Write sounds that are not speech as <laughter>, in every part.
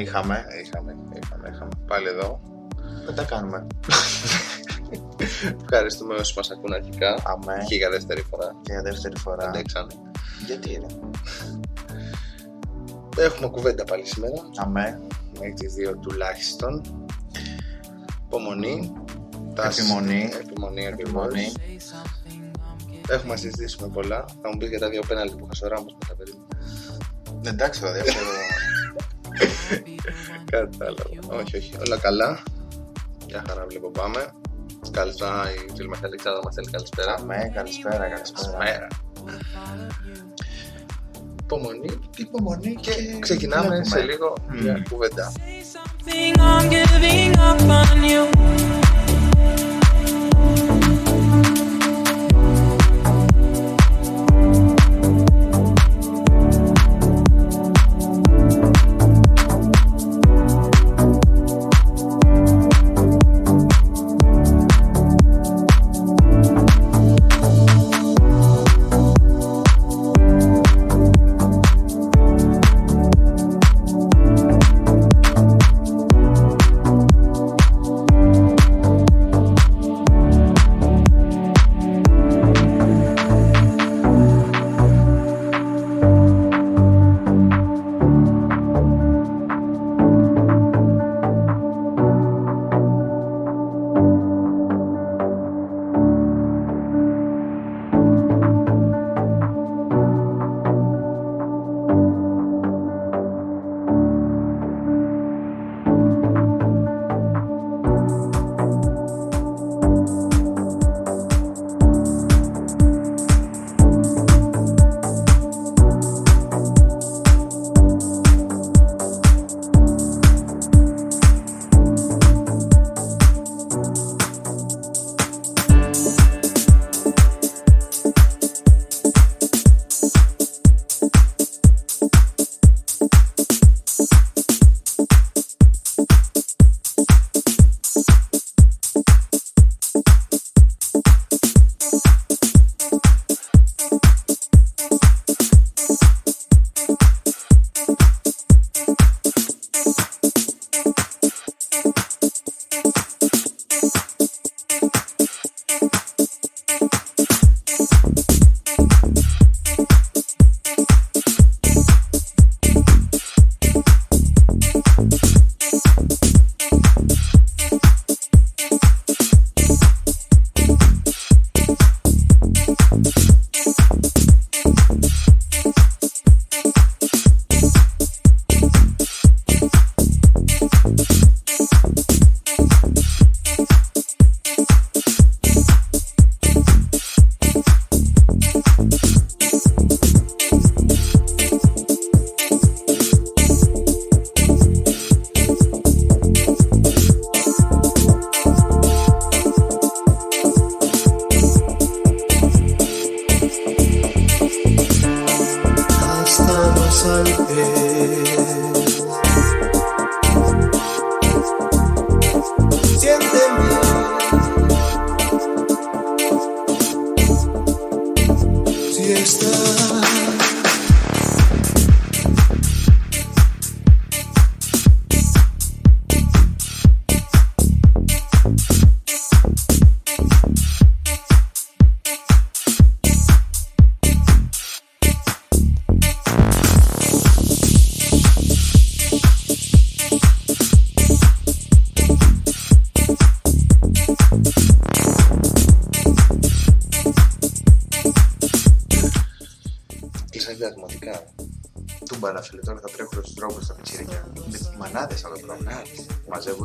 Είχαμε. Είχαμε. Είχαμε, είχαμε, είχαμε. Πάλι εδώ. Δεν τα κάνουμε. Ευχαριστούμε όσοι μας ακούν αρχικά. Αμέ. Και για δεύτερη φορά. Και για δεύτερη φορά. Αντέξανε. Γιατί είναι. Έχουμε κουβέντα πάλι σήμερα. Αμέ. Μέχρι τις δύο τουλάχιστον. Υπομονή. Επιμονή. Επιμονή ακριβώς. Επιμονή. Έχουμε να συζητήσουμε πολλά. Θα μου πεις για τα δύο πέναλτι που είχα στο Ράμος με τα παιδί μου. Εντάξει, το δεύτερο. Κατάλαβα. Όχι, όχι. Όλα καλά. Μια χαρά βλέπω πάμε. Καλησπέρα, η φίλη μας Αλεξάνδρα μας θέλει καλησπέρα. Αμέ, καλησπέρα, καλησπέρα. Καλησπέρα. Υπομονή. Υπομονή και Ξεκινάμε βλέπουμε. σε λίγο Μμμ. μια κουβέντα.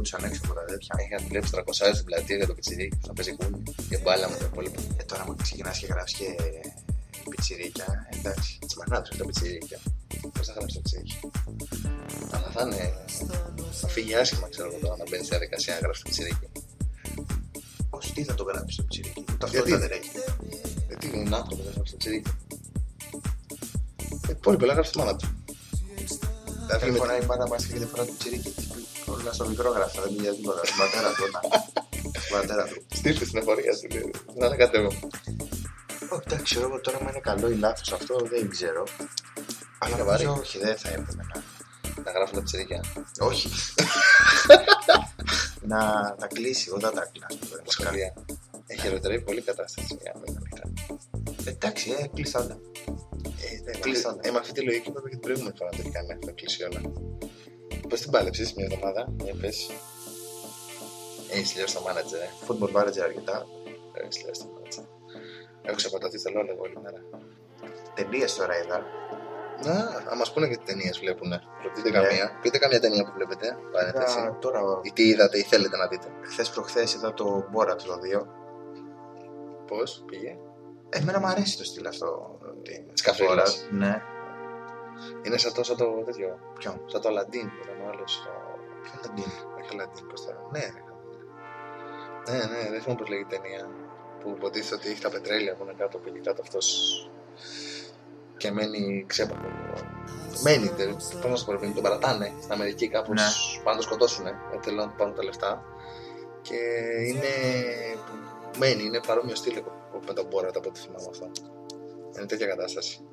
Μαζεύονταν έξω από τα τέτοια. Είχαν δουλέψει 300 ώρες στην πλατεία για το πιτσιρίκι που θα παίζει κούνια και μπάλα με τα υπόλοιπα. Ε, τώρα μου ξεκινάς και γράφεις και πιτσιρίκια, εντάξει. Τις μανάδες με τα πιτσιρίκια. Πώς θα γράψει το πιτσιρίκι. Αλλά θα είναι... Θα φύγει άσχημα, ξέρω εγώ τώρα, να μπαίνεις στη διαδικασία να γράψεις το πιτσιρίκι. Πώς, τι θα το γράψεις το πιτσιρίκι. Το Γιατί; ταυτότητα δεν έχει. Γιατί είναι άτομο να γράψει το πιτσιρίκι. Ε, υπόλοιπα, αλλά γράψει τη μάνα του. Κάθε φορά η μάνα μας και φορά το πιτσιρίκι. Όλα στο μικρό γράφτα, δεν μιλιάζει τίποτα. Στον πατέρα του, να. Στον πατέρα του. Στήφη στην εφορία σου, λέει. Να είναι κατέβω. Όχι, εντάξει, ξέρω εγώ τώρα αν είναι καλό ή λάθος αυτό δεν ξέρω. Αλλά Είναι βαρύ. νομίζω όχι, δεν θα έπρεπε να. Να γράφουν τα πιτσιρίκια. Όχι. <laughs> να τα κλείσει, εγώ δεν τα κλείσω. Σχολεία. Έχει χειροτερεύει πολύ η κατάσταση. για να μην είναι ανοιχτά. Εντάξει, ε, κλείσαν τα. Ε, ναι, Κλείστο, με αυτή- ναι. ε, με αυτή τη λογική που είπα και την προηγούμενη φορά να το έχει κάνει αυτό το κλεισιόνα. Πώ την πάλεψε μια εβδομάδα, μια πες. Έχεις τελειώσει το μάνατζερ, ε. Football manager αρκετά. Έχεις τελειώσει το μάνατζερ. Έχω ξεπατωθεί στο λόγο όλη μέρα. Ταινίες τώρα είδα. Να, α μας πούνε και τι ταινίες βλέπουν. Πείτε Ναι. καμία. Πείτε καμία ταινία που βλέπετε. Παρένθεση. Είδα τώρα, Ή τι είδατε ή θέλετε να δείτε. χθες προχθές είδα το Borat το 2. Πώς πήγε; Εμένα μου αρέσει το στυλ αυτό. ότι- Σκαφρίλας. Borat, Ναι. Είναι σαν το, σαν το τέτοιο. Ποιο. Σαν το Αλαντίν που ήταν ο άλλος. Ποιο θα την Όχι Αλαντίν, πώς το. Ναι, ρε. Ναι, ναι, δεν θυμάμαι πώς λέγεται η ταινία. Που υποτίθεται ότι έχει τα πετρέλαια που είναι κάτω, πήγε κάτω αυτός. Και μένει ξέπακο. Μένει, πώς να σου πω, ρε παιδί, τον παρατάνε στην Αμερική κάπως. Ναι. Πάνε να το σκοτώσουν. Ε, θέλω να του πάρουν τα λεφτά. Και είναι. Μένει, είναι παρόμοιο στήλο με τον Μπόρατ από ό,τι θυμάμαι αυτό. Είναι τέτοια κατάσταση.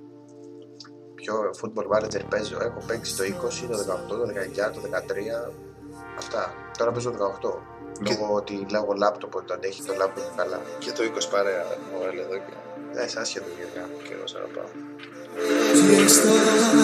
Ποιο football manager παίζω. Έχω παίξει το 20, το 18, το 19, το 13. Αυτά. Τώρα παίζω το 18. Και- Λόγω ότι λέγω λάπτοπ ότι το αντέχει το λάπτοπ καλά. Και το 20 παρέα, ο Έλ εδώ και, Δεν είσαι άσχετο γενικά. και εγώ σε αγαπάω. hasta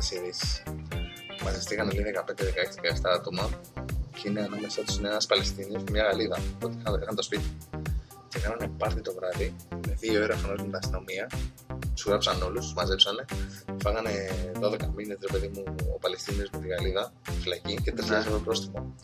με ρωτήσει εδώ series. Μαζευτήκαν λέει 15-16-17 άτομα και είναι ανάμεσά τους ένας Παλαιστίνιο και μια Γαλλίδα. Οπότε είχαν, είχαν το σπίτι. Και κάνανε πάρτι το βράδυ με δύο ώρα φανώ με την αστυνομία. Τους γράψαν όλους, τους μαζέψανε. Φάγανε 12 μήνες, ρε παιδί μου, ο Παλαιστίνιο με τη Γαλλίδα, φυλακή και 4.000 ευρώ πρόστιμο.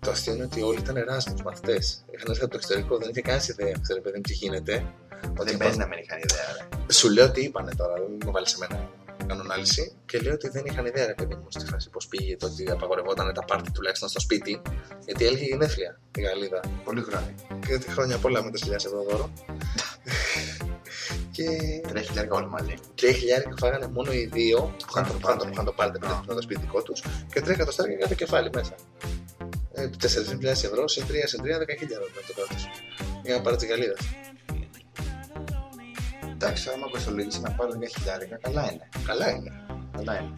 Το αστείο είναι ότι όλοι ήταν Εράσμου μαθητές. Είχαν έρθει από το εξωτερικό, δεν είχε κανένας ιδέα, ξέρει παιδί μου, τι γίνεται. Ότι Δεν παίζει να μην είχαν ιδέα. ρε. σου λέω τι είπανε τώρα, δεν με βάλεις σε μένα να κάνω ανάλυση. Και λέω ότι δεν είχαν ιδέα, ρε παιδί μου, στη φάση πώς πήγε το ότι απαγορευόταν τα πάρτι τουλάχιστον στο σπίτι. Γιατί έλεγε γενέθλια η Γαλλίδα. Πολύ χρόνο. Και τη χρόνια πολλά με 4.000 ευρώ δώρο. <laughs> και Και Τρία χιλιάρικα όλοι μαζί. 3 χιλιάρικα φάγανε μόνο οι δύο που είχαν το- πάρτι. που είχαν το πάρτι επειδή Α. ήταν το σπίτι δικό τους και 3 εκατοστάρια για το κεφάλι μέσα. Ε, 4.000 ευρώ σε 3 σε 3 10 χιλιάρικα με το κράτο. Για να πάρει τη γαλίδα. Εντάξει, άμα κοστολογήσει να πάρει 10 χιλιάρικα, καλά είναι. Καλά είναι. Καλά είναι.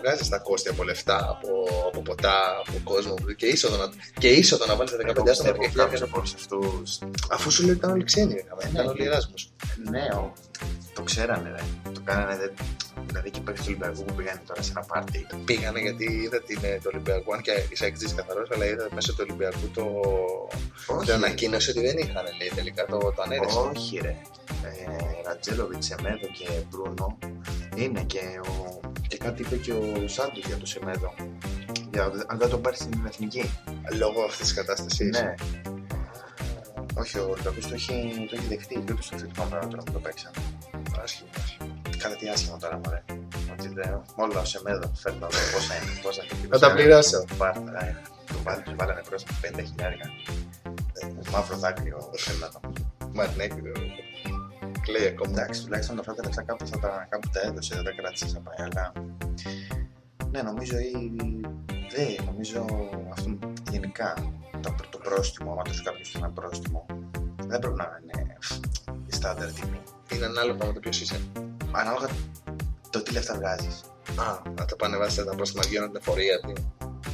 Βγάζεις τα κόστη από λεφτά, από, από ποτά, από κόσμο και είσοδο να, και είσοδο να βάλεις τα 15 άτομα πιστεύω 10 κάποιος χιλιάρικα. από όλους αυτούς Αφού σου λέει ήταν όλοι ξένοι, ρε, γαμέ, ήταν όλοι Εράσμου. Ναι, ο- το ξέρανε, ρε. Το κάνανε, δε... δηλαδή εκεί παίξει του Ολυμπιακού που πήγανε τώρα σε ένα πάρτι. Πήγανε γιατί είδα την, ε, το Ολυμπιακό, αν και είσαι εξής καθαρός, αλλά είδα μέσω του Ολυμπιακού το, το ανακοίνωσε ότι δεν είχαν λέει τελικά το, το ανέρεσε. Όχι, ρε. Ε, Ρατζέλοβιτς, Σεμέδο και Μπρούνο είναι και, ο... και κάτι είπε και ο Σάντου για το Σεμέδο. Για... Αν δεν τον πάρεις στην εθνική. Λόγω αυτής της κατάστασης. Ναι. Όχι, ο Ολυμπιακός το έχει, το έχει δεχτεί και ούτε στο θετικό πράγμα τώρα που το παίξαν. Άσχημο, άσχημο. Κατά τι άσχημα τώρα, μωρέ. Ότι δεν, όλα ο Σεμέδο φέρνω εδώ πόσα είναι, πόσα έχει Θα τα πληρώσω. Πάρτα, ε. Του βάλ- του βάλανε πρόσθετα 5 χιλιάρικα. Ε, Μαύρο δάκρυο ο Σεμέδο. Μαρνέκι, κλαίει ακόμα. Εντάξει, τουλάχιστον αυτά τα λεφτά κάπου, θα τα, κάπου τα έδωσε, δεν τα κράτησε σαν πάει, αλλά... Ναι, νομίζω ή... Δε, νομίζω αυτό γενικά το, το πρόστιμο, άμα τους κάποιος ένα πρόστιμο, δεν πρέπει να είναι η στάνταρ τιμή. Είναι ανάλογα με το ποιο είσαι. Ανάλογα το τι λεφτά βγάζεις. Α, να τα πάνε βάσει τα πρόστιμα γίνονται την εφορία. Τι.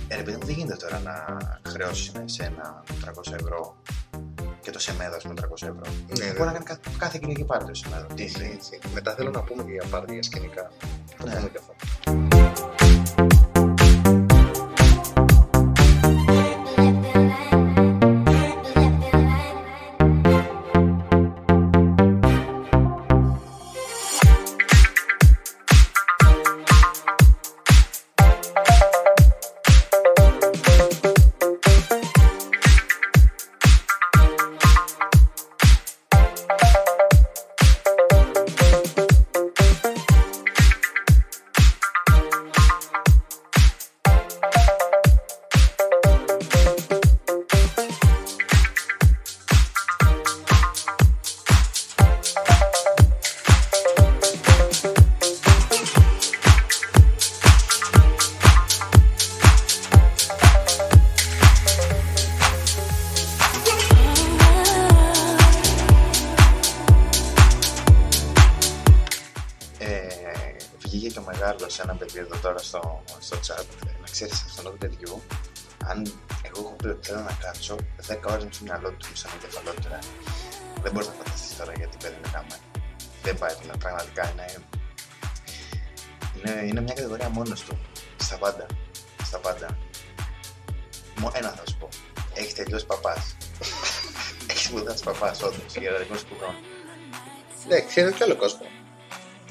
Ε, ρε παιδί μου, δεν γίνεται τώρα να χρεώσεις σε ένα 300 ευρώ και το σεμέδο, ας πούμε, 300 ευρώ. Ναι, Μπορεί ναι. να κάνει κάθε, κάθε Κυριακή πάρτι το σεμέδο. Τι Έτσι, λέει. έτσι. Μετά θέλω να πούμε και για πάρτι για σκηνικά. Θα Ναι. πούμε και αυτό. Αν εγώ έχω πει ότι θέλω να κάτσω 10 ώρες με στο μυαλό του σαν εγκεφαλότερα. Δεν μπορείς να φανταστείς τώρα γιατί παιδί είναι κάμα. Δεν πάει πλέον. Πραγματικά είναι, είναι, είναι μια κατηγορία μόνος του. Στα πάντα. Στα πάντα. Μο, ένα θα σου πω. Έχει τελειώσει παπάς. <laughs> Έχει σπουδάσει παπάς, όντως. Για τα δικό σου χρόνο. Ναι, ξέρει και άλλο κόσμο.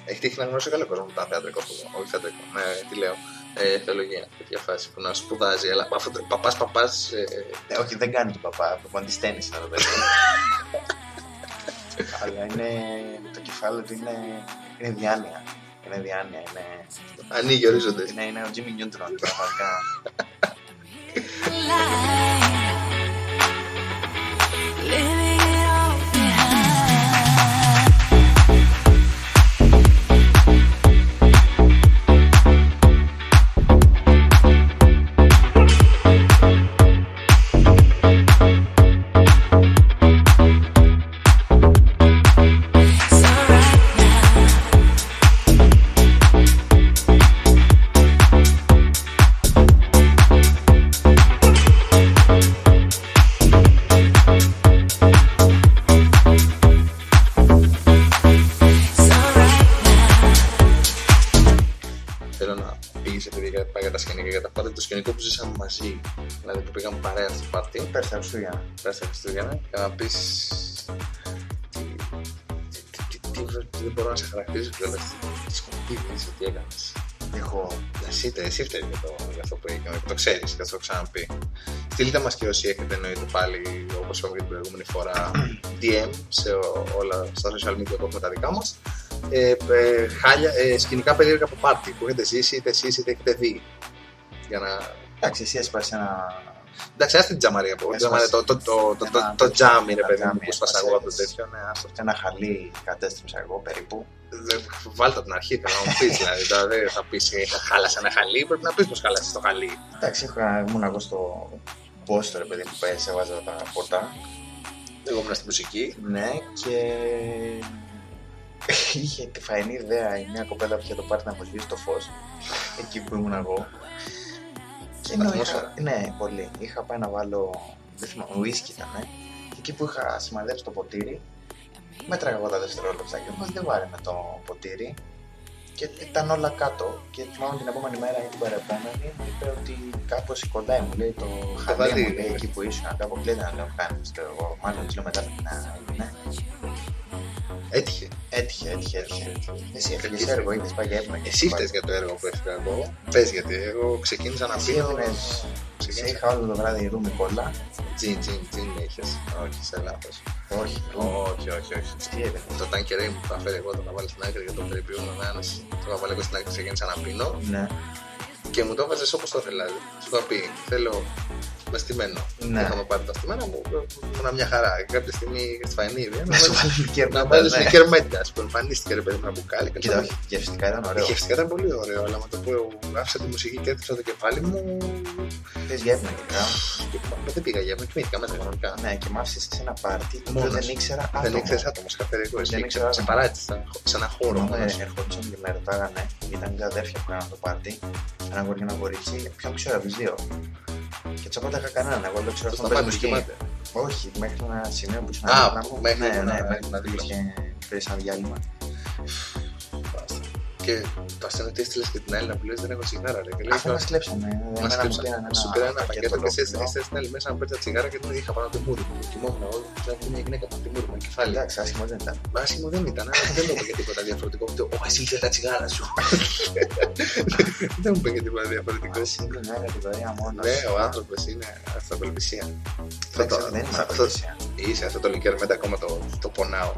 Έχει τύχει να γνωρίσει και άλλο κόσμο που ήταν θεατρικό σπουδό. Όχι θεατρικό, ναι, τι λέω. Ε, θεολογία, τέτοια φάση που να σπουδάζει. Αλλά αυτό το παπάς, παπάς. Ε, Ε, όχι, δεν κάνει τον παπά, προπονητή τέννη είναι το παιδί. <laughs> Αλλά είναι το κεφάλι του είναι, είναι διάνοια. Είναι διάνοια, είναι, ανοίγει ορίζοντε. είναι, είναι ο Jimmy Neutron, πραγματικά. Δηλαδή που πήγαμε παρέα στο πάρτι, Πέρσι τα Χριστούγεννα. πέρασε τα Χριστούγεννα, για να πεις. Τι, τι, τι, τι, τι, δεν μπορώ να σε χαρακτηρίσω κιόλα. Τις σκοπή είσαι, τι έκανες. Έχω. Εσύ, τε- εσύ φταίει για, το, για αυτό που έγινε, το ξέρεις και θα το ξαναπεί. Στείλτε μας και όσοι έχετε εννοείται πάλι, όπως είπαμε και την προηγούμενη φορά, <clears throat> DM σε ό- όλα στα social media που έχουμε τα δικά μας. Ε, ε, χάλια, ε, σκηνικά περίεργα από πάρτι που έχετε ζήσει, είτε εσείς είτε έχετε δει. Για να. Εντάξει, εσύ έσπασε ένα Εντάξει, άστε την τζαμαρία που. Έσπασε. τζαμαρία, Το, το, το, το, το, Ένα το τζάμι, ρε ένα παιδί μου, τζάμι που σπάσα έσπασε. εγώ από το τέτοιο. Ναι, άστο. Ένα χαλί κατέστρεψα εγώ περίπου. Δεν- Βάλτε από την αρχή, θέλω να μου πεις. Δηλαδή, τώρα δεν θα πεις χάλασε ένα χαλί, πρέπει να πεις πω χάλασες το χαλί. Εντάξει, είχα, ήμουν εγώ στο πόστο ρε παιδί που πέσει, έβαζα τα ποτά. Εγώ ήμουν στη μουσική. Ναι, και είχε τη φαϊνή ιδέα η μια κοπέλα που είχε το πάρει να μου σβήσει το φως εκεί που ήμουν εγώ. Και ενώ είχα, Ατμόσφαιρα. ναι, πολύ. Είχα πάει να βάλω, δεν θυμάμαι, ουίσκι ήταν, ναι. Και εκεί που είχα σημαδέψει το ποτήρι, μέτραγα εγώ τα δευτερόλεπτα και όμως δεν βάρε με το ποτήρι και ήταν όλα κάτω. Και θυμάμαι την επόμενη μέρα ή την παρεπόμενη μου είπε ότι κάπως κοντά μου λέει το χαλί βαδί, μου λέει ναι. εκεί που ήσουν. Κάπου κλείνει να λέω κάνεις το εγώ. Μάλλον της λέω μετά να ναι. Έτυχε. Έτυχε, έτυχε, έτυχε. Εσύ έφυγες Έτυχε. έργο, είδες πάει για ύπνο. και Εσύ πάει. φταίει για το έργο που έφυγα εγώ. Πες γιατί εγώ ξεκίνησα να Εσύ πίνω. έβγαινες, σε Ξεκίνησα. είχα όλο το βράδυ ρούμι κόλλα. Τζιν, τζιν, τζιν είχες. Όχι, σε λάθος. Όχι, ρούμι. Όχι, όχι, όχι. Τι έκανε. Το τανκερί μου που θα φέρει εγώ το να βάλει στην άκρη για το περιποιούμε με ένα. Το θα βάλει εγώ στην άκρη, ξεκίνησα να πίνω Ναι, και μου το έβαζε όπως το ήθελα. Σου είχα πει, θέλω με στημένο. Ναι. Είχαμε πάρει τα στημένα μου, ήμουν μια χαρά. Κάποια στιγμή στη φανίδη. να σου βάλει λικέρ Να να βάλεις ναι. μια κερμέντια, που εμφανίστηκε ρε παιδί μου ένα μπουκάλι. και Κοίτα, το- όχι, γευστικά ήταν ωραίο. Γευστικά ήταν πολύ ωραίο, αλλά με το που άφησα τη μουσική και έδειξα το κεφάλι μου. Πες για ύπνο γενικά. και πάμε, Δεν πήγα για μένα, κοιμήθηκα μέσα κανονικά. Ναι, και μ' άφησες σε ένα πάρτι το οποίο Μόνος. δεν ήξερα άτομο. Δεν ήξερες άτομο, σε κάθε εγώ. Δεν Εσύ ήξερα σε άτομο. παράτησα σε ένα χώρο. Θυμάμαι, μόνος. ερχόντουσαν και με ρωτάγανε, ήταν δύο αδέρφια που κάναν το πάρτι, ένα αγόρι και ένα κορίτσι, ποιον ξέρω από τους δύο. Και τσαπάτα είχα κανέναν. Εγώ δεν ξέρω αυτό που σκέφτεται. Όχι, μέχρι ένα σημείο που ήσουν να ναι, ναι Μέχρι να δείξω. Και πήρε ένα διάλειμμα. Φάστα. Και το αστείο είναι ότι έστειλες και την άλλη να που λες δεν έχω τσιγάρα. Ρε. Και λέει, Αυτό μας κλέψανε. Μας Εμένα μου κλέψανε. πήραν ένα Σου πήρα ένα πακέτο και εσύ ολόκληρο. έστειλες την άλλη μέσα να παίρνει τα τσιγάρα και την είχα πάνω από τη μούρη μου. Κοιμόμουν εγώ, ξέρω μια γυναίκα από τη μούρη μου, κεφάλι. Εντάξει, άσχημο δεν ήταν. Άσχημο δεν ήταν, αλλά δεν μου είπε και τίποτα διαφορετικό. Ούτε, Ο Βασίλη θέλει τα τσιγάρα σου. <laughs> Δεν μου είπε και τίποτα διαφορετικό. Ας είναι μια κατηγορία μόνος. Ναι, ο άνθρωπος είναι αυτοπελπισία. Εντάξει, δεν είναι αυτό- αυτοπελπισία. Είσαι αυτό το λικέρ μετά ακόμα το, το πονάω.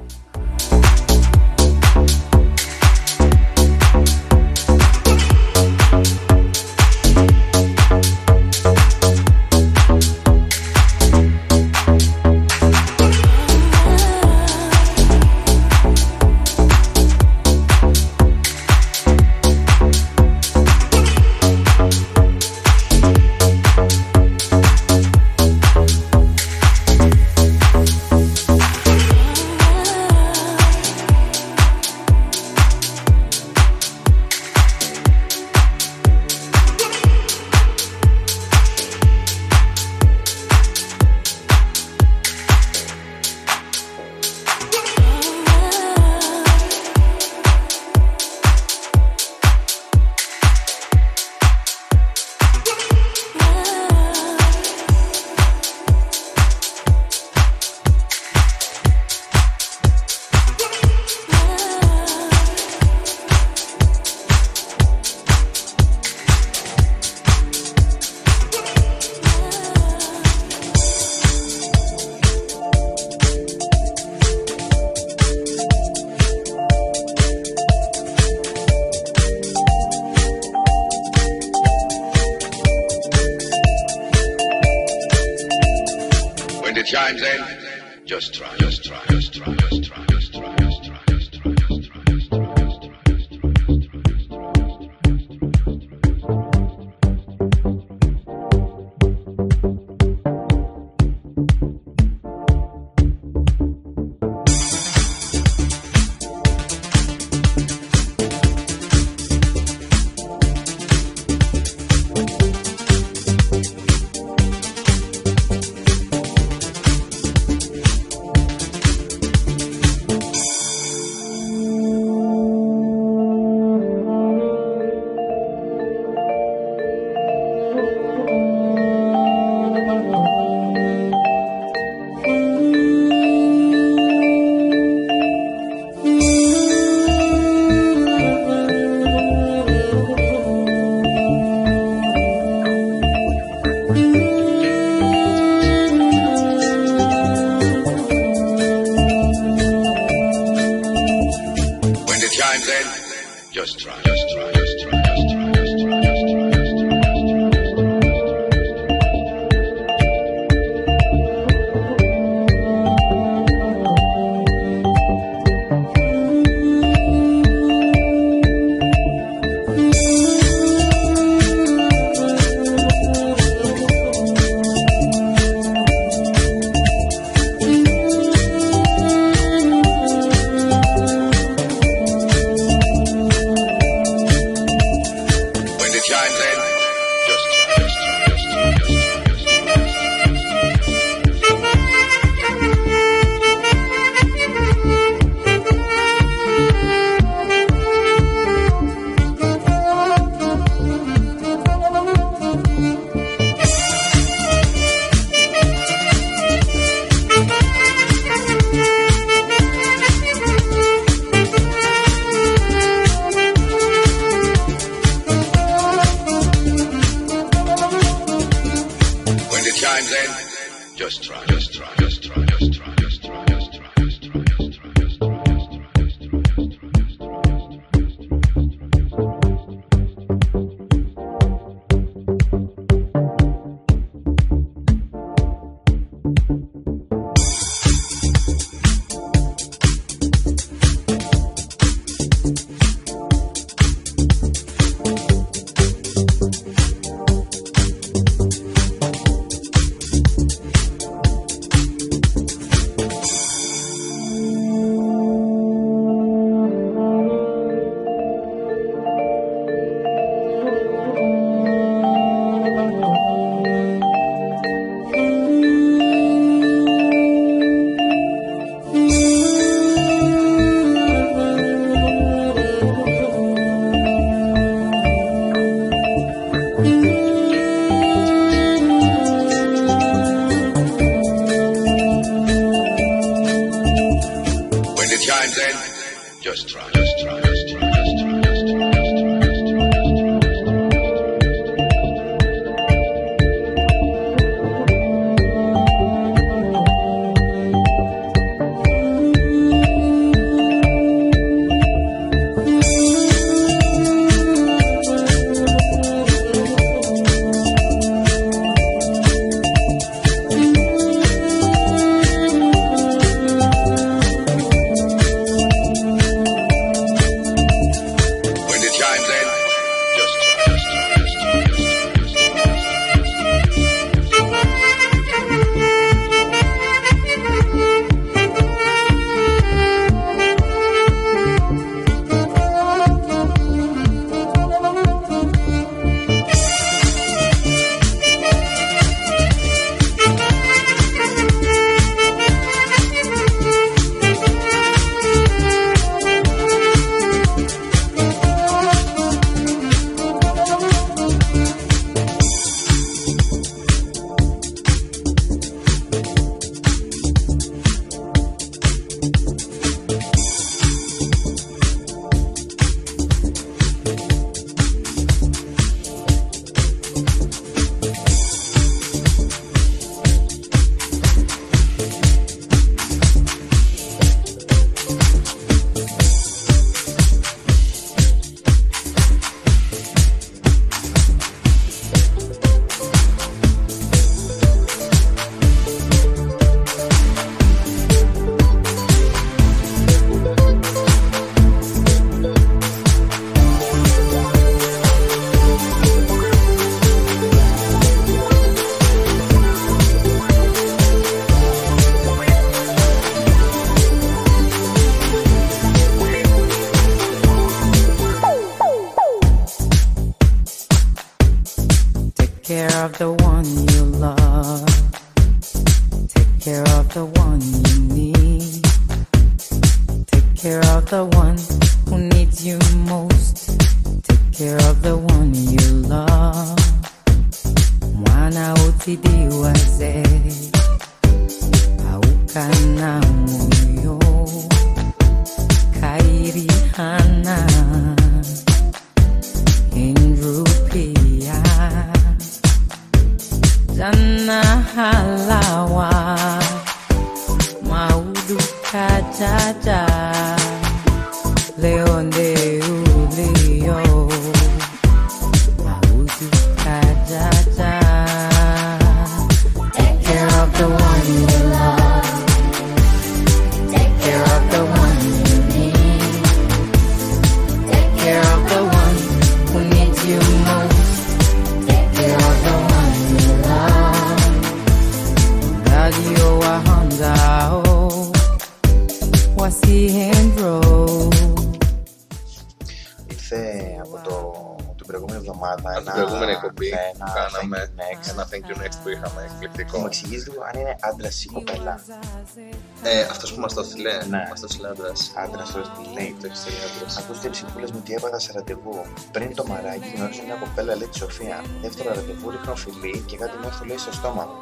το θυλέ. Ναι. Μα το άντρας. Άντρα, όχι λέει. Το άντρας. Ακούστε τις ψυχούλες μου τι έπαθα σε ραντεβού. Πριν το μαράκι γνώρισε μια κοπέλα, λέει τη Σοφία. Δεύτερο ραντεβού ρίχνω φιλί και κάτι μου λέει στο στόμα μου.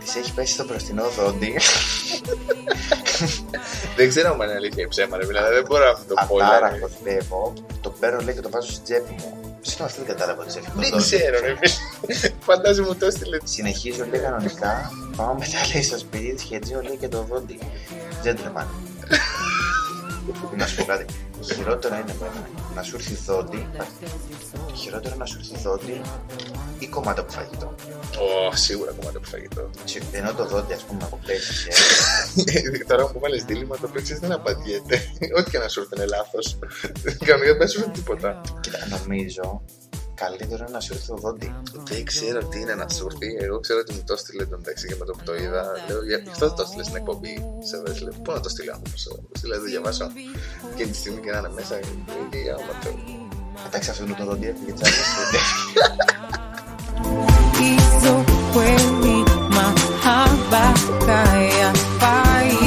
Της έχει πέσει στο μπροστινό δόντι. <laughs> δεν ξέρω αν είναι αλήθεια ή ψέμα, ρε. Δηλαδή δεν μπορώ να το πω. Ατάραχος, δηλαδή. το παίρνω λέει και το βάζω στην τσέπη μου. Συγγνώμη, αυτό δεν κατάλαβα τις έφυγε. Δεν ξέρω, ρε, φίλε. Φαντάζομαι μου το έστειλε. Συνεχίζω λέει κανονικά. Πάω μετά λέει στο σπίτι, σχετίζω λέει και το δόντι. Gentleman. Να σου πω κάτι. Χειρότερο είναι βέβαια να σου έρθει δόντι. Χειρότερο να σου έρθει δόντι ή κομμάτι από φαγητό. Ω, σίγουρα κομμάτι από φαγητό. Τσι- Ενώ το δόντι, ας πούμε, από πέσει. <laughs> Τώρα μου βάλει δίλημα το οποίο ξέρει δεν απαντιέται. Ό,τι και να σου έρθει είναι λάθος. Καμία δεν σου έρθει τίποτα. Κοίτα, νομίζω καλύτερο είναι να σου έρθει το δόντι. Δεν ξέρω τι είναι να σου έρθει. Εγώ ξέρω ότι μου το έστειλε τον τέξι και με το που το είδα. Λέω, για- γι' αυτό δεν το έστειλε στην εκπομπή. Σε δε, λέω, Πού να το στείλω άνθρωπος. Το στείλω, δεν διαβάσω. Και τη στιγμή και να είναι μέσα. και για όνομα Θεού. Εντάξει, αυτό είναι το δόντι έφυγε τσάκι. Hizo kweli mahaba ya faihuhara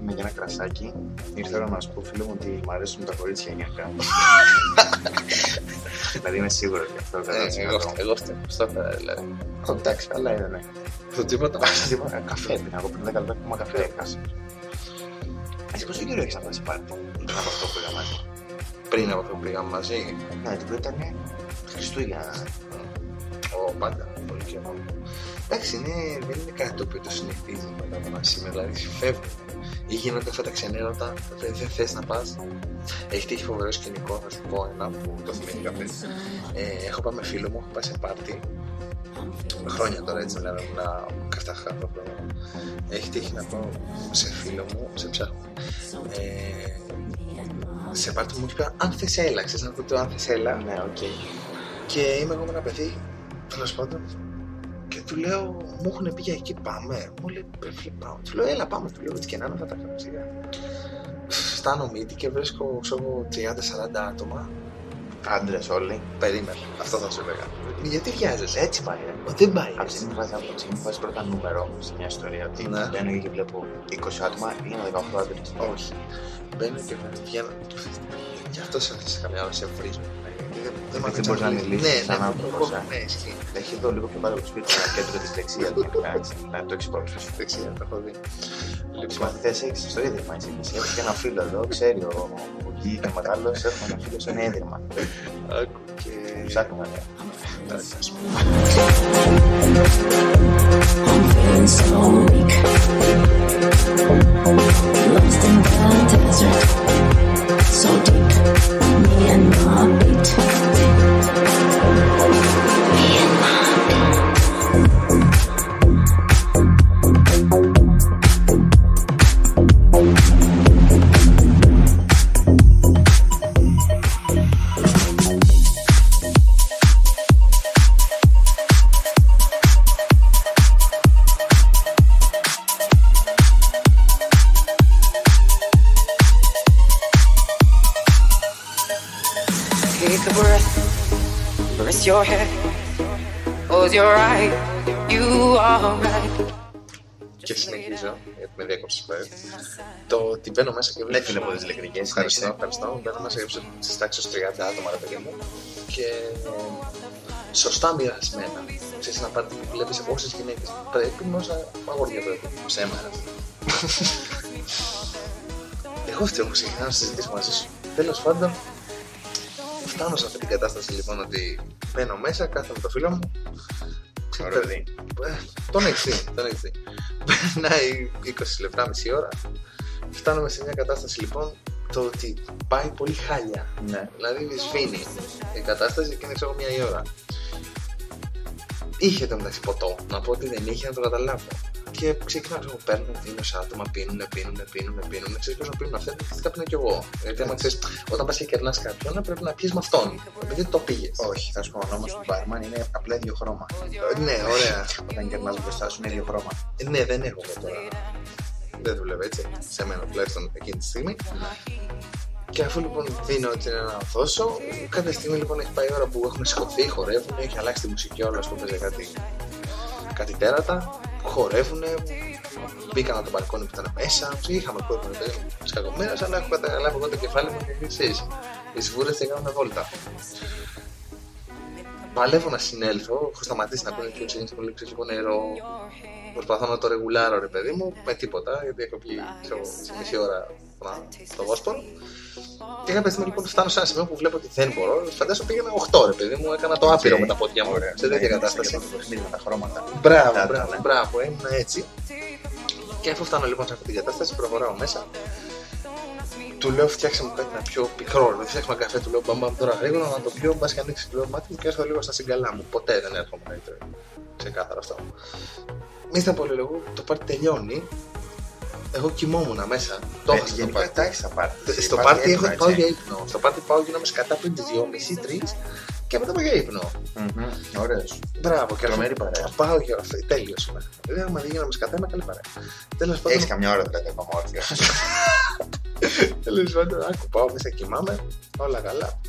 πιούμε για ένα κρασάκι. Ήρθε η ώρα να σου πω φίλο μου ότι μου αρέσουν τα κορίτσια γενικά. δηλαδή είμαι σίγουρος ότι αυτό δεν Ε, Εγώ εγώ φταίω. Στο έφερα δηλαδή. Εντάξει, καλά είναι, ναι. Το τίποτα. Τίποτα, Καφέ πήρα. Εγώ πριν 10 λεπτά ακόμα καφέ έκασα. Εσύ πόσο καιρό έχεις να πας πάρτι πριν από αυτό που πήγα μαζί; Πριν από αυτό που πήγαμε μαζί. Ναι, το πρώτο ήταν Χριστούγεννα. Ο πάντα. Πολύ καιρό. Εντάξει, είναι, δεν είναι κάτι το οποίο το συνηθίζει μετά από ένα σήμερα. Δηλαδή φεύγουν. Ή γίνονται αυτά τα ξενέρωτα. Δεν, δεν θες να πας. Έχει τύχει φοβερό σκηνικό, θα σου πω ένα που το θυμήθηκα πριν. Ε, έχω πάει με φίλο μου, έχω πάει σε πάρτι. Χρόνια τώρα έτσι μιλάμε, ήμουν 17 χρόνια. Έχει τύχει να πάω σε φίλο μου, σε ψάχνω. Ε, σε πάρτι μου και είπα, αν θες έλα, ξέρεις να πω το αν θες έλα. Ναι, οκ. Και είμαι εγώ με ένα παιδί, τέλος πάντων, και του λέω, μου έχουν πει για εκεί πάμε. Μου λέει, «Ρε φίλε, πάμε. Του λέω, έλα πάμε. Του λέω, έτσι και να είναι θα τα κάνω σιγά. Φτάνω μύτη και βρίσκω, ξέρω εγώ, 30-40 άτομα. Άντρες όλοι. Περίμενε, αυτό θα σου έλεγα. Γιατί βιάζεσαι. Έτσι πάει. ρε. Μα δεν πάει. Από τη στιγμή που βάζει- από τη στιγμή που βάζει πρώτα νούμερο σε μια ιστορία, ότι Ναι. μπαίνω και βλέπω 20 άτομα, είναι 18 άντρες. Όχι. Μπαίνω και βγαίνω. Γι' αυτό σε σε καμιά ώρα σε βρίζω. Δεν, δεν, δεν μπορείς να μιλήσεις ναι, σαν ναι, άνθρωπος, ναι, ε. ναι, ισχύει. Έχει εδώ λίγο πιο πάνω από το σπίτι ένα κέντρο τη δεξιά. Να το έχει υπόψη σου. Δεξιά, το έχω δει. Τι Λοιπόν, μαθητέ έχεις στο ίδρυμα. Εσύ εσύ έχει και ένα φίλο εδώ, ξέρει ο ο Γκί και ο μεγάλος. Έχουμε ένα φίλο σε ένα ίδρυμα. άκου και... Ψάχνουμε. ναι. Εντάξει, ας πούμε. I'm feeling so weak. Lost in the desert. So deep. Me and my beat. Close your eyes, you are right. Και συνεχίζω, γιατί με διέκοψες πέρα. Το ότι μπαίνω μέσα και Ναι, βλέπω... φίλε από τις ηλεκτρικέ. Ευχαριστώ, ευχαριστώ. Μπαίνω μέσα και βλέπω στις τάξεις 30 άτομα, ρε παιδί μου. Και σωστά μοιρασμένα. Ξέρεις, να πάρει που βλέπεις όσες γυναίκες πρέπει, με όσα αγόρια πρέπει. Ψέμα. Εγώ φταίω που ξεκινάω να συζητήσω μαζί σου. Τέλος πάντων, φτάνω σε αυτή την κατάσταση λοιπόν ότι μπαίνω μέσα, κάθομαι με το φίλο μου. Ωραίο δει. Ε, Τον έχεις δει, τον έχεις δει. <laughs> Περνάει 20 λεπτά, μισή ώρα. Φτάνουμε σε μια κατάσταση λοιπόν το ότι πάει πολύ χάλια. Ναι. Δηλαδή σβήνει η κατάσταση και είναι ξέρω μια η ώρα. Είχε το μεταξύ ποτό. Να πω ότι δεν είχε να το καταλάβω. Και ξεκινάω, ξέρω, παίρνω, δίνω σε άτομα, πίνουνε, πίνουνε, πίνουνε, πίνουνε. Ξέρεις πόσο πίνουν αυτά, και φυσικά πίνω κι εγώ. Γιατί άμα ξέρεις, όταν πας και κερνάς κάποιον, πρέπει να πιεις με αυτόν. Γιατί το πήγες. Όχι, θα σου πω ο νόμος του μπάρμαν είναι απλά ίδιο χρώμα. Ναι, ωραία. Όταν κερνάς μπροστά σου είναι ίδιο χρώμα. Ε, Ναι, δεν έχω εγώ τώρα. Δεν δουλεύει έτσι. Σε μένα τουλάχιστον εκείνη τη στιγμή. Και αφού λοιπόν δίνω την ένα να δώσω, κάποια στιγμή λοιπόν έχει πάει η ώρα που έχουν σηκωθεί, χορεύουν, έχει αλλάξει τη μουσική όλα, που παίζει κάτι, κάτι τέρατα, χορεύουν, μπήκαν από το μπαλκόνι που ήταν μέσα, είχαμε κόσμο παιδί μου σκακωμένος, αλλά έχω καταλάβει εγώ το κεφάλι μου και εσείς. Οι σβούρες και κάνουν βόλτα. Παλεύω να συνέλθω, έχω σταματήσει να πίνω και ξεκίνησα πολύ λίγο νερό. Προσπαθώ να το ρεγουλάρω ρε παιδί μου, με τίποτα, γιατί έχω πει ξέρω, σε μισή ώρα να- στο Βόσπορο. Και κάποια στιγμή λοιπόν φτάνω σε ένα σημείο που βλέπω ότι δεν μπορώ. Φαντάζομαι πήγαινα 8 ρε παιδί μου, έκανα το άπειρο με τα πόδια μου. Σε τέτοια κατάσταση. Το παιχνίδι με τα χρώματα. Μπράβο, Τα- μπράβο, τα- μπράβο, ήμουν έτσι. Και αφού φτάνω λοιπόν σε αυτή την κατάσταση, προχωράω μέσα. Του λέω φτιάξε μου κάτι να πιω πικρό, δεν φτιάξουμε καφέ, του λέω μπαμπαμ τώρα γρήγορα να το πιω, μπα και ανοίξει το μάτι μου και έρθω λίγο στα συγκαλά μου. Ποτέ δεν έρχομαι να είτε. Ξεκάθαρα αυτό. Μη στα πολύ λίγο, το πάρτι τελειώνει. Εγώ κοιμόμουν μέσα. Το Ε, έχασα το Γενικά πάρτι. τα έχεις στα πάρτι. Στο πάρτι έχω πάω για ύπνο. Στο πάρτι πάω γίνομαι σκατά πριν τι 2.30-3 και μετά πάω για ύπνο. Ωραίος. Μπράβο, και Τρομερή αυτό- παρέα. Πάω για αυτό. Τέλειος είμαι. Δεν άμα δεν γίναμε σκατά, είμαι καλή παρέα. Τέλος πάντων, Έχεις καμιά ώρα δηλαδή ακόμα όρθιο. <laughs> τέλος πάντων, άκου, πάω μέσα, κοιμάμαι, όλα καλά.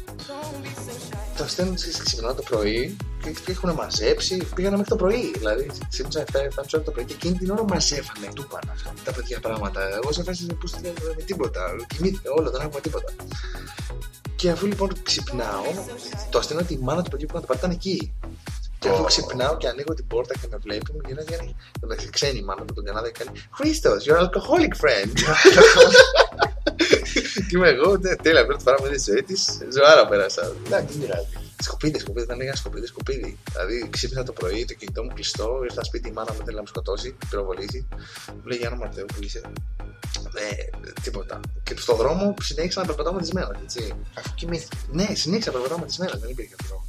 Το στέλνουν στις ξυπνάω το πρωί και, και έχουν μαζέψει. Πήγανε μέχρι το πρωί. Δηλαδή, ξύπνησα 7 ώρα το πρωί και εκείνη την ώρα μαζεύανε. Του πάνε αυτά τα παιδιά πράγματα. Εγώ σε φάση που στείλα με τίποτα. Κοιμήθηκα όλο, δεν άκουγα τίποτα. Και αφού λοιπόν ξυπνάω, το αστείο είναι ότι η μάνα του παιδιού που ήταν το πάρτι ήταν εκεί. Και αφού Ω. ξυπνάω και ανοίγω την πόρτα και με βλέπει, μου γυρνάει και κάνει. Εντάξει, ξένη η μάνα από τον Καναδά και κάνει Χρήστος, your alcoholic friend. και είμαι εγώ, ναι, τέλεια, πρώτη φορά με τη ζωή της, ζωάρα πέρασα. Εντάξει, δεν πειράζει. Σκουπίδι, σκουπίδι, δεν έκανα σκουπίδι, σκουπίδι. Δηλαδή ξύπνησα το πρωί, το κινητό μου κλειστό, ήρθα σπίτι, η μάνα μου θέλει να με σκοτώσει, πυροβολήσει. Μου λέει Γιάννα Ματέου που είσαι. Ε, τίποτα. Και στον δρόμο συνέχισα να περπατάω με τι μέρε, έτσι. Αφού κοιμήθηκε. Ναι, συνέχισα να περπατάω με τι μέρε, δεν υπήρχε αυτό.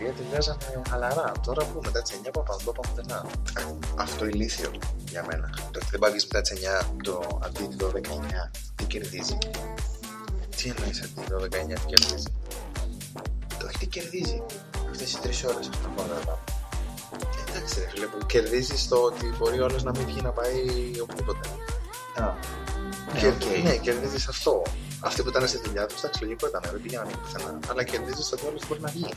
Καθόμαστε στην πλατεία και βγάζαμε χαλαρά. Τώρα που μετά τις 9 πάμε εδώ, πάμε πουθενά. Αυτό ηλίθιο για μένα. Το ότι δεν πάει μετά τις 9, Το αντί τη 12-9, τι κερδίζει. τι εννοείς αντί το 19 τι κερδίζει. Το τι κερδίζει. Αυτές οι τρεις ώρες αυτό που να πάμε. Εντάξει, ρε φίλε, που κερδίζεις το ότι μπορεί ο άλλος να μην βγει να πάει οπουδήποτε. Α, Και, ναι, οκ. ναι, κερδίζεις αυτό. Αυτοί που ήταν στη δουλειά τους, εντάξει, λογικό ήταν, δεν πήγαιναν πουθενά. Αλλά κερδίζεις ότι όλο μπορεί να βγει.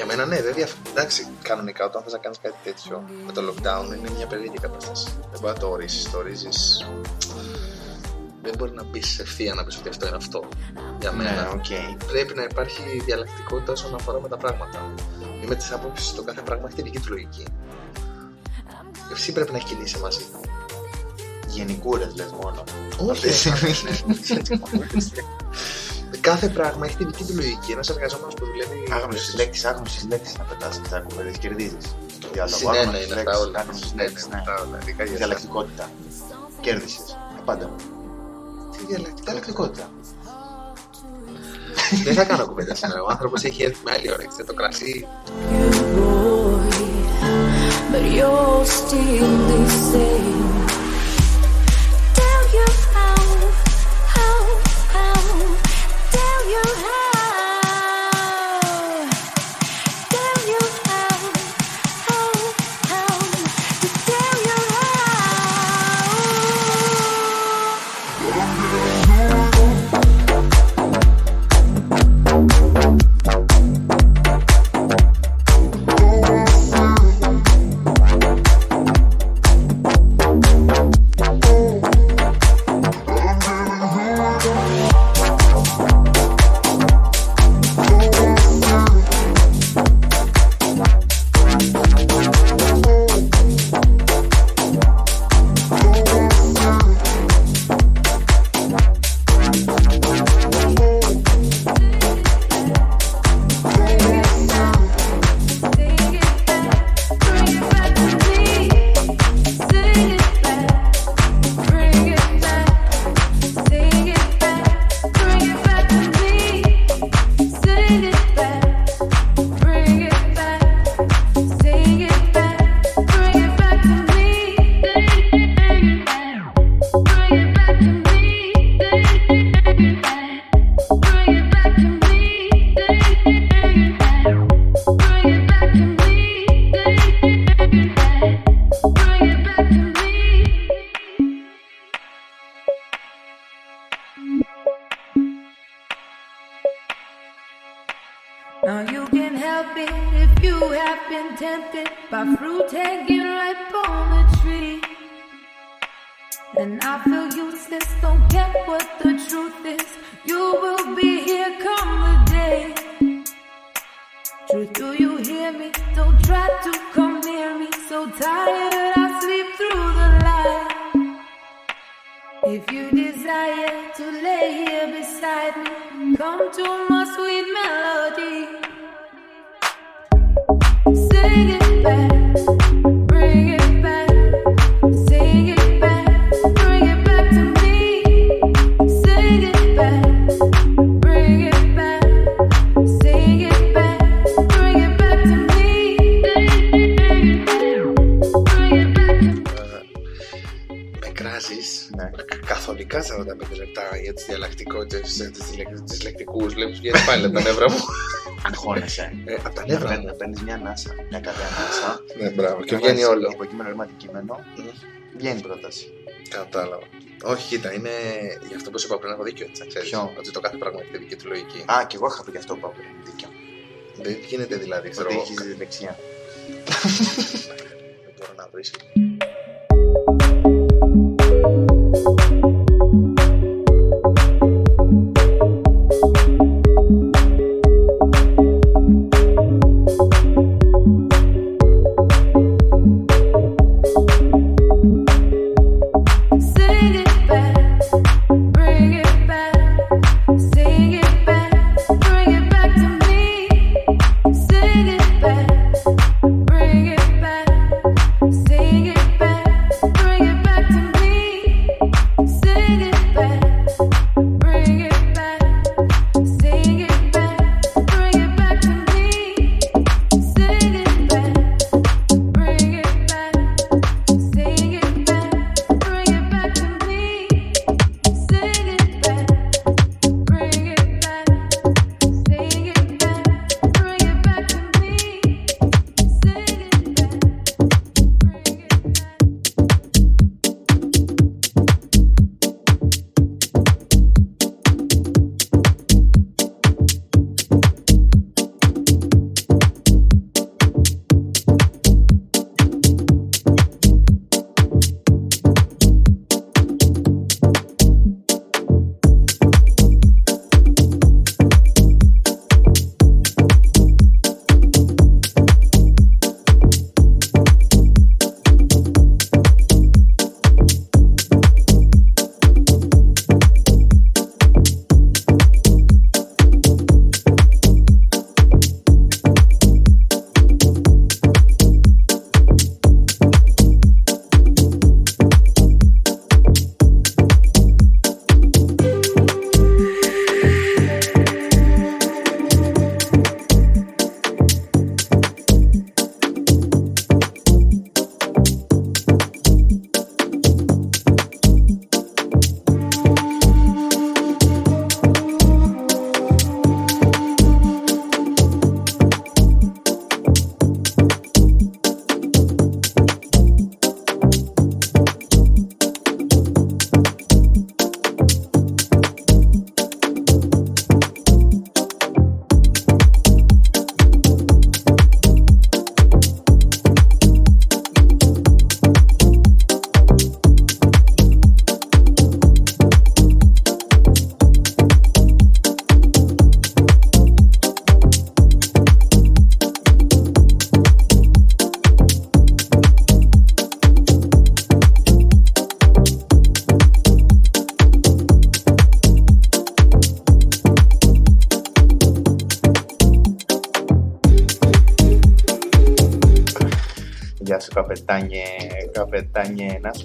Για μένα, ναι, δεν διαφ... Εντάξει, κανονικά όταν θες να κάνεις κάτι τέτοιο με το lockdown είναι μια περίεργη κατάσταση. Δεν μπορεί να το ορίσει. Το ορίζεις. Δεν μπορεί να μπει ευθεία να πεις ότι αυτό είναι αυτό. Για Ναι, μένα. οκ. Πρέπει να υπάρχει διαλλακτικότητα όσον αφορά με τα πράγματα. Είμαι τη άποψη το κάθε πράγμα έχει τη δική του λογική. Εσύ πρέπει να κινείσαι μαζί του. Γενικούρες λες μόνο. Όχι. <laughs> Κάθε πράγμα έχει τη δική του λογική. Ένας εργαζόμενος που δουλεύει. Άγνωσε λέξει, άγνωσε λέξει να πετάς αυτά κουβέντε κερδίζεις. Το διάλογο. Συνένα άγνωσες είναι λέξεις, αυτά όλα. άγνωσες Συνένα λέξεις, είναι ναι. αυτά όλα. Ειδικά για εσάς. Διαλεκτικότητα. Κέρδισες. Πάντα. Τι διαλεκτικότητα. Διαλεκτικότητα. Δεν θα κάνω κουβέντα σήμερα. Ο άνθρωπος έχει έρθει με άλλη όρεξη. Το κρασί. you, boy, but you're still the same. Αγχώνεσαι. Ε, από τα νεύρα μου. Παίρνεις μια ανάσα, μια καλή ανάσα. Ναι, μπράβο. Και να βγαίνει βάζεις όλο. Υποκείμενο ρήμα αντικείμενο, βγαίνει πρόταση. Κατάλαβα. Όχι, κοίτα, είναι γι' αυτό που σου είπα πριν έχω δίκιο. Έτσι, να ξέρεις, Ποιο; Ότι το κάθε πράγμα έχει τη δική του λογική. Α, και εγώ είχα πει γι' αυτό που είπα πριν. Δίκιο. Δεν γίνεται δηλαδή, ξέρω Ότι εγώ. έχεις δεξιά. Δεν μπορώ να βρει.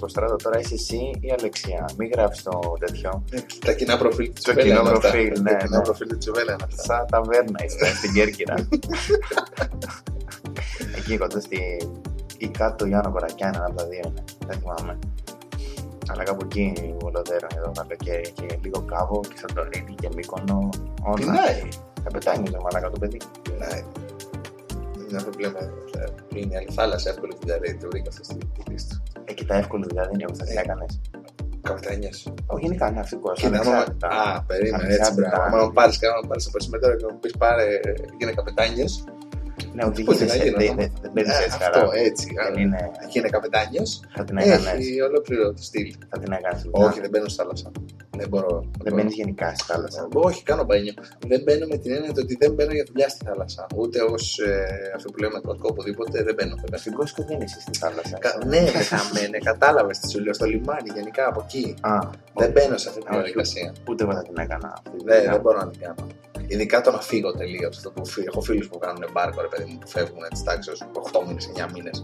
Καπετάνιε. Να σου πω στράτο, τώρα είσαι εσύ ή Αλεξία. Μην γράφεις το τέτοιο. Τα κοινά προφίλ της Το κοινό προφίλ, ναι, Τα κοινά ναι. προφίλ της Τσουβέλα είναι αυτά. Σαν ταβέρνα είστε στην Κέρκυρα. <laughs> Εκεί κοντά στη. ή κάτω του Γιάννο Κορακιάν, ένα από τα δύο είναι. Δεν θυμάμαι. Αλλά κάπου εκεί βολοδέρω εδώ καλοκαίρι και λίγο κάβο και Σαντορίνη και Μύκονο. Όλα. Πεινάει. Καπετάνιο το μαλάκα το παιδί. Πεινάει. Δεν είναι πρόβλημα. Είναι η άλλη θάλασσα, εύκολη την ταρέτη. Το βρήκα αυτό στη τη λίστα. Εκεί τα εύκολα δηλαδή είναι που θα την Ε. έκανε. Καπιτάνια. Όχι, γενικά είναι ναυτικό. Κοίτα, άμα. Α, περίμενε έτσι, μπράβο. Άμα με πάρεις και άμα με πάρεις από σήμερα και μου πεις πάρε, γίνε καπετάνιος. Ναι, Πού οδηγήσεις. την Δεν έγινα, δεν- δεν παίρνει έτσι Αυτό, καλά. έτσι. Δεν είναι. Εκεί είναι καπετάνιος. Θα την έκανες. Έχει ολόκληρο το στυλ. Θα την έκανες. Όχι, δεν μπαίνω στη θάλασσα. Δεν μπορώ. Δεν μπορώ. μπαίνεις γενικά στη θάλασσα. Όχι, κάνω μπάνιο. Δεν μπαίνω με την έννοια του ότι δεν μπαίνω για δουλειά στη θάλασσα. Ούτε ως αυτό που λέμε κόσκο, οπουδήποτε δεν μπαίνω. Δεν μπαίνω. Στην Κόσκο δεν είσαι στη θάλασσα. Κα- Ναι, ρε χαμένε, κατάλαβες τι σου λέω. Στο λιμάνι, γενικά από εκεί. Α, Δεν μπαίνω σε αυτή την Όχι. διαδικασία. ούτε εγώ θα την έκανα. αυτή τη Δεν, δουλειά. δεν μπορώ να την κάνω. Ειδικά το να φύγω τελείως. Έχω φίλους που κάνουν μπάρκο, ρε παιδί μου, που φεύγουν τη τάξη 8 μήνες, 9 μήνες.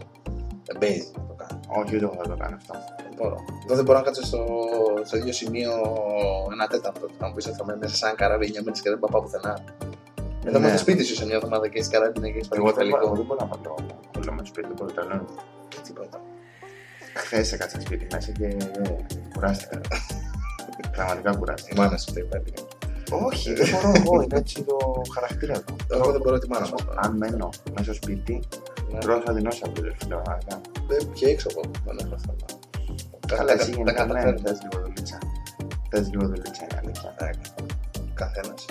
Δεν παίζει να το κάνω. Όχι, ούτε εγώ θα το κάνω αυτό. Δεν μπορώ. Εδώ δεν μπορώ να κάτσω στο, στο ίδιο σημείο ένα τέταρτο. Θα μου πεις ότι θα είμαι μέσα σαν καράβι 9 μήνες και δεν πάω πουθενά. Εδώ Ναι. με το σπίτι σου σε μια εβδομάδα και έχεις καράβι και έχεις Εγώ δεν μπορώ- εγώ παλιό. δεν μπορώ να βάλω όλο με σπίτι, δεν μπορώ να λέω. Τίποτα. Χθες έκατσα σπίτι μέσα και ε, κουράστηκα. <laughs> Πραγματικά κουράζει. Η μάνα σου φταίει πάλι. Όχι, δεν μπορώ εγώ, είναι έτσι το χαρακτήρα του. Εγώ δεν μπορώ τη μάνα μου. Αν μένω μέσα στο σπίτι, Ναι. τρώω θα δεινόσα από το φίλο. πραγματικά. Δεν και έξω εγώ. Δεν έχω θέμα. Καλά, εσύ Τα γενικά ναι, καταφέρνω. θες λίγο δουλίτσα. Θες λίγο δουλίτσα, είναι αλήθεια. Καθένας.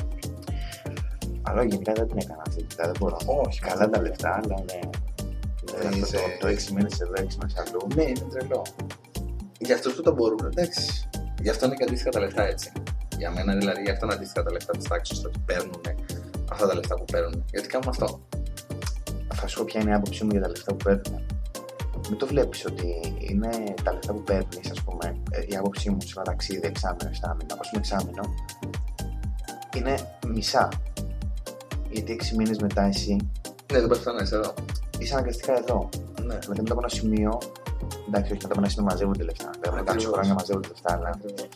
Αλλά γενικά δεν την έκανα αυτή τη δουλειά, δεν μπορώ. Όχι, καλά τα λεφτά, αλλά ναι. Ε, Αυτό είσαι- το- Το 6 μήνες εδώ, 6 μήνες αλλού. Ναι, είναι τρελό. Για αυτού που το μπορούν, εντάξει. Γι' αυτό είναι και αντίστοιχα τα λεφτά έτσι. Για μένα δηλαδή, γι' αυτό είναι αντίστοιχα τα λεφτά της τάξης ότι παίρνουν αυτά τα λεφτά που παίρνουν. Γιατί κάνουν αυτό. Θα σου πω ποια είναι η άποψή μου για τα λεφτά που παίρνουν. Μην το βλέπεις ότι είναι τα λεφτά που παίρνεις, ας πούμε. ε, Η άποψή μου σε ένα ταξίδι, εξάμεινο, εξάμεινο, ας πούμε εξάμεινο, είναι μισά. Γιατί 6 μήνες μετά εσύ Ναι, δεν πρέπει να είσαι εδώ. είσαι αναγκαστικά εδώ. Ναι. Δηλαδή μετά από ένα σημείο. Εντάξει, όχι μετά από ένα σημείο μαζεύονται λεφτά. Δηλαδή μετά από Ακριβώς. χρόνια μαζεύονται λεφτά, αλλά Ακριβώς.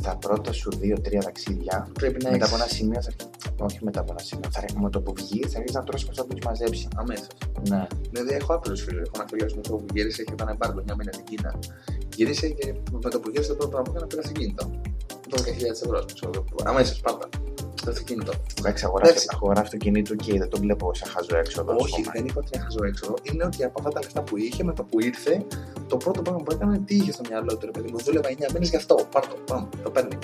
Στα πρώτα σου 2-3 ταξίδια Πρέπει να μετά από έχει ένα σημείο θα αρχίσει. Όχι μετά από ένα σημείο. Θα, με το που βγεις θα αρχίσεις να τρώσει αυτά που έχει μαζέψεις. αμέσως. Ναι. Δηλαδή, έχω άπειρου φίλους. Έχω ένα φίλο μου που γύρισε και ήταν εμπάργκο μια μήνα στην Κίνα. Γύρισε και με το που γύρισε το πρώτο πράγμα που έκανε πήρα αυτοκίνητο. 12.000 ευρώ. Αμέσως πάντα. Το αυτοκίνητο. Εντάξει, αγοράσει Εντάξει. αγορά αυτοκινήτου και δεν το βλέπω σαν χαζό έξοδο. ας Όχι, πούμε. δεν είπα ότι είναι χαζό έξοδο. Είναι ότι από αυτά τα λεφτά που είχε, με το που ήρθε, το πρώτο πράγμα που έκανε τι είχε στο μυαλό του. Ρε παιδί μου, δούλευα 9 μήνες γι' αυτό. Πάρ το, πάμε, το παίρνει.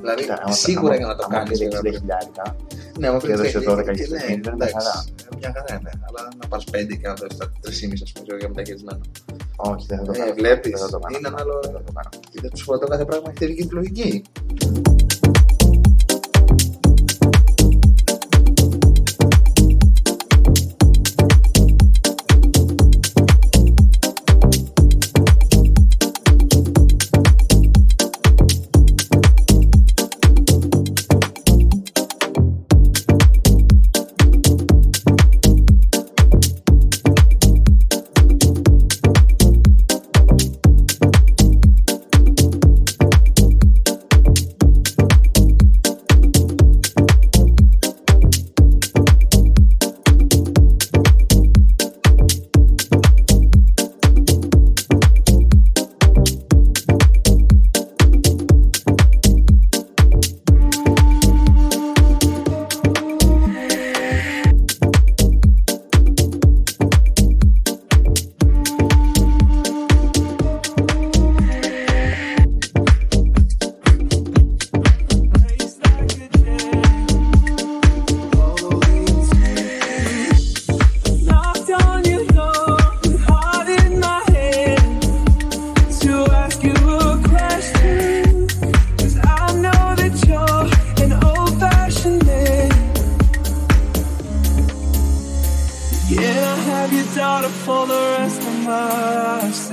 Δηλαδή, Κοίτα, άμα- σίγουρα άμα- για να το άμα κάνεις. πήρε 60 χιλιάρικα, Ναι, άμα και πήρε έδωσε 60, 12 και και ναι, είναι μια εντάξει, χαρά. Μια χαρά, ναι. Αλλά να πα 5 και να το στα 3,5 ας πούμε, για μεταχειρισμένο. όχι, δεν θα το Ε, κάνω. βλέπεις, Δεν θα το κάνω. είναι ένα άλλο- Δεν θα το κάνω. Δεν τους φορτώ κάθε πράγμα έχει τη δική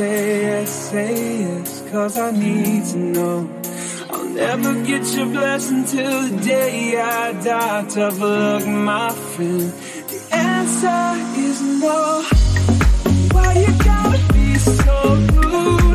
Say yes, say yes, cause I need to know. I'll never get your blessing till the day I die. Tough luck, my friend. The answer is no. Why you gotta be so rude?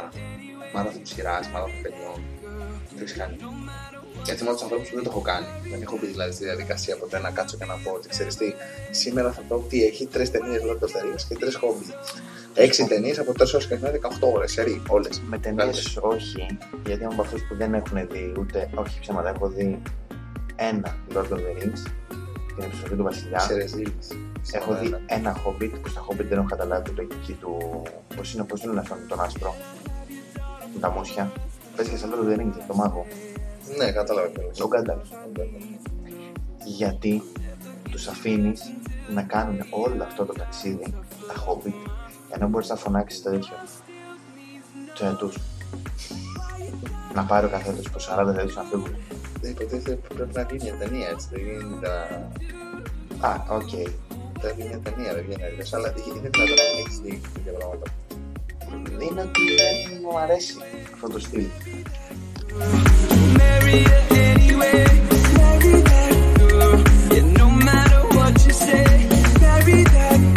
Ποτέ ζωή σου μάραθον. Μάραθον σειράς, μάραθον παιδιών. Το έχει κάνει. Γιατί είμαι από τους ανθρώπους που δεν το έχω κάνει. Δεν έχω μπει δηλαδή στη διαδικασία ποτέ να κάτσω και να πω ότι ξέρεις τι, σήμερα θα πω τι έχει τρεις ταινίες λόγω και τρεις χόμπι. Έξι ταινίες από 4 ώρες και 18 ώρες, σερή, όλες. Με ταινίες όχι, γιατί είμαι από αυτούς που δεν έχουν δει ούτε. Όχι ψέματα, έχω δει ένα Lord of the Rings, την επιστροφή του Βασιλιά. Σε ρεζίλη. Έχω δει ένα Hobbit που στα Hobbit δεν έχω καταλάβει το εκεί του. Πώς είναι, πώς είναι αυτό με τον άσπρο. Με τα μουσια. Πες και σε Lord of the Rings, το μάγο. Ναι, κατάλαβα ποιος Τον Γκάνταλφ. Γιατί τους αφήνεις να κάνουν όλο αυτό το ταξίδι, τα Hobbit, ενώ μπορείς να φωνάξεις το τέτοιο. Τους αιωτού. Να πάρει ο καθένα του 40 δηλαδή να φύγουν. Δεν υποτίθεται που πρέπει να γίνει μια ταινία έτσι. Δεν γίνει τα. Α, οκ. Θα βγει μια ταινία, δεν βγαίνει αλλιώς. Αλλά είναι δυνατόν να μην έχεις δει τέτοια πράγματα. Είναι ότι δεν μου αρέσει αυτό το στυλ. Marry her anyway. Marry that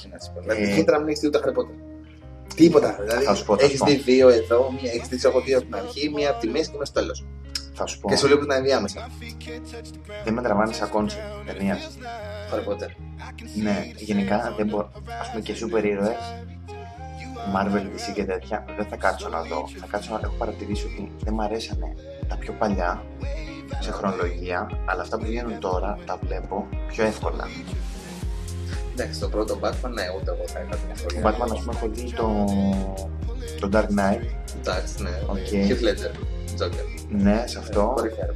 χειρότερο. να σου πω. Δηλαδή, Ε. γίνεται να μην έχει δει ούτε Harry Potter. Τίποτα. Δηλαδή, Θα σου πω, θα έχεις σου πω. δει δύο εδώ, μία έχεις δει έχω δύο από την αρχή, μία από τη μέση και μία στο τέλος. Θα σου πω, Και σου λέω που είναι ενδιάμεσα. δεν με τραβάνε σαν concept ταινία. Harry Potter. Ναι, γενικά δεν μπορώ. Ας πούμε και σούπερ ήρωες, Marvel, DC και τέτοια, δεν θα κάτσω να δω. Θα κάτσω να έχω παρατηρήσει ότι δεν μου αρέσανε τα πιο παλιά σε χρονολογία, αλλά αυτά που βγαίνουν τώρα τα βλέπω πιο εύκολα. Εντάξει, το πρώτο Batman, ναι, ούτε εγώ θα είχα την ευκολία. Batman, ας πούμε, έχω δει το, το Dark Knight. Εντάξει, ναι. OK. Heath Ledger. Joker. Ναι, σε αυτό. Κορυφαία.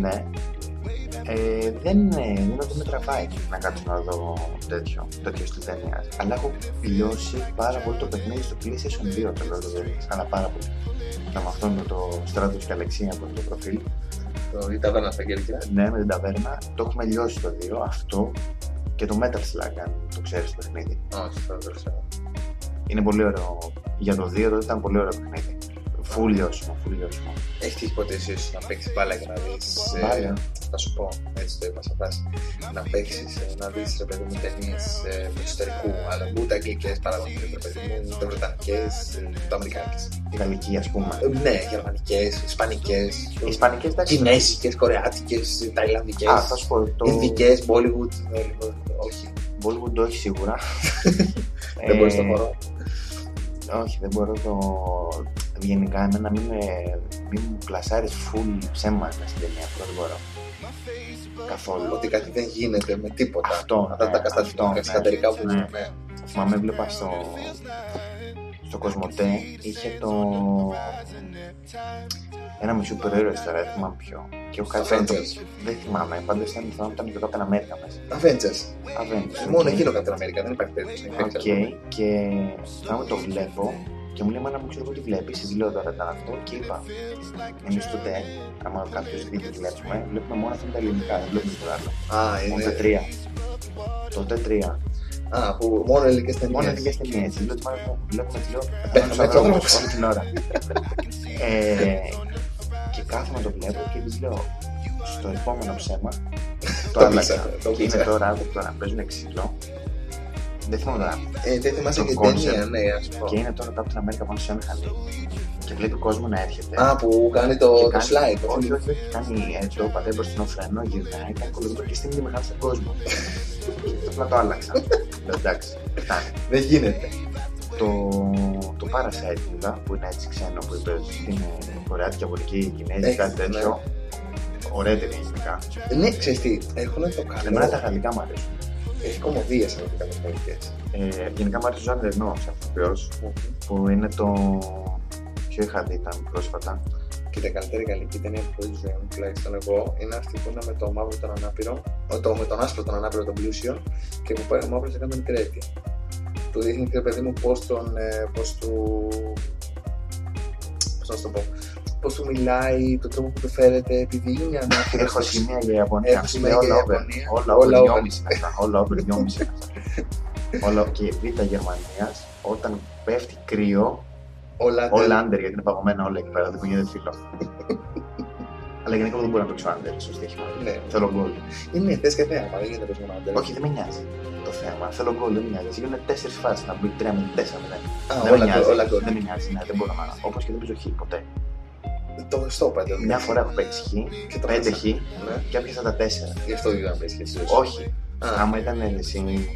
Ναι. Ε, δεν, ε, δεν είναι ότι με τραβάει να κάτσω να δω τέτοιο, τέτοιο στυλ ταινίας. Αλλά έχω λιώσει πάρα πολύ το παιχνίδι στο PlayStation 2 το Lord of the Rings. Αλλά πάρα πολύ. Να με αυτόν με το Stratos και Αλεξία που είναι το προφίλ. Το η ταβέρνα στα Κέρκυρα. Ναι, με την ταβέρνα. Το έχουμε λιώσει το 2. Αυτό και το Metal Slug, αν το ξέρεις το παιχνίδι. Όχι, θα το ξέρω. Είναι πολύ ωραίο. Για το 2 τότε ήταν πολύ ωραίο παιχνίδι. Φουλ λιώσιμο, φουλ λιώσιμο. Έχεις τύχει ποτέ εσύ να παίξεις μπάλα και να δεις. Μπάλα. θα σου πω, έτσι το είπα σε φάση. Να παίξεις, να δεις ρε παιδί μου ταινίες τους εξωτερικού, αλλά ούτε αγγλικές παραγωγές, ρε παιδί μου, ούτε βρετανικές, ούτε αμερικάνικες. Η Γαλλική, ας πούμε. Ναι, γερμανικές, ισπανικές, Οι Ισπανικές, εντάξει. κινέζικες, κορεάτικες, ταϊλανδικές, Α, θα σου πω. Το ινδικές, Bollywood. ε, λοιπόν, Όχι, Bollywood το έχει σίγουρα. <laughs> δεν μπορείς Ε, να το χώρο. Όχι, δεν μπορώ το. Γενικά, εμένα μην, με- μην μου πλασάρεις full ψέματα στην ταινία. Αυτό δεν μπορώ. Καθόλου. Ότι κάτι δεν γίνεται με τίποτα. Αυτό, Αυτά ναι, τα αυτό, καστατικά ναι, καστατερικά που ναι. ναι. Θυμάμαι, έβλεπα στο, στο Κοσμοτέ, είχε το. Ένα μισό περίεργο τώρα, δεν θυμάμαι ποιο. Και έχω κάτι Avengers. το- Δεν θυμάμαι, πάντω ήταν, θυμάμαι ότι ήταν και το Captain America μέσα. Avengers. Avengers. Μόνο οκ. εκείνο κατά την Αμερικά, δεν υπάρχει περίπτωση. να Οκ, υπήρξε. και θυμάμαι το βλέπω και μου λέει μάνα μου ξέρω εγώ τι βλέπεις, της λέω τώρα ήταν αυτό και είπα εμείς τότε, άμα κάποιος δει τι βλέπουμε, βλέπουμε μόνο αυτά τα ελληνικά, δεν βλέπουμε το άλλο. Α, Μόνο είναι. τα τρία. Τότε τρία. Α, που μόνο ελληνικές Μόνο ταινίε. ειδικές ταινίες. Της λέω τη μάνα μου, βλέπουμε τη λέω, Πέρα, «Στους με το ανθρώπους, δρόμος. όλη την ώρα. Ε, και κάθομαι να το βλέπω και της λέω, στο επόμενο ψέμα το Το άλλαξα. πήσα, το Και είναι πήσα. τώρα, τώρα παίζουν ξύλο. Δεν θυμάμαι τώρα. Ε, δεν θυμάσαι Το και την concept. ταινία, ναι, ας πω. Και είναι τώρα το Captain America πάνω σε μια μηχανή. Και βλέπει κόσμο να έρχεται. Α, που κάνει το, Και το κάνει- slide. το Όχι, film. όχι, όχι. Κάνει έτσι, το πατέρας μπροστινό φρένο, γυρνάει, κάνει κολυμπό και στείλει τη μηχανή στον κόσμο. Και απλά το άλλαξα. <laughs> Λέω εντάξει, φτάνει. Δεν γίνεται. Το, το Parasite είδα, που είναι έτσι ξένο, που είπε ότι είναι κορεάτικη, ιαπωνική, κινέζικη, Έχει, κάτι τέτοιο. Ωραία ταινία γενικά. Ναι, ξέρεις τι, έχουν το Εμένα τα καλό. γαλλικά μου αρέσουν. Έχει κομμωδίες από τις γαλλικές. Ε, γενικά μου αρέσει ο Ζαν Ρενό, σαν ηθοποιός, που είναι το. Ποιο είχα δει ήταν πρόσφατα. Και τα καλύτερη γαλλική ταινία που έχω ζωή μου, τουλάχιστον εγώ, είναι αυτή που είναι με το μαύρο τον ανάπηρο, ο, το, με τον άσπρο τον ανάπηρο τον πλούσιο και που πάει ο μαύρος να κάνει τον κρέτη. Του δείχνει και παιδί μου πώς τον. Ε, πώς του. Πώς να σου το πω. Πώ του μιλάει, τον τρόπο που του φέρεται, επειδή είναι ανάπηρο. Έχω σημεία για Ιαπωνία. Έχω σημεία για όλα over. Ιαπωνία. Όλα Όλα over. over. 2,5 είναι αυτά. Όλα over 2,5 είναι αυτά. Όλα και β' Γερμανίας, όταν πέφτει κρύο, Όλα όλα under γιατί είναι παγωμένα όλα εκεί πέρα, δεν κουνιέται φίλο. Αλλά γενικά δεν μπορώ να παίξω under στο στοίχημα. Ναι. Θέλω γκολ. Είναι θες και θέαμα, δεν γίνεται πες μόνο άντερ. Όχι, δεν με νοιάζει το θέμα. Θέλω γκολ, δεν με νοιάζει. Γίνονται τέσσερις φάσεις να μπει τρία με τέσσερα με Α, Δεν με όλα, νοιάζει. όλα γκολ. Δεν με νοιάζει, ναι, δεν μπορώ να. Όπως και δεν παίζω χ ποτέ. Το στο πάντε. Μια φορά έχω παίξει χ, Και το πέντε χάσα. χ Ναι. και έπιασα τα τέσσερα. Γι' αυτό δεν πες και εσύ. Όχι. Α. Άμα ήταν εσύ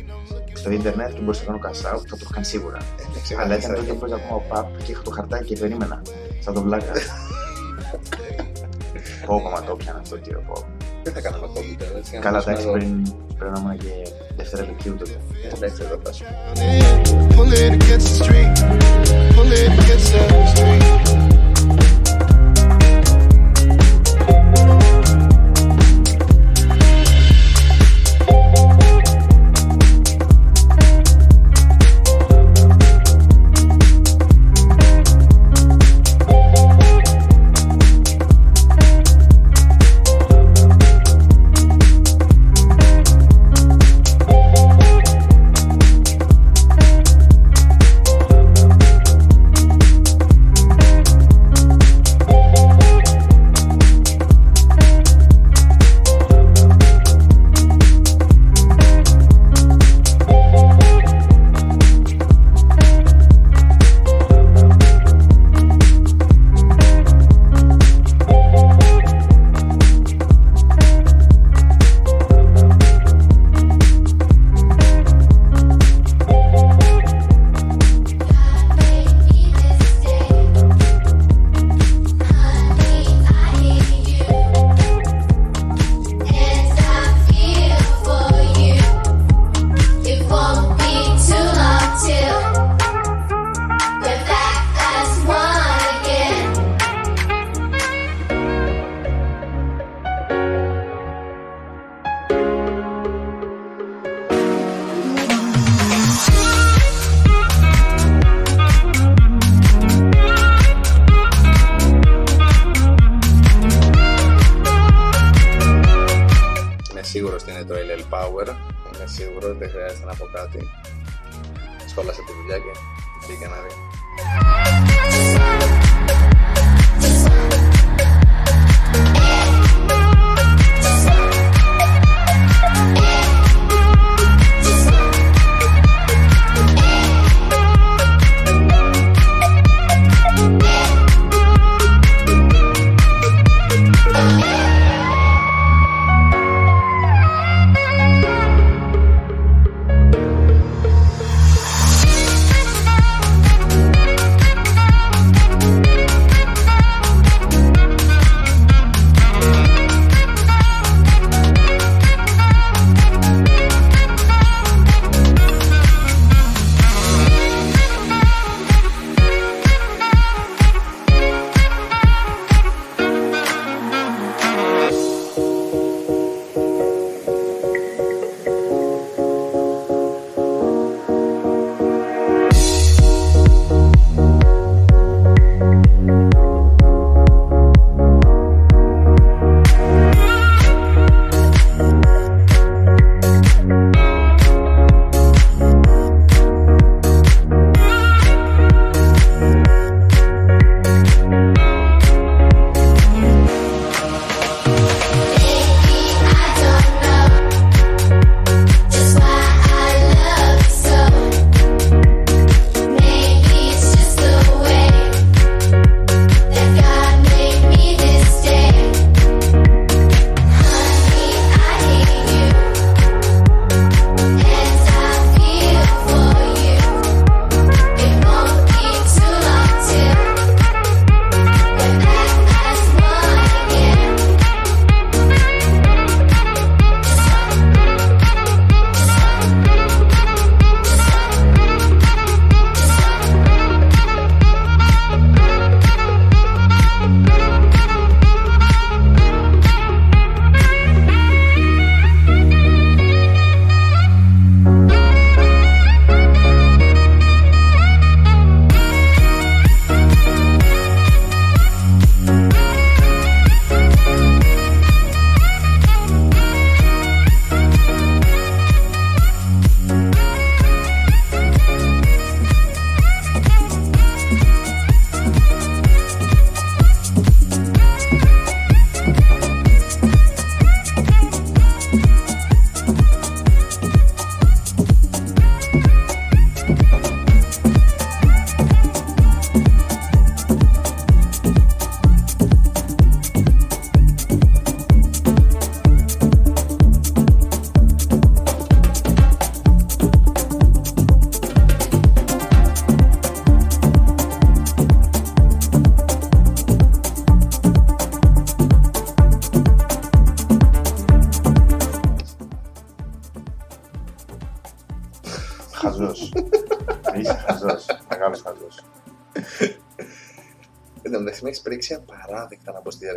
στο ίντερνετ και μπορούσα να κάνω cash out, θα το είχαν σίγουρα. Ε, Αλλά ήταν τότε που παίζα ακόμα παπ και είχα το χαρτάκι και περίμενα. Σαν τον βλάκα. <laughs> Πω, μα το πιάνα αυτό, κύριο πω. Δεν θα κάναμε COVID τώρα. έτσι, Καλά, να εντάξει, δω. πριν πρέπει να ήμουν και δεύτερα λυκείου τότε. Ε, Εντάξει, εδώ θα σου πω. Pull it against the street. Pull it against the street.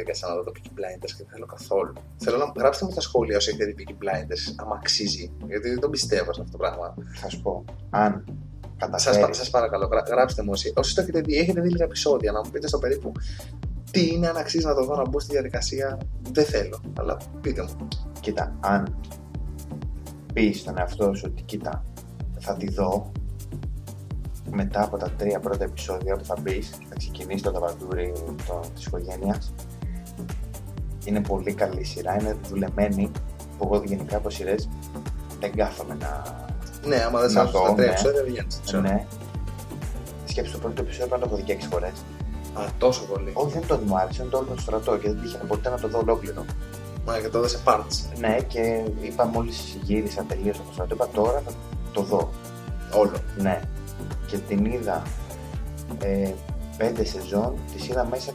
Απαράδεκτα να μπω στη διαδικασία να δω το Peaky Blinders και δεν θέλω καθόλου. Θέλω να γράψτε μου στα σχόλια όσοι έχετε δει Peaky Blinders, άμα αξίζει. Γιατί δεν το πιστεύω σε αυτό το πράγμα. Θα σου πω, αν Σας, καταφέρεις... πα- σας παρακαλώ, γρα- γράψτε μου όσοι, όσοι το έχετε δει, έχετε δει λίγα επεισόδια, να μου πείτε στο περίπου τι είναι, αν αξίζει να το δω, να μπω στη διαδικασία. Δεν θέλω, αλλά πείτε μου. Κοίτα, αν πεις στον εαυτό σου ότι κοίτα, θα τη δω μετά από τα τρία πρώτα επεισόδια που θα μπεις, θα ξεκινήσει το ταβαντούρι της οικογένειας. Είναι πολύ καλή σειρά, είναι δουλεμένη. Που εγώ γενικά από σειρές δεν κάθομαι να. Ναι, άμα δεν Να σας δω, τα τρία ναι. επεισόδια δεν γίνεται. ξέρω. Ναι. Σκέψου το πρώτο επεισόδιο πρέπει να το έχω δει και 6 φορές. Α, τόσο πολύ. Όχι, δεν το μου άρεσε, είναι το όλο το στρατό και δεν τύχε ποτέ να το δω ολόκληρο. Μα και το δω σε parts. Ναι, και είπα μόλις γύρισα τελείωσα το στρατό, είπα τώρα θα το δω. Όλο. Ναι. Και την είδα ε, πέντε σεζόν, τη είδα μέσα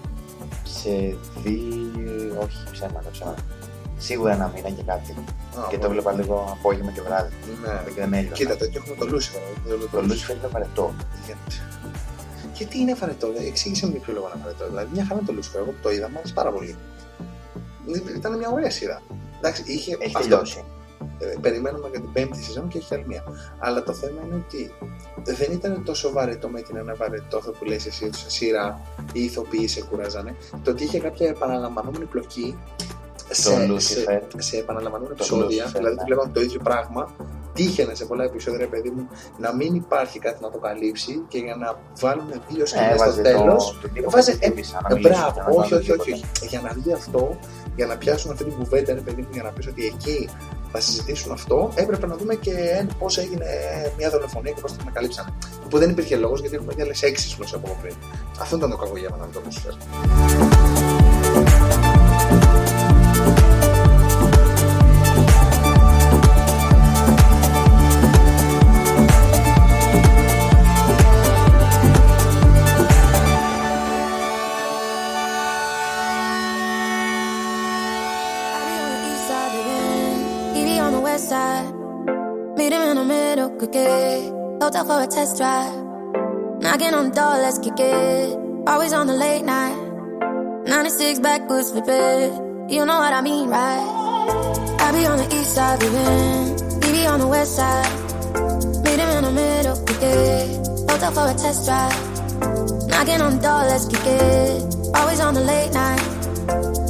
σε δύο. Όχι, ψέματα, ψέματα. Σίγουρα ένα μήνα και κάτι. Α, και το πολύ. βλέπα λίγο απόγευμα και βράδυ. Ναι. Και δεν έλειωνα. Κοίτα, τέτοιο έχουμε το Lucifer. δεν το το Lucifer ήταν βαρετό. Γιατί- Γιατί είναι βαρετό, δηλαδή, εξήγησε μου για ποιο λόγο είναι βαρετό. Δηλαδή, μια χαρά είναι το Lucifer, εγώ που το είδα, μου άρεσε πάρα πολύ. Ήταν μια ωραία σειρά. Εντάξει, είχε Έχει αυτό. τελειώσει. Ε, περιμένουμε για την πέμπτη σεζόν και έχει άλλη μία. Αλλά το θέμα είναι ότι δεν ήταν τόσο βαρετό με την ένα βαρετό αυτό που λες εσύ ότι σε σειρά οι ηθοποιοί σε κουράζανε. Το ότι είχε κάποια επαναλαμβανόμενη πλοκή σε, Lucifer. σε, σε επαναλαμβανόμενα Το επεισόδια, Lucifer, δηλαδή ναι. βλέπαμε το ίδιο πράγμα. Τύχαινε σε πολλά επεισόδια, ρε παιδί μου, να μην υπάρχει κάτι να το καλύψει και για να βάλουμε δύο σκηνές στο Έβαζε τέλος. το, το τύπο Βάζε- που χτύπησα, να Ε, μιλήσει, Μπράβο, να όχι, βάλω όχι, όχι, τίποτα. όχι. Για να βγει αυτό, για να πιάσουν αυτή την κουβέντα, ρε παιδί μου, για να πεις ότι εκεί θα συζητήσουν αυτό, έπρεπε να δούμε και πώς έγινε μια δολοφονία και πώς την ανακαλύψανε. Που δεν υπήρχε λόγος γιατί έχουμε δει άλλε έξι φλό από πριν. Αυτό ήταν το κακό για μένα με το Middle, could get hotel for a test drive. Knocking on the door, let's kick it. Always on the late night. 96 backwoods flip it. You know what I mean, right? I be on the east side living, he be on the west side. Meet him in the middle, could get hotel for a test drive. Knocking on the door, let's kick it. Always on the late night.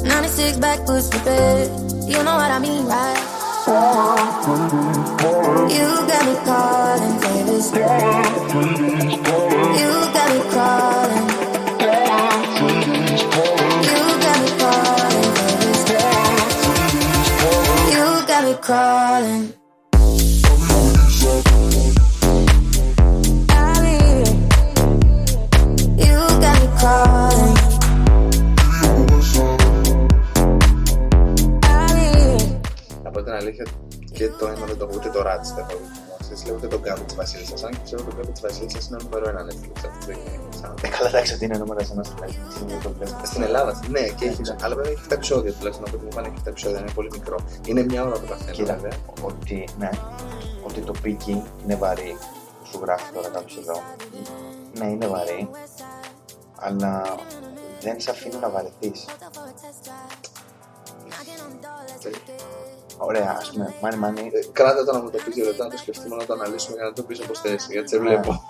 96 backwoods flip it. You know what I mean, right? You got me calling, baby. You got me calling. You got me calling, baby. You got me crawling. I mean, you got me crawling. I mean. Από την αλήθεια και το ένα δεν το έχω ούτε το Rats δεν έχω δει. Σας λέω ούτε τον Γκάμπι τη Βασίλισσα. Αν και ξέρω ότι το Γκάμπι τη Βασίλισσα είναι νούμερο ένα Netflix αυτή τη στιγμή. Σαν- Ε, καλά, εντάξει, ότι είναι νούμερο ένα στην Ελλάδα. δεν το βλέπω. Στην Ελλάδα, ναι, και έχει. Αλλά βέβαια έχει 7 επεισόδια τουλάχιστον από ό,τι μου πάνε έχει 7 επεισόδια. Είναι πολύ μικρό. Είναι μια ώρα το καθένα. Κοίτα, βέβαια. ότι, ναι, ότι το πίκι είναι βαρύ. Σου γράφει τώρα κάποιος εδώ. Ναι, είναι βαρύ. Αλλά δεν σε αφήνει να βαρεθείς ωραία, ας πούμε, money, ε, το να μου το πεις λεπτά, να το σκεφτούμε να το αναλύσουμε για να το πεις όπως θες. Γιατί σε βλέπω.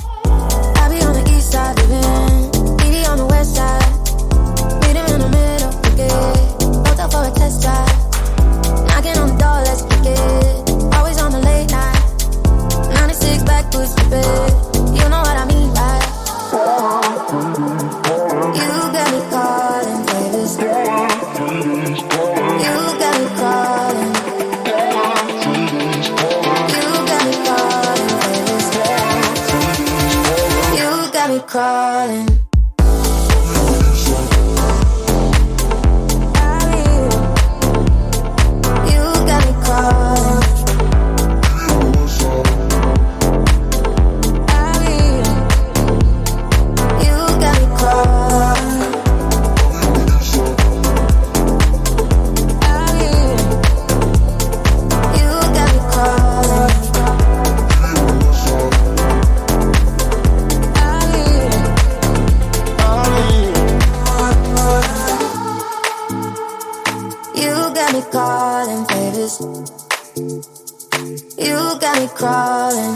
Crawling.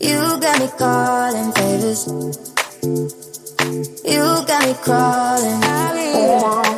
You got me calling favors. You got me crawling.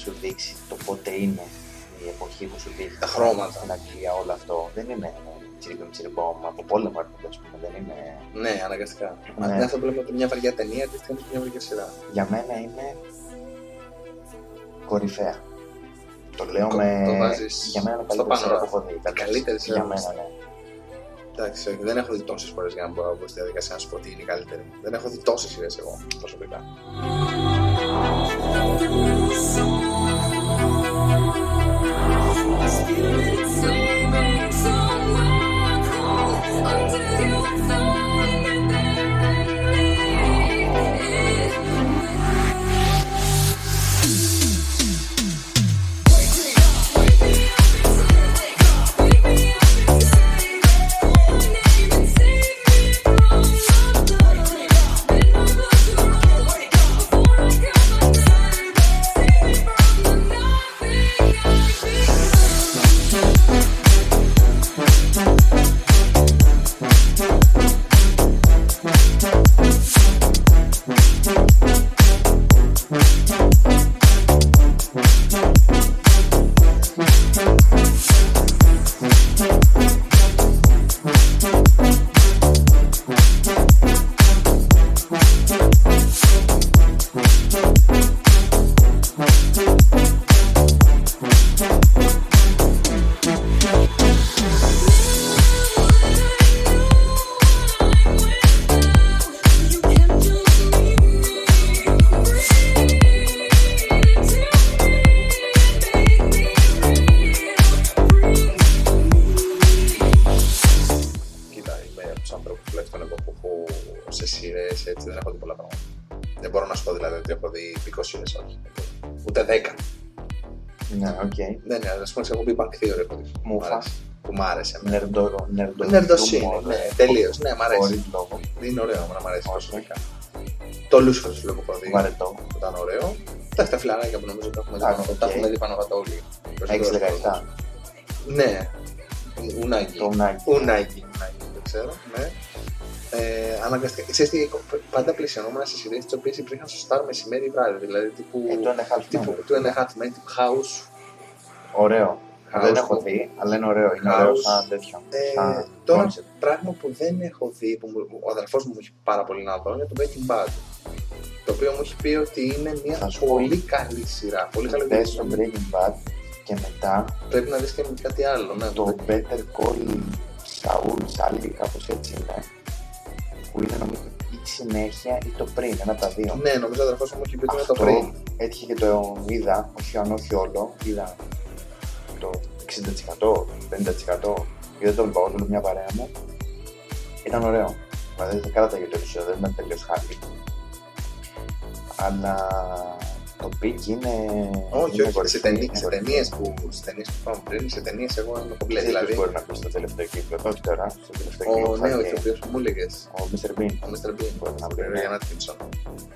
Σου δείξει το πότε είναι η εποχή που σου δείχνει. Τα χρώματα. Στην Αγγλία, όλο αυτό. Δεν είναι τσιριμπιμ τσιριμπομ, από πόλεμο έρχονται, ας πούμε. Δεν είναι. Ναι, αναγκαστικά. Ναι. Αντί να αυτό βλέπουμε μια βαριά ταινία, τη στιγμή μια βαριά σειρά. Για μένα είναι κορυφαία. Το λέω Το- με. το βάζεις για μένα είναι στο καλύτερη σειρά πάνω που έχω δει. Η καλύτερη σειρά Για που μένα, έχεις ναι. Εντάξει, όχι, δεν έχω δει τόσες φορές για να μπορώ να μπω στη διαδικασία να σου πω ότι είναι η καλύτερη. Δεν έχω δει τόσες σειρές εγώ προσωπικά. Που μ' άρεσε. εμένα. Nerdο- nerdο- Nerdοσύνη, χιούμορ, ναι, τελείως. Ναι, μ' αρέσει. Χωρίς λόγο. Είναι ωραίο, να μ' αρέσει Όχι. προσωπικά. Το Lucifer σου λέω που έχω δει. Βαρετό. που Ήταν ωραίο. Εντάξει, τα φιλαράκια που νομίζω ότι τα έχουμε δει Α, πάνω- οκ. τα έχουμε δει πάνω κάτω όλοι. Έχεις Περισσότερος 17. κόσμος. Ναι. Ουνάκι. Το ουνάκι. Ουνάκι. Ουνάκι, δεν ξέρω. Ναι. Ε, αναγκαστικά. Ξέρεις τι, πάντα πλησιανόμουν σε σειρές τις οποίες υπήρχαν στο Star μεσημέρι ή βράδυ. Δηλαδή τύπου. Ε, Two and a Half τύπου Men. Two and a Half Men, τύπου House. Ωραίο. House Δεν έχω που- δει, αλλά είναι ωραίο. Είναι House. ωραίο σαν τέτοιο. Ε, σαν τώρα, concept. πράγμα που δεν έχω δει, που μου- ο αδερφός μου μου έχει πάρα πολύ να δω, είναι το Breaking Bad. Το οποίο μου έχει πει ότι είναι μια Θα σου πω. πολύ καλή σειρά. Πολύ καλή Δες το Breaking Bad και μετά Πρέπει να δεις και κάτι άλλο. Ναι, το Better Call Saul, Sally, κάπως έτσι είναι. Που είναι νομίζω ή τη συνέχεια ή το πριν, ένα από τα δύο. Ναι, νομίζω ο αδερφός μου μου έχει πει ότι είναι το Αυτό πριν. έτυχε και το είδα, όχι αν όχι όλο, είδα το 60%, 50%. Είδα το λοιπόν όλο μια παρέα μου. Ήταν ωραίο. Δηλαδή δεν κράταγε το επεισόδιο, δεν ήταν τελείως χάλι. Αλλά το πικ είναι. Όχι, είναι όχι, κορυφή, σε, ταινί, είναι σε κορυφή. ταινίες που, σε ταινίες που είπαμε πριν, σε ταινίες εγώ είμαι κομπλέ. Δεν Δηλαδή, μπορεί να πει στο τελευταίο κύκλο. Όχι τώρα, στο τελευταίο ο κύκλο. θα νέος έρθει ο οποίος που μου έλεγες, Ο Mr. Bean. ο Mr. Bean, Μπορεί να πει, ο ναι. Ryan Atkinson. να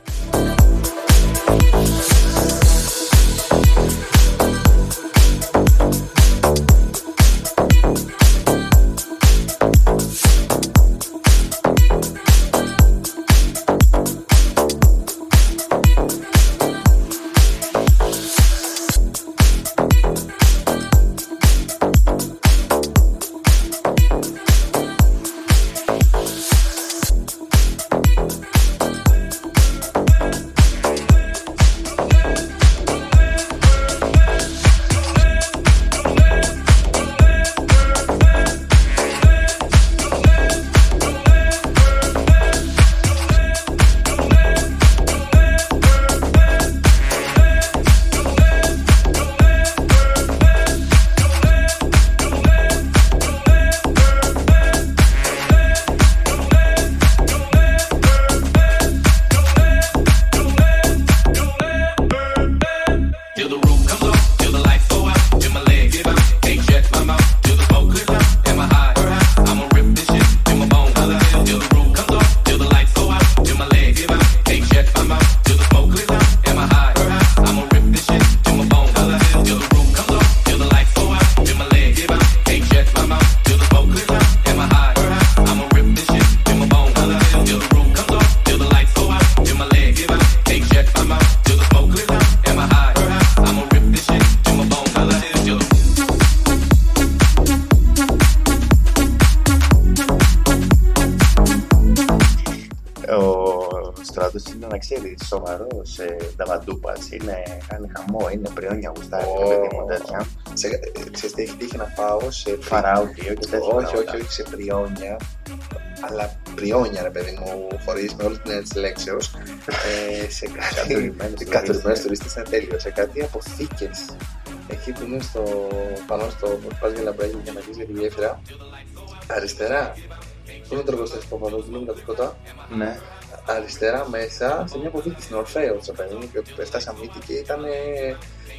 σε Φαράουτιο και τέτοια. όχι, πράγματα. όχι, όχι, σε πριόνια. Αλλά πριόνια, ρε παιδί μου, χωρίς με όλη την έννοια της λέξεως. Ε, σε κάτι. Κατουρημένους Κατουρημένους τουρίστες. τουρίστες είναι τέλειο. Σε κάτι αποθήκες. Εκεί που είναι στο, πάνω στο που πας για λαμπράκι για να βγει για τη γέφυρα. Αριστερά. Πού είναι το εργοστάσιο του Παπαδόπουλου, με τα τίποτα. Ναι. αριστερά μέσα σε μια αποθήκη στην Ορφαίο στο παιδί μου και έφτασα μύτη και ήταν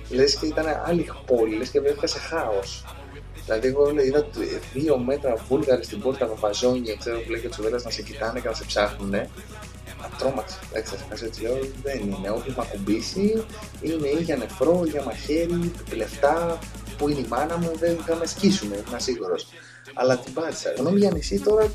λες και ήταν άλλη πόλη, λες και βρέθηκα σε χάος. Δηλαδή, εγώ λέει, είδα τ- δύο μέτρα βούλγαροι στην πόρτα βαζόνια, ξέρω που λέει και του να σε κοιτάνε και να σε ψάχνουνε. Ατρώμαξε. Εντάξει, θα σε χάσει έτσι λέω, δεν είναι. Όποιο με ακουμπήσει είναι ή για νεφρό, ή για μαχαίρι, λεφτά, που είναι η μάνα μου, δεν θα με σκίσουνε, είμαι σίγουρος. Αλλά την πάτησα. Γνώμη για νησί τώρα,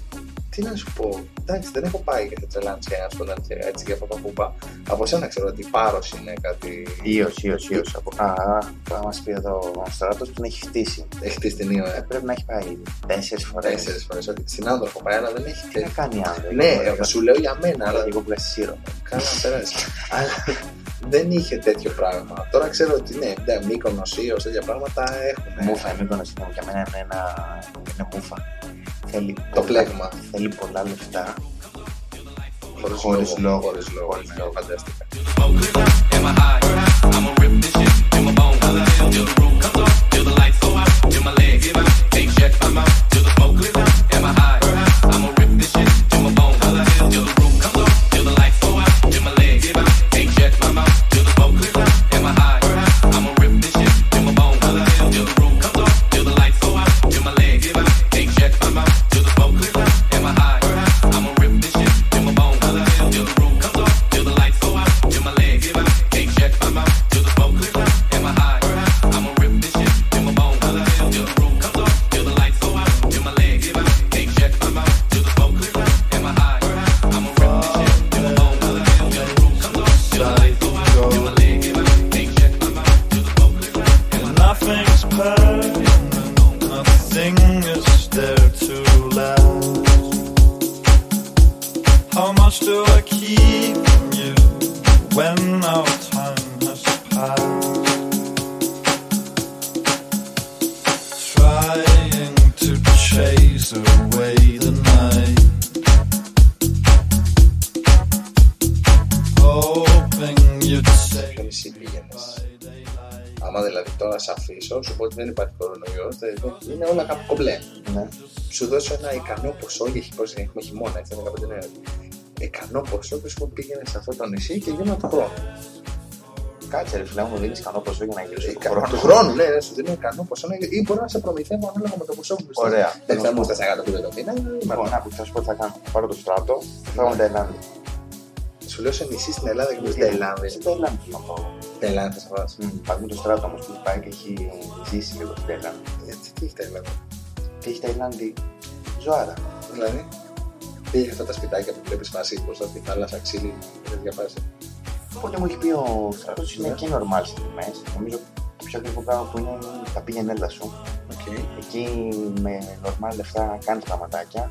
τι να σου πω. Εντάξει, δεν έχω πάει και σε τρελάντσια να σου πω έτσι για παπακούπα. Από σένα ξέρω ότι η Πάρος είναι κάτι. Ήος, ήος, ήος. Από... Α, α, θα μας πει εδώ ο στράτος που την έχει χτίσει. Έχει χτίσει την Ήο, Ε, ε. πρέπει να έχει πάει τέσσερις φορές. Τέσσερις φορές. Όχι, στην άνθρωπο πάει, αλλά δεν έχει Τι να τέτοιο. κάνει άνθρωπο. Ναι, ε, σου λέω για μένα, αλλά Αλλά εγώ που σύρο. Καλά περάσει. Αλλά δεν είχε τέτοιο πράγμα. Τώρα ξέρω ότι ναι, ναι Μύκονος, Ήος, τέτοια πράγματα έχουν. Μούφα, είμαι εικόνας για μένα είναι ένα... είναι μούφα. Θέλει Το πολλά- πλέγμα. Θέλει πολλά λεφτά. Χωρίς Χωρίς λόγο. λόγο. Χωρίς λόγο. Χωρίς λόγο. Φαντάστηκα. Δεν υπάρχει κορονοϊός, δεν- δεν- είναι όλα κάπου κομπλέ. Ναι. Σου δώσω ένα ικανό ποσό, γιατί πώς έχουμε χειμώνα, έτσι, είναι 15 νέα. Ικανό ποσό και σου πω πήγαινε σε αυτό το νησί και γίνω του χρόνου. Κάτσε ρε φίλε μου, δίνεις κανό ποσό για να γυρίσω του Ικανό χρόνου. του χρόνου, ναι, ναι, σου δίνω ικανό ποσό ναι, ή μπορώ να σε προμηθεύω ανάλογα με το ποσό που μου στείλεις. Ωραία. Δεν θα μου στείλεις 100 το μήνα, Λοιπόν, να που θα σου πω τι θα κάνω. Θα πάρω το στράτο, θα πάω με τα Ελλάδα. Σου λέω σε νησί στην Ελλάδα και μου στην Ελλάδα. Στην Ταϊλάνδη θέλω να πάω. Στην Ελλάδα θα σε πας. Μμ, Πάμε το στράτο όμως που έχει πάει και έχει ζήσει λίγο στην Ταϊλάνδη. Γιατί τι έχει τα Ελλάδα. Τι έχει Ταϊλάνδη, ζωάρα. Δηλαδή, πήγε αυτά τα σπιτάκια που βλέπεις φάση μπροστά στη θάλασσα, ξύλινα, δεν διαβάζει. Οπότε μου έχει πει ο στράτος είναι και normal στις τιμές. Νομίζω το πιο ακριβό πράγμα που είναι τα πήγαινε έλα σου. Οκ. Εκεί με normal λεφτά κάνεις πραγματάκια.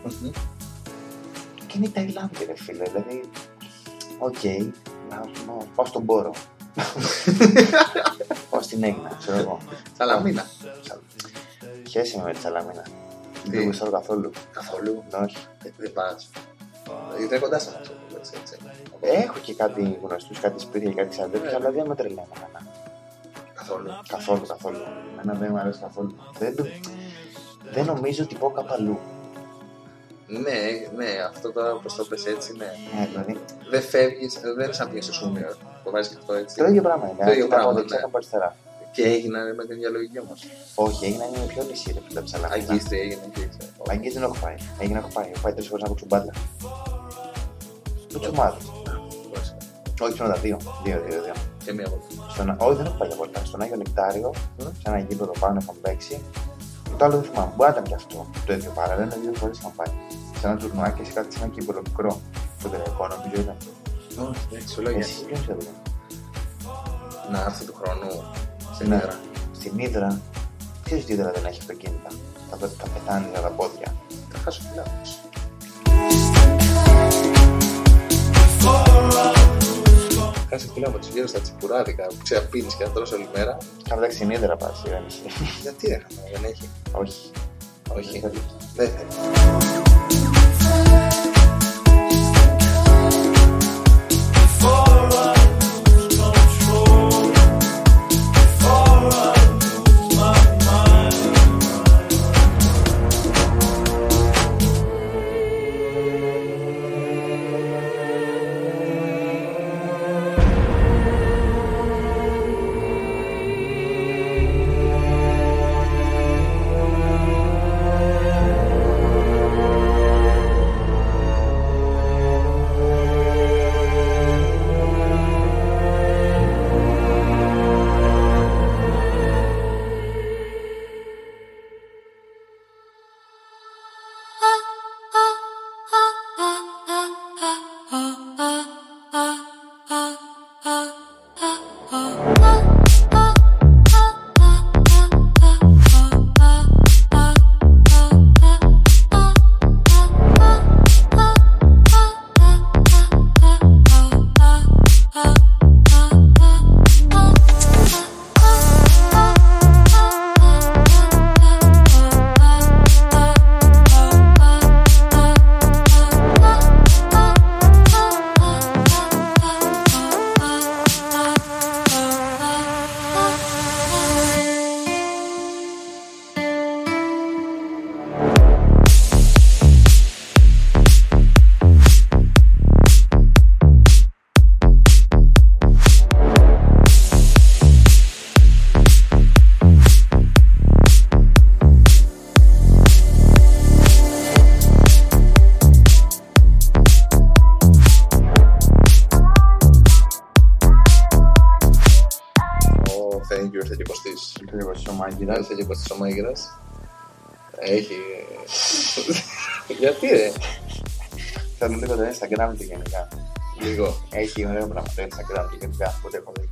Και είναι η Ταϊλάνδη ρε φίλε, δηλαδή, οκ, να, να πάω στον Πόρο. <laughs> πάω στην Αίγινα, ξέρω εγώ. Σαλαμίνα. Χαίρεσαι με τη Σαλαμίνα. Τι; Δεν γουστάρω καθόλου. Καθόλου; Ναι, όχι. Ε, Δεν πας. Γιατί είναι κοντά σε αυτό που λες, έτσι. Έχω και κάτι γνωστούς, κάτι σπίτια, κάτι ξαδέρφια, αλλά δεν με τρελαίνει εμένα. Καθόλου. Καθόλου, καθόλου. Εμένα δεν μου αρέσει καθόλου. Δεν, το- δεν νομίζω ότι πάω κάπου αλλού. Ναι, ναι, αυτό τώρα όπως το πες έτσι, ναι. Ναι, δηλαδή, Δεν φεύγεις, δεν είναι σαν πήγες στο Σούμιο. Το βάζεις και αυτό έτσι. το ίδιο πράγμα είναι. Το ίδιο Κοίτα από πράγμα, δεξιά ναι. και από αριστερά. Και έγιναν με την ίδια λογική όμως. Όχι, έγινα είναι πιο νησί, ρε φίλε, ψαλά. Αγγίστρι έγινε και έτσι. Αγγίζει δεν έχω πάει. Έγινε έχω πάει. Έχω πάει τρεις φορές να παίξω μπάλα. Παίξω ομάδες. Όχι, ψώνοντα δύο. Δύο, δύο, δύο. Και μία από Στον... Όχι, δεν έχω πάει για βόλτα. Στον Άγιο Νεκτάριο, σε ένα γήπεδο πάνω έχουμε παίξει. Το άλλο δεν θυμάμαι. Μπορεί να ήταν και αυτό το ίδιο παράλληλα. Δύο φορές είχαμε πάει. Σε ένα τουρνουάκι σε κάτι σε ένα κύπελο μικρό. Το τελικό νομίζω ήταν. Όχι, σου λέω Εσύ γιατί. ποιος ξέρει. Να έρθει του χρόνου σε Ναι. νεύρα. Στην Ήδρα. Ξέρεις ότι η Ήδρα δεν έχει αυτοκίνητα. Θα, πε- θα πεθάνει για τα πόδια. Θα χάσω φιλά όμως. For είσαι φίλο από του γύρω στα τσιπουράδικα που ξαπίνει και να τρως όλη μέρα. Καλά, εντάξει, συνέδερα πα, δεν έχει. Γιατί ρε χαμέ, δεν έχει. Όχι. Όχι. Δεν θέλει. Το Instagram του γενικά. λίγο. Έχει ωραίο πράγμα το Instagram του γενικά. Οπότε έχω δει.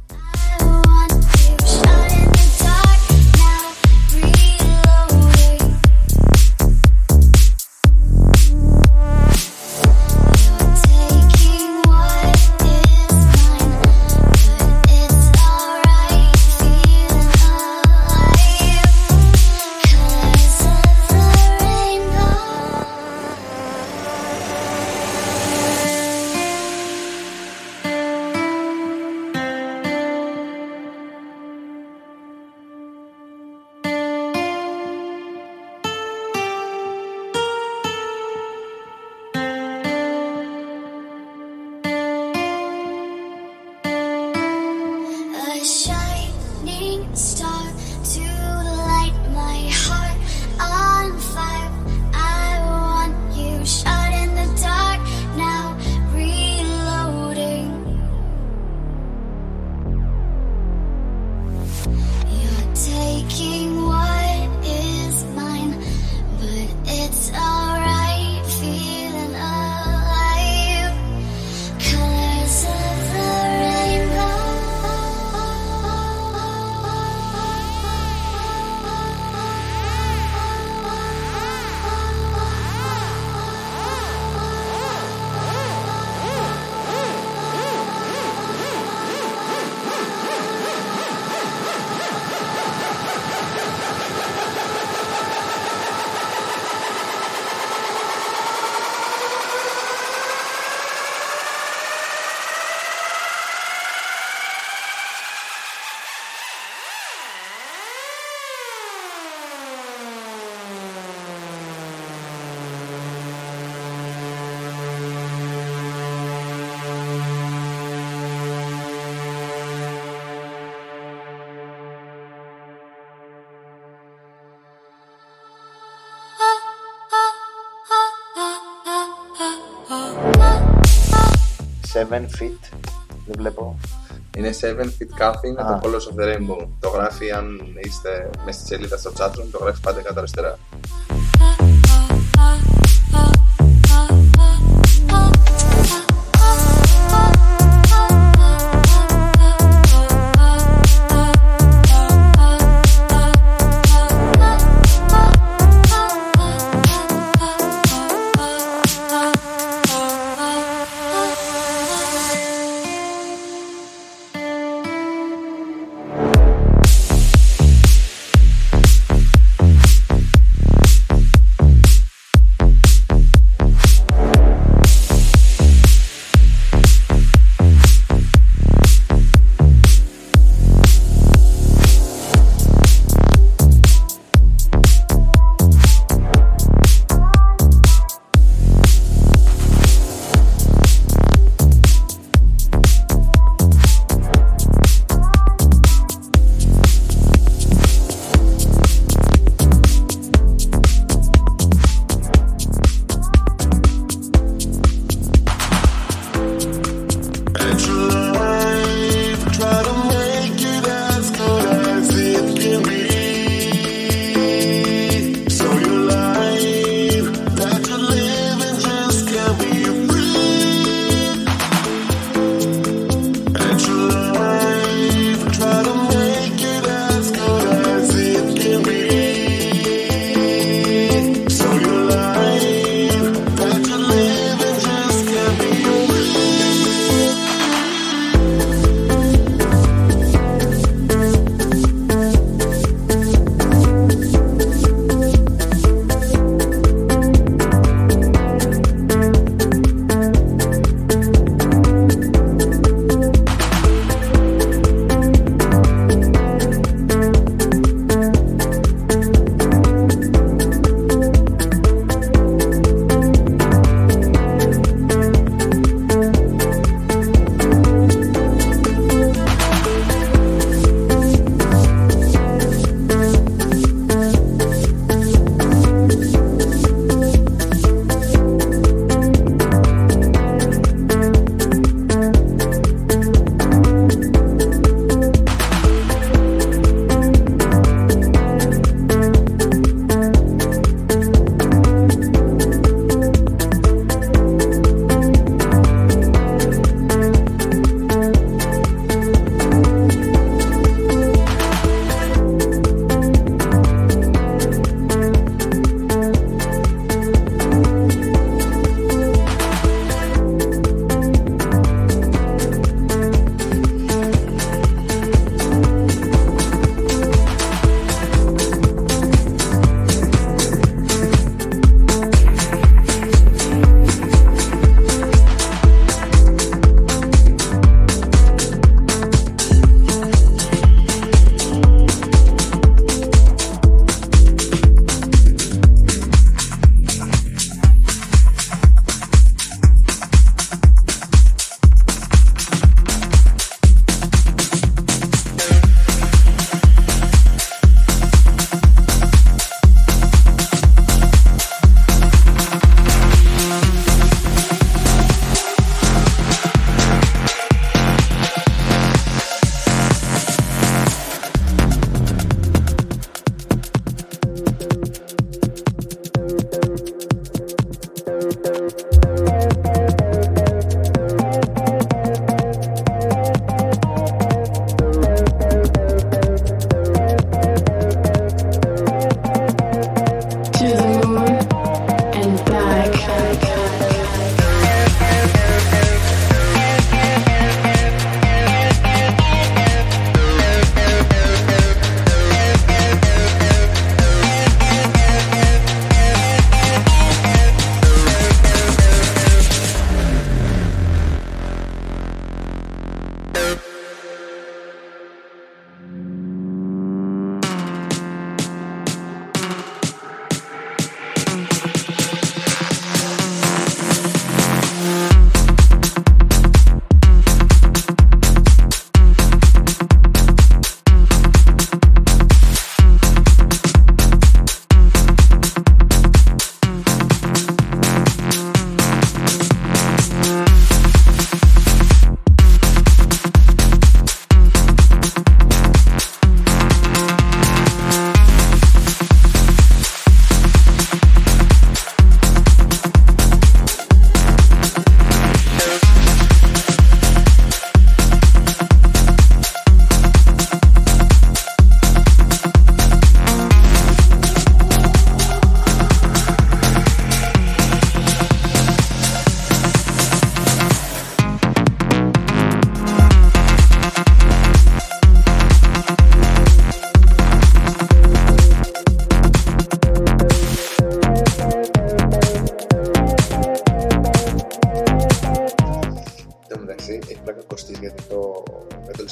7 feet. Δεν βλέπω. Είναι 7 feet coffee, είναι ah. το Colors of the Rainbow. Το γράφει αν είστε μέσα στη σελίδα στο chatroom, το γράφει πάντα κατά αριστερά.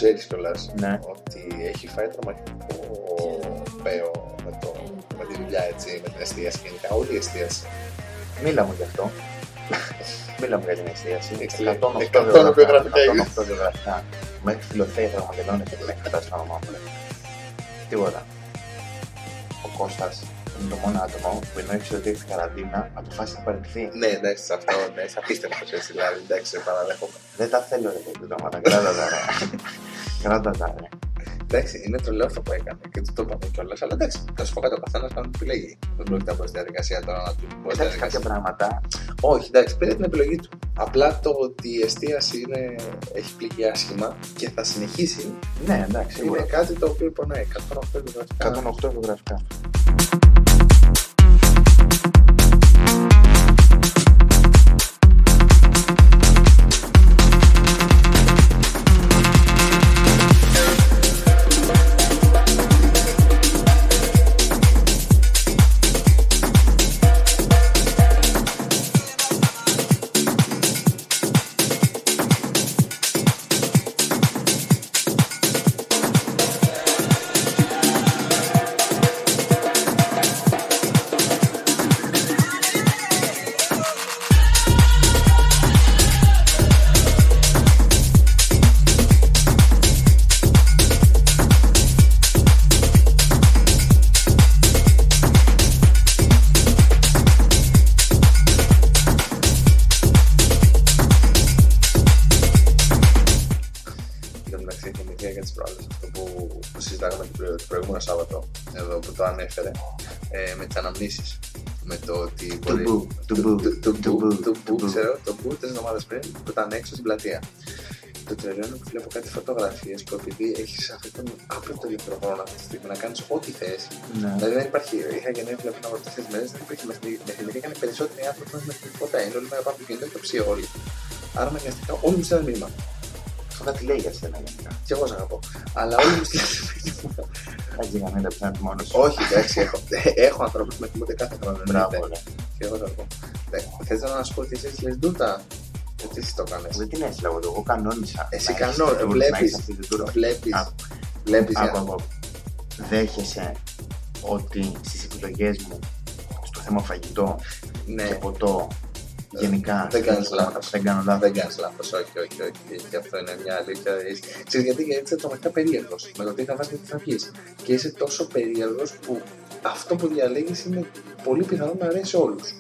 Ξέρεις κιόλας Ναι. ότι έχει φάει τρομακτικό παίο με, το, με τη δουλειά έτσι, με την εστίαση γενικά, όλη η εστίαση. Μίλα μου γι' αυτό. Μίλα μου για την εστίαση. Έχεις 108 108 βιογραφικά. βιογραφικά 108 βιογραφικά. Με έχει φιλοθέει θα μαγελώνει και την έχει κατάσει το όνομά μου. ρε. Τίποτα. Ο Κώστας είναι το μόνο άτομο που ενώ ήξερε ότι έχει καραντίνα, αποφάσισες να παραιτηθεί. Ναι, εντάξει, σε αυτό, ναι, σε απίστευτο έτσι, δηλαδή, εντάξει, σε παραδέχομαι. Δεν τα θέλω ρε τέτοια πράγματα. Κράτα τα ρε. Κράτα τα ρε. Εντάξει, είναι τρελό αυτό που έκανε και του το είπαμε κιόλας. Αλλά εντάξει, θα σου πω κάτι, ο καθένας κάνει την επιλογή. Δεν πρόκειται από τη διαδικασία τώρα να του πω. Εντάξει, κάποια πράγματα Όχι, εντάξει, πήρε την επιλογή του. Απλά το ότι η εστίαση είναι, έχει πληγεί άσχημα και θα συνεχίσει Ναι, εντάξει, είναι σίγουρα. κάτι το οποίο πονάει. 108 βιογραφικά. 108 βιογραφικά. Εβδομάδες πριν που ήταν έξω στην πλατεία. Το τρελό είναι που βλέπω κάτι φωτογραφίες που επειδή έχεις αυτόν τον άπλωτο ηλεκτροχρόνο αυτή τη στιγμή να κάνεις ό,τι θες. Ναι. Δηλαδή δεν υπάρχει. Είχα γεννήθει πριν από τέσσερι μέρες, δεν υπήρχε. Με θυμη- με θυμηθήκαν οι περισσότεροι άνθρωποι με την τίποτα. Είναι όλη μέρα πάνω από το κινητό και το ψύο όλοι. Άρα αναγκαστικά όλοι μου στέλνουν μήνυμα. Αυτό κάτι λέει για σένα γενικά. Και εγώ σε αγαπώ. Αλλά όλοι μου στέλνουν μήνυμα. Έτσι για να μην τα πιάνει μόνος σου. Όχι, εντάξει, έχω, έχω ανθρώπους που με θυμούνται κάθε χρόνο. Μπράβο, εννοείται. ρε. Και εγώ θα το πω. Θες να σου πω ότι εσύ λες ντούτα. Γιατί εσύ το κάνεις. Δεν την έχεις λόγω του. Εγώ κανόνισα. Εσύ να έχεις κανόνισα, την τούρ- βλέπεις. να έχεις αυτή την τούρ- Βλέπεις. Άκου, Βλέπεις. άκου, άκου. Δέχεσαι ότι στις επιλογές μου στο θέμα φαγητό και Ναι, ποτό γενικά δεν κάνεις λάθος. δεν κάνω λάθος δεν κάνεις λάθος. Όχι, όχι, όχι. Και αυτό είναι μια αλήθεια. Ξέρεις γιατί, γιατί είσαι τρομακτικά περίεργος με το τι θα βάζει και τι θα βγει. Και είσαι τόσο περίεργος που αυτό που διαλέγεις είναι πολύ πιθανό να αρέσει σε όλους.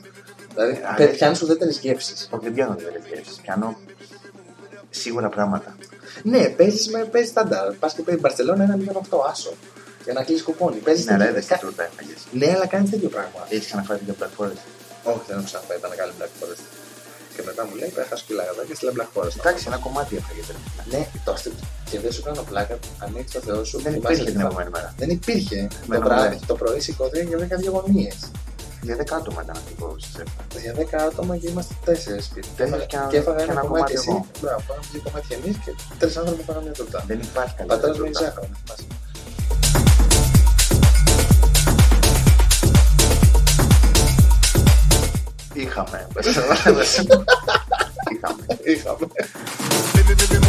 Δηλαδή, Αρέσει. πιάνεις ουδέτερες γεύσεις. Όχι, δεν πιάνω δύο γεύσεις. Πιάνω σίγουρα πράγματα. Ναι, παίζεις με παίζεις στάνταρ. Πας και παίζεις Μπαρσελόνα ένα μηδέν αυτό, άσο. Για να κλείσει κουπόνι. Παίζεις Ναι, αλλά έδεσαι τούρτα έφαγες. Ναι, αλλά κάνεις τέτοιο πράγμα. Έχεις ξαναφάει την Black Forest. Όχι, δεν έχω ξαναπάει, ήταν καλή Black Forest. Και μετά μου λέει, πέχας σκυλάγα και στη Black Forest. Εντάξει, ένα κομμάτι έφαγες. ρε. Ναι, το αστείο. Και δεν σου κάνω πλάκα, ανοίξει το Θεό σου. Δεν θυμάσαι υπήρχε τι την θα- επόμενη μέρα. Δεν υπήρχε. Με Το, ένα βράδυ, μηδέν. το πρωί σηκώθηκα για 10 διαγωνίε. Για δέκα άτομα ήταν αυτό που σας έφαγα. Για 10 άτομα και είμαστε 4 σπίτι. Τέσσερις και ένα- και έφαγα και ένα, ένα κομμάτι κομμάτι εσύ. εγώ. Μπράβο, φάγαμε δύο κομμάτια εμείς και τρεις άνθρωποι φάγαμε μια τουρτά. Δεν υπάρχει Ο καλή πατέρα μου είναι Híjame. Pues, híjame. Híjame. Baby, baby,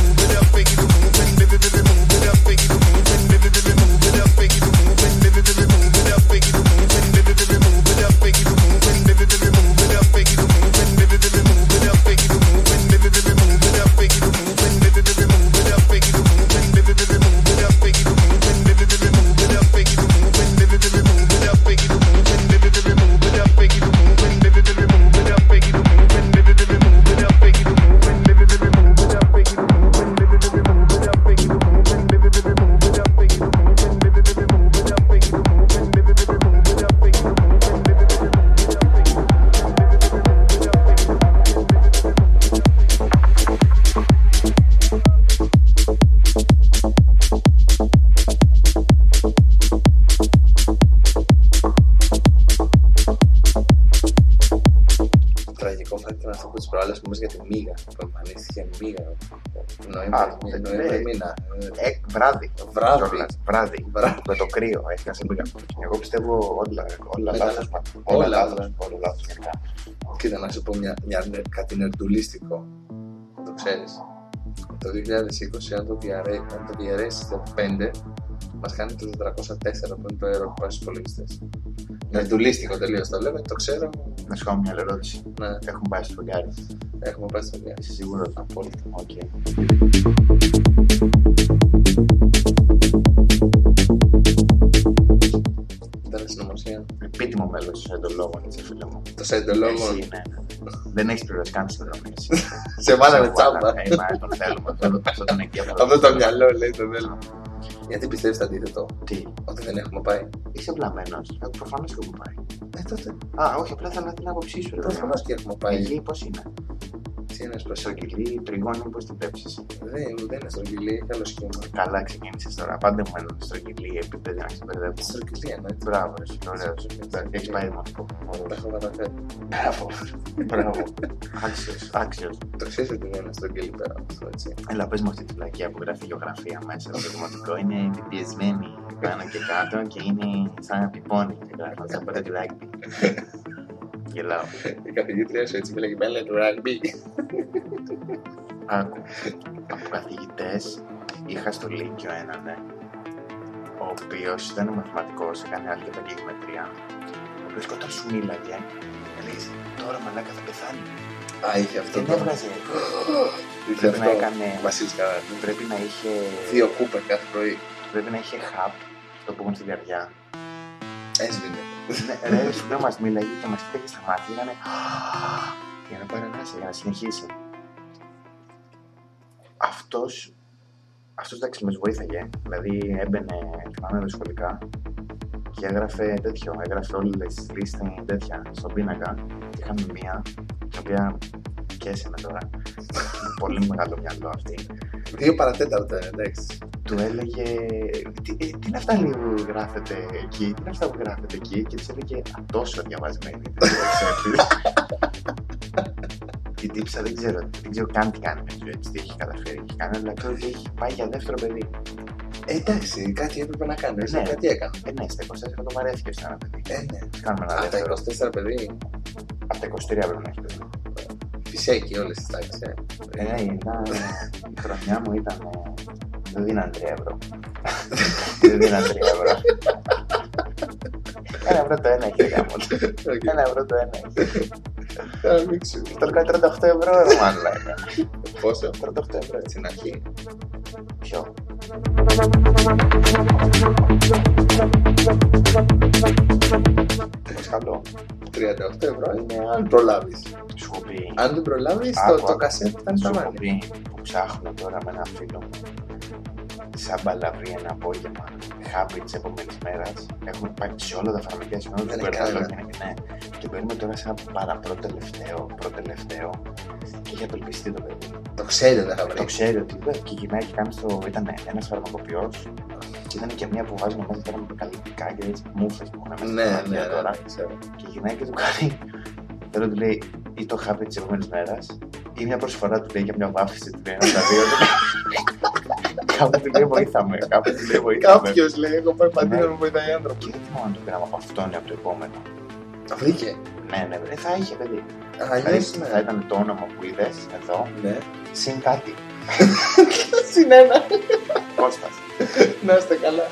Νοέμβρη, δεν Νοέμβρη λέει. μήνα. Ε, βράδυ. Βράδυ. Κιόλας. Βράδυ. Βράδυ. Με το κρύο. Έχει να συμβεί. Εγώ πιστεύω όλα, όλα Μετά- λάθος. πάνε. όλα Όλα λάθος. λάθος. Όλα λάθος γενικά. Κοίτα να σου πω μια, μια, νε- κάτι νερντουλίστικο. Το ξέρεις. το 2020, αν το, διαρρέ, αν το διαιρέσει στο 5, μας κάνει το 404 που είναι το έργο που πάει στου υπολογιστέ. Νερντουλίστικο τελείως το λέμε, το ξέρω. Να σου κάνω μια άλλη ερώτηση. Ναι, Έχουμε πάει στο φεγγάρι. έχουμε πάει στο διάρρη. Είσαι σίγουρος; Απόλυτα. Οκ. Ήταν συνωμοσία. Επίτιμο μέλος του εντολόγων, έτσι φίλε μου. Το σεντολόγο. Εσύ, ναι, ναι. Δεν έχεις πληρώσει καν συνδρομή. Σε βάλανε τσάμπα. Ε, μα τον θέλουμε. Θέλω αυτό τον εγκέφαλο. Αυτό το μυαλό λέει το θέλω. Γιατί πιστεύεις το αντίθετο, Τι, ότι δεν έχουμε πάει. είσαι βλαμμένος. Προφανώς και έχουμε πάει. Ε, τότε. Α, όχι, απλά θέλω την άποψή σου. ρε παιδί Προφανώ μου. και έχουμε πάει. Εκεί πώς είναι; Τι είναι σπασό. Στρογγυλή, τριγώνη, πώς την πέψει. Δεν, δεν είναι στρογγυλή, καλό σχήμα. Καλά ξεκίνησες τώρα. Πάντε μου έναν στρογγυλή επίπεδο να ξεμπερδεύω. Στρογγυλή εννοείται. Μπράβο, εσύ. Ωραίο. Έχεις πάει δημοτικό. Τα έχω καταφέρει. Μπράβο. Μπράβο. Άξιος, άξιος. Το ξέρεις ότι δεν είναι στρογγυλή πέρα από αυτό, έτσι. Έλα, πες μου αυτή τη φυλακία που γράφει γεωγραφία μέσα στο δημοτικό. Είναι επιπιεσμένη πάνω και κάτω και είναι σαν να πιπώνει. Και γράφει σαν από το rugby. Γελάω. <laughs> Η καθηγήτρια σου έτσι μιλάει μπέλα του rugby. Άκου. Από καθηγητέ είχα στο Λύκειο έναν, ναι, ο οποίος ήταν μαθηματικός, έκανε άλλη και γεωμετρία. Ο οποίος όταν σου μίλαγε, έλεγε Τώρα μαλάκα θα πεθάνει. Α, είχε αυτό Δεν το. έβγαζε. <gasps> Είχε Πρέπει να αυτό. έκανε. Βασίλη Καράδη. Πρέπει να είχε. Δύο κούπερ κάθε πρωί. Πρέπει να είχε χαπ, το που έχουν στην καρδιά. Έσβηνε. Ναι, ρε, σου λέω, μας μίλαγε και μας κοίταγε στα μάτια, ήταν για να πάρει ανάσα, για να συνεχίσει. Αυτός, αυτός εντάξει μας βοήθαγε, δηλαδή έμπαινε, θυμάμαι δυσκολικά και έγραφε τέτοιο, έγραφε όλες τις λίστες τέτοια στον πίνακα και είχαμε μία, την οποία καίσε με τώρα, πολύ <laughs> μεγάλο μυαλό αυτή, Δύο παρατέταρτα, εντάξει. του έλεγε τι, ε, τι είναι αυτά λέει, που γράφετε εκεί, τι είναι αυτά που γράφετε εκεί και της έλεγε «Α, τόσο διαβασμένη. δεν το ξέρεις». Η τύψα δεν ξέρω, δεν ξέρω καν τι κάνει με τη ζωή της, τι έχει καταφέρει, έχει κάνει, αλλά ξέρω ότι έχει πάει για δεύτερο παιδί. Ε, εντάξει, κάτι έπρεπε να κάνει. Ναι. Κάτι έκανα. Ε, ναι, στα 24 το βαρέθηκε σε ένα παιδί. Ε, ναι. Κάνουμε ένα Α, τα δεύτερο. 24 παιδί. Από τα 23 πρέπει να έχει παιδί. Φυσέκι όλες τις τάξεις. Ε, ναι, ήταν, η χρονιά μου ήταν, ε, δεν δίναν 3 ευρώ. δεν δίναν 3 ευρώ. Ένα ευρώ το ένα έχει γάμο. Ένα ευρώ το ένα έχει. Θα μίξου. Το κάνει 38 ευρώ, ρε μαλάκα. Πόσο; 38 ευρώ. Στην αρχή. Ποιο; Πώς καλό. 38 ευρώ είναι αν προλάβεις. Σου έχω πει. Αν δεν προλάβεις, Άκου, το, το άκου. κασέτ ήταν Σου στα έχω μάτια. πει που ψάχνω τώρα με ένα φίλο μου σαν μπαλαβρή ένα απόγευμα χάπι τη επόμενη μέρα. Έχουμε πάει σε όλα τα φαρμακεία σε όλα Δεν τα είναι περνάλογια. κανένα. Ναι. Και παίρνουμε τώρα σαν παραπροτελευταίο, προτελευταίο και έχει απελπιστεί το παιδί. Το ξέρει δεν θα Το βρει. ξέρει ότι βέβαια και η γυναίκα κάνει στο. ήταν ένας φαρμακοποιός και ήταν και μία που βάζουμε μέσα τώρα με επικαλυπτικά και έτσι μούφε που έχουν μέσα Ναι, στα ναι, μάτια ναι, τώρα. ναι, ξέρω. Και η γυναίκα του κάνει. Θέλω του λέει ή το χάπι τη επόμενη μέρα ή μια προσφορά του λέει για μια βάφηση του λέει ένα τα δύο. <laughs> Κάπου του λέει βοήθαμε. Κάπου του λέει βοήθαμε. Κάποιος λέει: Εγώ πάει παντού Ναι. να μου βοηθάει άνθρωπο. Και γιατί μόνο το πήραμε από αυτόν ή από το επόμενο. Τα βρήκε; Ναι, ναι, ε, θα είχε παιδί. Αλλιώ Δηλαδή, θα ναι. ήταν το όνομα που είδες εδώ, Ναι. συν κάτι. <laughs> Συν ένα. Κώστας. Να είστε καλά.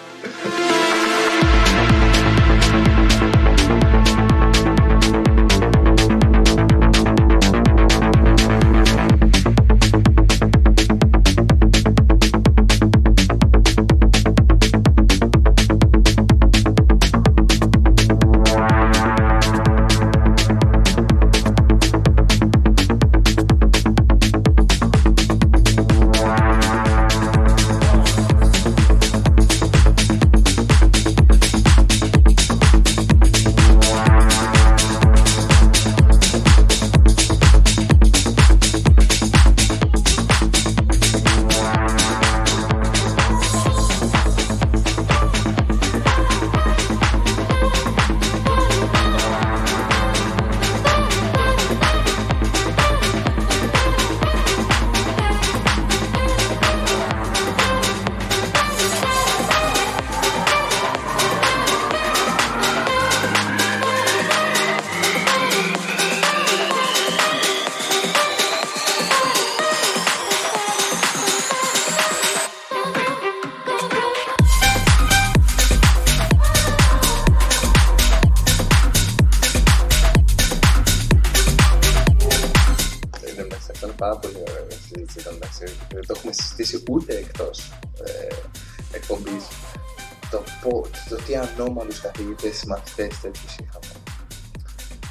Ανώμαλου καθηγητέ, μαθητές τέτοιου είχαμε.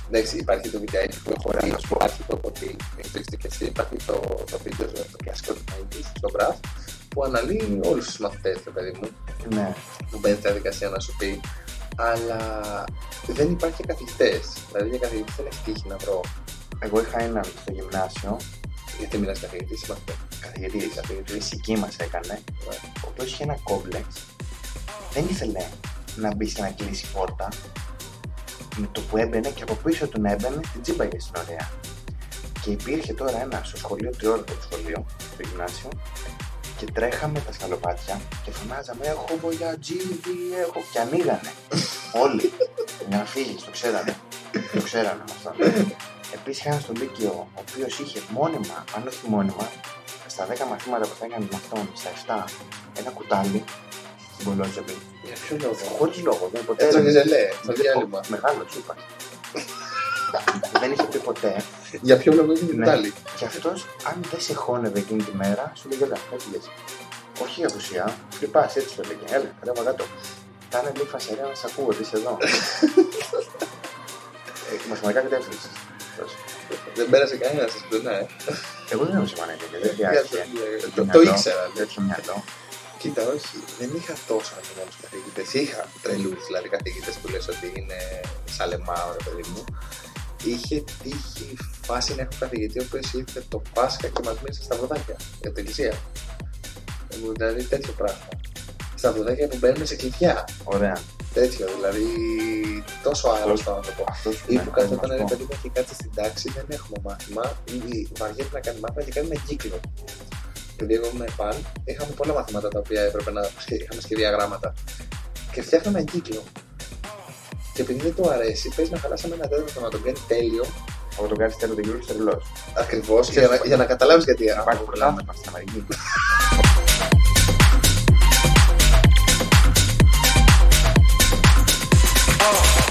Εντάξει, υπάρχει το βιντεάκι που έχω δει, υπάρχει το ποτή, μην το είστε και εσύ, υπάρχει το, το βίντεο με το κλασικό του Μαϊντής, στο Μπραφ, που αναλύει όλους τους μαθητές, το παιδί μου, Ναι. που μπαίνει στη διαδικασία να σου πει, αλλά δεν υπάρχει και καθηγητές. Δηλαδή για καθηγητές δεν έχει τύχει να βρω. Εγώ είχα έναν στο γυμνάσιο, Γιατί μιλάς καθηγητής ή μαθητές. καθηγητής, καθηγητή φυσική μας έκανε, Ναι. ο οποίος είχε ένα κόμπλεξ. Δεν ήθελε να μπει και να κλείσει πόρτα. Με το που έμπαινε και από πίσω του να έμπαινε, την τσίπαγε στην ωραία. Και υπήρχε τώρα ένα στο σχολείο, τριώρικο το σχολείο, στο γυμνάσιο, και τρέχαμε τα σκαλοπάτια και φωνάζαμε Έχω βοιατζίδι, έχω. Και ανοίγανε. Όλοι. Για να φύγει, το ξέρανε. Το ξέρανε με αυτόν. Επίσης είχα ένα στο Λύκειο, ο οποίος είχε μόνιμα, αν όχι μόνιμα, στα 10 μαθήματα που θα έκανε με αυτόν, στα 7, ένα κουτάλι στην Κολότσεπη. Για ποιο λόγο. Χωρίς λόγο, δεν ποτέ. Έτσι ζελέ, στο Δεν- διάλειμμα. Μεγάλο, σου είπα. δεν είχε πει ποτέ. Για ποιο λόγο είναι Ναι. κουτάλι. Και αυτός, αν δεν σε χώνευε εκείνη τη μέρα, σου λέγε Ελά, έφυγε. Όχι για απουσία, φλιπά, έτσι το λέγε. Έλα, κατέβα κάτω. Κάνε λίγο φασαρία να σε ακούω, ότι είσαι εδώ. <laughs> ε, μαθηματικά κατεύθυνση. Δεν πέρασε κανένα σας πλέον, ναι. Εγώ δεν ήμουν πανεπιστήμιο, δεν Για χρειάζεται. το- τέτοιο το- Το μυαλό, ήξερα. ναι. Τέτοιο μυαλό. Κοίτα, όχι, δεν είχα τόσο αναμενόμενου καθηγητές. Είχα τρελούς δηλαδή καθηγητές που λες ότι είναι σαλεμάω, ρε παιδί μου. Είχε τύχει φάση να έχω καθηγητή ο οποίος ήρθε το Πάσχα και μας μίλησε στα βραδάκια για την εκκλησία. Ε, Δηλαδή τέτοιο πράγμα. Στα βραδάκια που μπαίνουμε σε κλειδιά. Ωραία. Τέτοιο, δηλαδή τόσο άρρωστο άνθρωπο. Αυτό σου Ή ναι, που πρέπει κάθεται να ένα σου ρε πω. παιδί μου έχει κάτσει στην τάξη, δεν έχουμε μάθημα, ή βαριέται να κάνει μάθημα και κάνει ένα κύκλο. Επειδή εγώ ήμουν παν, είχαμε πολλά μαθήματα τα οποία έπρεπε να σχε- είχαμε σχεδία γράμματα. Και φτιάχναμε ένα κύκλο. Και επειδή δεν του αρέσει, πες να χαλάσαμε ένα τέταρτο να τον κάνει τέλειο, Από τον κάτι τέλο του Γιώργου τρελός. ακριβώς, για, να- για να καταλάβεις γιατί. Υπάρχει προλάβημα στην Αμερική. Σκληρό,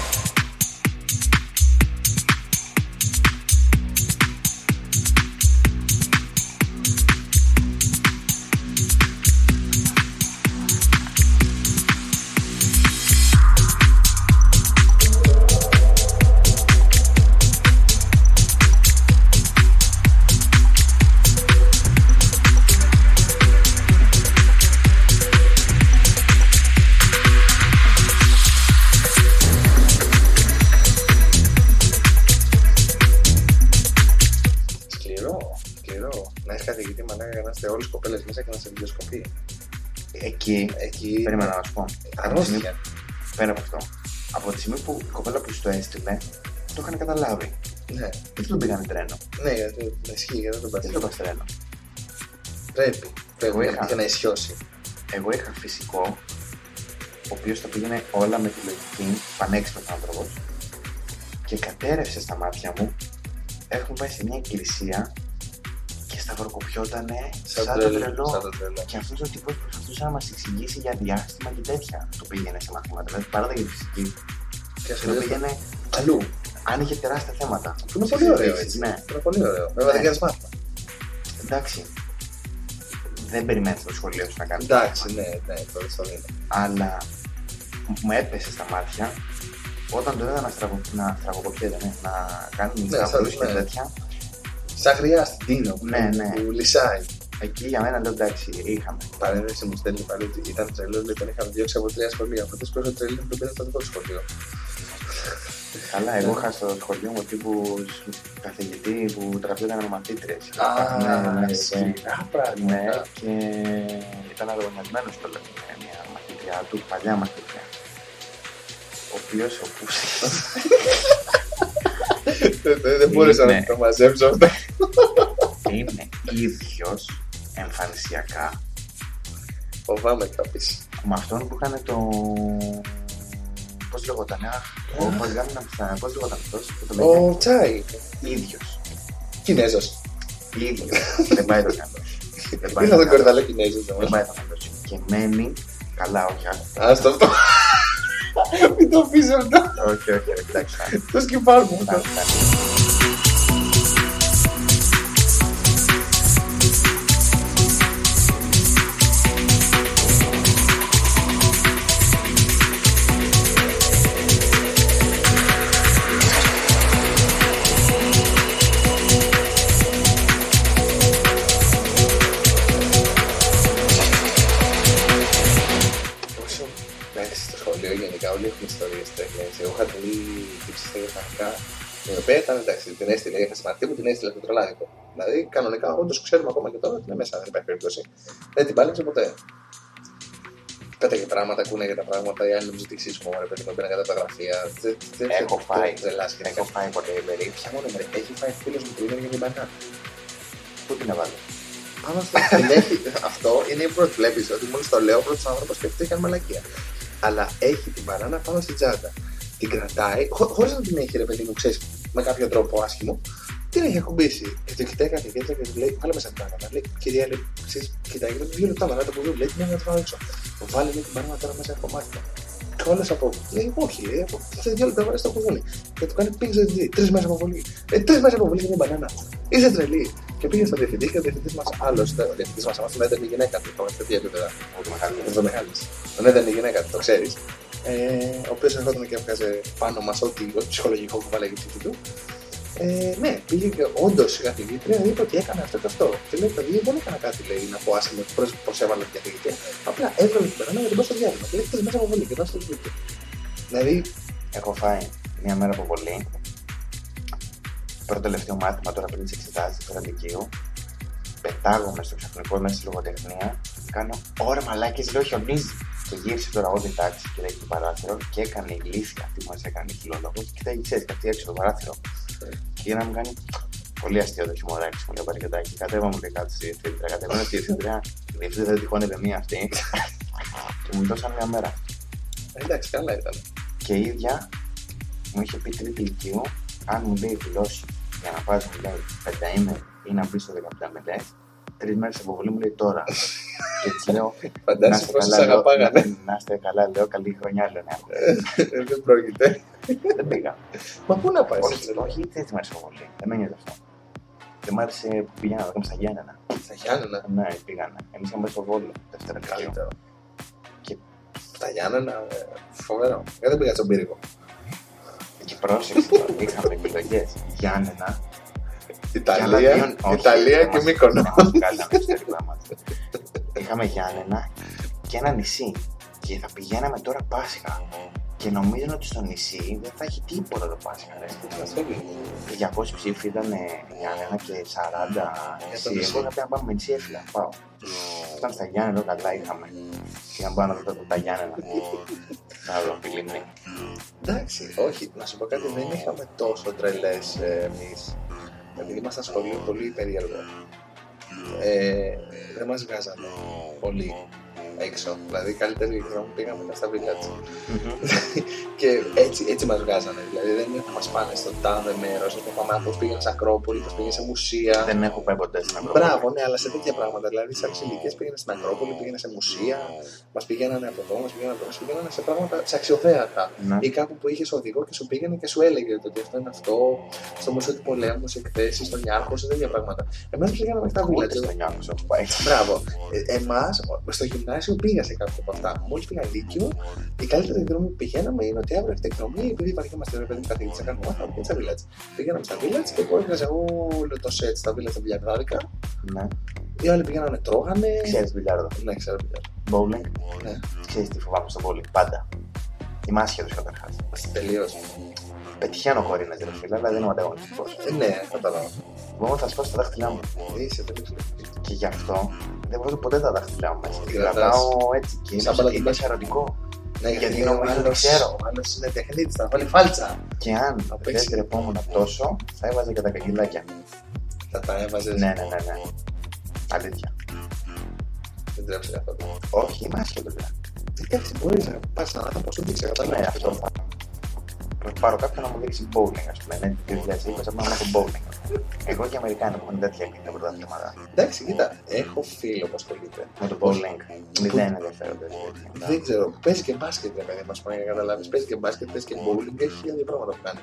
τον Δεν πας. το πας τρένο. Πρέπει. Πρέπει Εγώ είχα- για να ισιώσει. Εγώ είχα φυσικό, ο οποίος τα πήγαινε όλα με τη λογική, πανέξυπνος άνθρωπος, και κατέρευσε στα μάτια μου. Έχουμε πάει σε μια εκκλησία και σταυροκοπιότανε σαν, Σαν το τρελό. τρελό. Σαν το τρελό. Και αυτός ο τύπος προσπαθούσε να μας εξηγήσει για διάστημα και τέτοια. Το πήγαινε σε μαθήματα. Δηλαδή παράδειγμα για τη φυσική. Και Και το πήγαινε, αλλού. Άνοιγε τεράστια θέματα. Που είναι πολύ ωραίο Συζητήσεις, έτσι. Ναι, Είναι πολύ ωραίο. Βέβαια δεν Ναι. κάνεις μάθημα. εντάξει. Δεν περιμένεις το σχολείο σου να κάνεις. Εντάξει, ναι, ναι, το στο είναι. αλλά μου έπεσε στα μάτια όταν το είδα να, στραβο, να στραβοκοπιέται, ναι, να κάνει Ναι, στραβούς σαν- και ναι. τέτοια. Σαν χρειά στην Τίνο που, Ναι, ναι. που λυσάει. Εκεί για μένα λέω εντάξει, είχαμε. Παρένθεση μου στέλνει πάλι ότι ήταν τρελός, λέει τον είχαμε διώξει από τρία σχολεία. Αυτό που ήταν τρελό τον πήρε στο δικό του σχολείο. Καλά, εγώ είχα στο σχολείο μου τύπου καθηγητή που τραβήγανε με μαθήτρες. ναι, ναι, σκληρά πράγματα. ναι, και ήταν αγωνιασμένος το λέω με μια μαθήτρια του, παλιά μαθήτρια. Ο οποίος ο Πούσης Δεν- δεν- Δεν μπόρεσα Ναι. να το μαζέψω αυτό. είναι ίδιος εμφανισιακά Φοβάμαι κάποιοι. με αυτόν που είχαν το. Πώς λεγότανε, αχ, ο Πώ λεγόταν πώς λεγόταν αυτός που το λέγανε; Ο Τσάι. ίδιος. Κινέζος. ίδιος. Δεν πάει το καλό. Δεν πάει Είδα το τον καλό. κορδαλό Κινέζος. Δεν πάει το καλό. Και μένει. Καλά, όχι. α. Άστο αυτό. <laughs> Μην το πεις αυτό. Όχι, όχι, όχι, εντάξει. φτάνει. Το σκυφάρ μου. Η οποία ήταν εντάξει, την έστειλε, είχα σημαντική μου την έστειλε στο τρελάδικο. Δηλαδή, κανονικά, όντως ξέρουμε ακόμα και τώρα ότι είναι μέσα, δεν υπάρχει περίπτωση. Δεν την πάλεψε ποτέ. Πέταγε πράγματα, κούνεγε τα πράγματα, οι άλλοι νομίζω ότι ξύσιμο, ρε παιδί μου, πήραν τα γραφεία. Δεν- δεν- Έχω δεν- φάει, τρελάς και έχω φάει ποτέ ημερή. Ποια μόνο ημέρα. Έχει φάει φίλος μου που είναι για την μπανάνα. Πού την έβαλε; Πάνω στο την έχει, αυτό είναι η πρώτη. Βλέπεις ότι μόλις το λέω, ο πρώτος άνθρωπος σκέφτεται ότι κάνει μαλακία. Αλλά έχει την μπανάνα πάνω στην τσάντα. Την κρατάει, χωρίς να την έχει ρε παιδί μου, ξέρεις, με κάποιο τρόπο άσχημο. Την έχει ακουμπήσει. Και το κοιτάει κάτι ιδιαίτερα και του λέει: Βάλε μέσα την μπανάνα. Λέει: Κυρία, λέει, ξέρεις, κοιτάει και λέει: Δύο λεπτά μαλάκα το που λέει: Μια να το έξω. Βάλε λέει, την μπανάνα τώρα μέσα από μάτια. Και όλες από. Λέει: Όχι, λέει, από σε δύο λεπτά βάλε στο κουβούνι. Και του κάνει πίξα τρεις μέσα από πολύ. Ε, τρεις μέσα από πολύ για την μπανάνα. Είσαι τρελή. Και πήγε στον διευθυντή και ο διευθυντής μας, άλλος, ο διευθυντής μας, μα τον έδαινε η γυναίκα του. Τώρα σε τέτοια επίπεδα. Ο μεγάλος. Τον έδαινε η γυναίκα του, το ξέρεις. Ε, ο οποίος ερχόταν και έβγαζε πάνω μας ό,τι ό,τι ψυχολογικό κουβάλα για τη ψυχή του. Ε, ναι, πήγε και όντως η καθηγήτρια είπε ότι έκανε αυτό και αυτό. Και λέει: Παιδί, δεν έκανα κάτι λέει, να πω άσχημο πώ έβαλε την καθηγήτρια. Απλά έβγαλε την περνά για την πάω στο διάλειμμα. Και λέει: «Χτες μέσα από πολύ και τώρα στο σπίτι. Δηλαδή, Έχω φάει μια μέρα από πολύ. Πρώτο τελευταίο μάθημα τώρα πριν τις εξετάσεις τώρα Λυκείου. Πετάγομαι στο ξαφνικό μέσα στη λογοτεχνία. Κάνω ώρα μαλάκι, λέω χιονίζει. Και γύρισε τώρα όλη η τάξη και λέει το παράθυρο και έκανε η ηλίθεια αυτή που μας έκανε η φιλόλογο. Και κοιτάει, ξέρεις, κάτι έξω το παράθυρο. Και για να μου κάνει πολύ αστείο το χειμωράκι μου, λέει παρικετάκι. Κατέβα μου λέει κάτι στη διευθύντρια. Κατέβα στη διευθύντρια. Η διευθύντρια δεν τυχόν είναι μία αυτή. και μου δώσαν μια μέρα. εντάξει, καλά ήταν. Και η ίδια μου είχε πει τρίτη ηλικίου, αν μου λέει δηλώσει για να πας μου λέει πενταήμερη ή να μπεις στο 15 μελέ, τρεις μέρες αποβολή μου λέει τώρα. Και τη λέω. Φαντάζεσαι «Να είστε πόσο καλά, σε λέω, αγαπάγανε». «Να- Να είστε καλά, λέω καλή χρονιά, λέω ναι. Ε, Δεν πρόκειται. Δεν πήγα. Μα πού να πάει, Όχι, όχι, δεν τη άρεσε αποβολή. Δεν με νοιάζει αυτό. Δεν μ' άρεσε που πηγαίναμε, πήγαμε στα Γιάννενα. Στα Γιάννενα; Ναι, πήγανε. Εμείς είχαμε πάει στο Βόλο, δεύτερο ηλικίου. Καλύτερο. Και Στα Γιάννενα, ε, φοβερό. Εγώ δεν πήγα στον πύργο. Και πρόσεξε τώρα, είχαμε επιλογέ. Γιάννενα, Ιταλία, Ιταλία και Μύκονο. Είχαμε Γιάννενα και ένα νησί. Και θα πηγαίναμε τώρα Πάσχα. Και νομίζω ότι στο νησί δεν θα έχει τίποτα το Πάσχα. Ρε. Και 200 ψήφοι ήταν ε, Γιάννενα και 40 Για το νησί. νησί. Εγώ είχα πει να πάμε με νησί, έφυγα. Πάω. Ήταν στα Γιάννενα, εδώ καλά είχαμε. Και να πάω να δω τα- τα Γιάννενα. Να δω τη λίμνη. Εντάξει, όχι, να σου πω κάτι, δεν είχαμε τόσο τρελές εμείς. Επειδή ήμασταν σχολείο πολύ περίεργο. Ε, δεν μας βγάζανε πολύ έξω. Δηλαδή, η καλύτερη χρόνο πήγαμε ήταν στα village. και έτσι, έτσι μας βγάζανε. Δηλαδή, δεν είναι να μας πάνε στο τάδε μέρος, όπω πάμε πώ πήγαινε σε Ακρόπολη, πώ πήγαινε σε μουσεία. Δεν έχω πάει ποτέ στην Ακρόπολη. Μπράβο, ναι, αλλά σε τέτοια πράγματα. Δηλαδή, σε άλλες ηλικίες πήγαινε στην Ακρόπολη, πήγαινε σε μουσεία, μας πηγαίνανε από εδώ, μας πηγαίνανε από εδώ, μας πηγαίνανε σε πράγματα, σε αξιοθέατα. Ναι. Ή κάπου που είχες οδηγό και σου πήγαινε και σου έλεγε ότι αυτό είναι αυτό, στο Μουσείο του Πολέμου, σε εκθέσεις, στον Ιάρχο, σε τέτοια πράγματα. Εμά μα πήγαμε μέχρι τα Ούτε βούλα. στο Νιάρχο έχω πάει. Μπράβο. Ε, Εμάς, στο γυμνάσιο πήγα σε κάποια από αυτά. Μόλι πήγα Λύκειο, η καλύτερη εκδρομή που πηγαίναμε είναι ότι αύριο αυτή η εκδρομή, επειδή βαριόμαστε ρε παιδί μου καθηγητή, να κάνουμε μάθημα, πήγαμε στα village. Πήγαμε στα village και εγώ έβγαζα όλο το set στα village τα βιλιαρδάρικα. Ναι. Οι άλλοι πήγαιναν τρόγανε. Ξέρεις μπιλιάρδο. Ναι, ξέρω βιλιάρδο. Bowling. Ναι. Ξέρεις τι φοβάμαι στο bowling. Πάντα. Είμαι άσχετος καταρχάς. Τελείως. Πετυχαίνω κορίνες ρε φίλε, αλλά δεν είμαι ανταγωνιστικός. Ε, ναι, κατάλαβα. Εγώ θα σπάσω τα δάχτυλά μου. Είσαι τελείω. Και γι' αυτό δεν βάζω ποτέ τα δάχτυλά μου μέσα. Τι Και κρατάς; κρατάω έτσι και Σαν είναι, παλατιμπάς. είναι σαρωτικό. Ναι, Γιατί ο νομίζω δεν άλλος- ξέρω. Ο άλλος είναι τεχνίτης, θα βάλει φάλτσα. Και αν δεν παίξει. τρεπόμουν τόσο, θα έβαζα και τα καγκελάκια. Θα τα έβαζες. Ναι, ναι, ναι, ναι. Αλήθεια. Δεν τρέψε καθόλου. Όχι, είμαι άσχετο. Εντάξει, μπορείς να πας να θα σου δείξει, Ναι, κατάλαβα. αυτό θα. Θα πάρω κάποιον να μου δείξει bowling, ας πούμε. Ναι, το 2020 θα πάω να έχω bowling. Εγώ και οι Αμερικάνοι που έχουν τέτοια κοινά πρωταθλήματα. Εντάξει, κοίτα, έχω φίλο που ασχολείται. Με το bowling. Μηδέν ενδιαφέρονται. Δεν ξέρω, παίζει και μπάσκετ, ρε παιδί μα, να καταλάβεις. Παίζει και μπάσκετ, παίζει και bowling, έχει χίλια πράγματα που κάνει.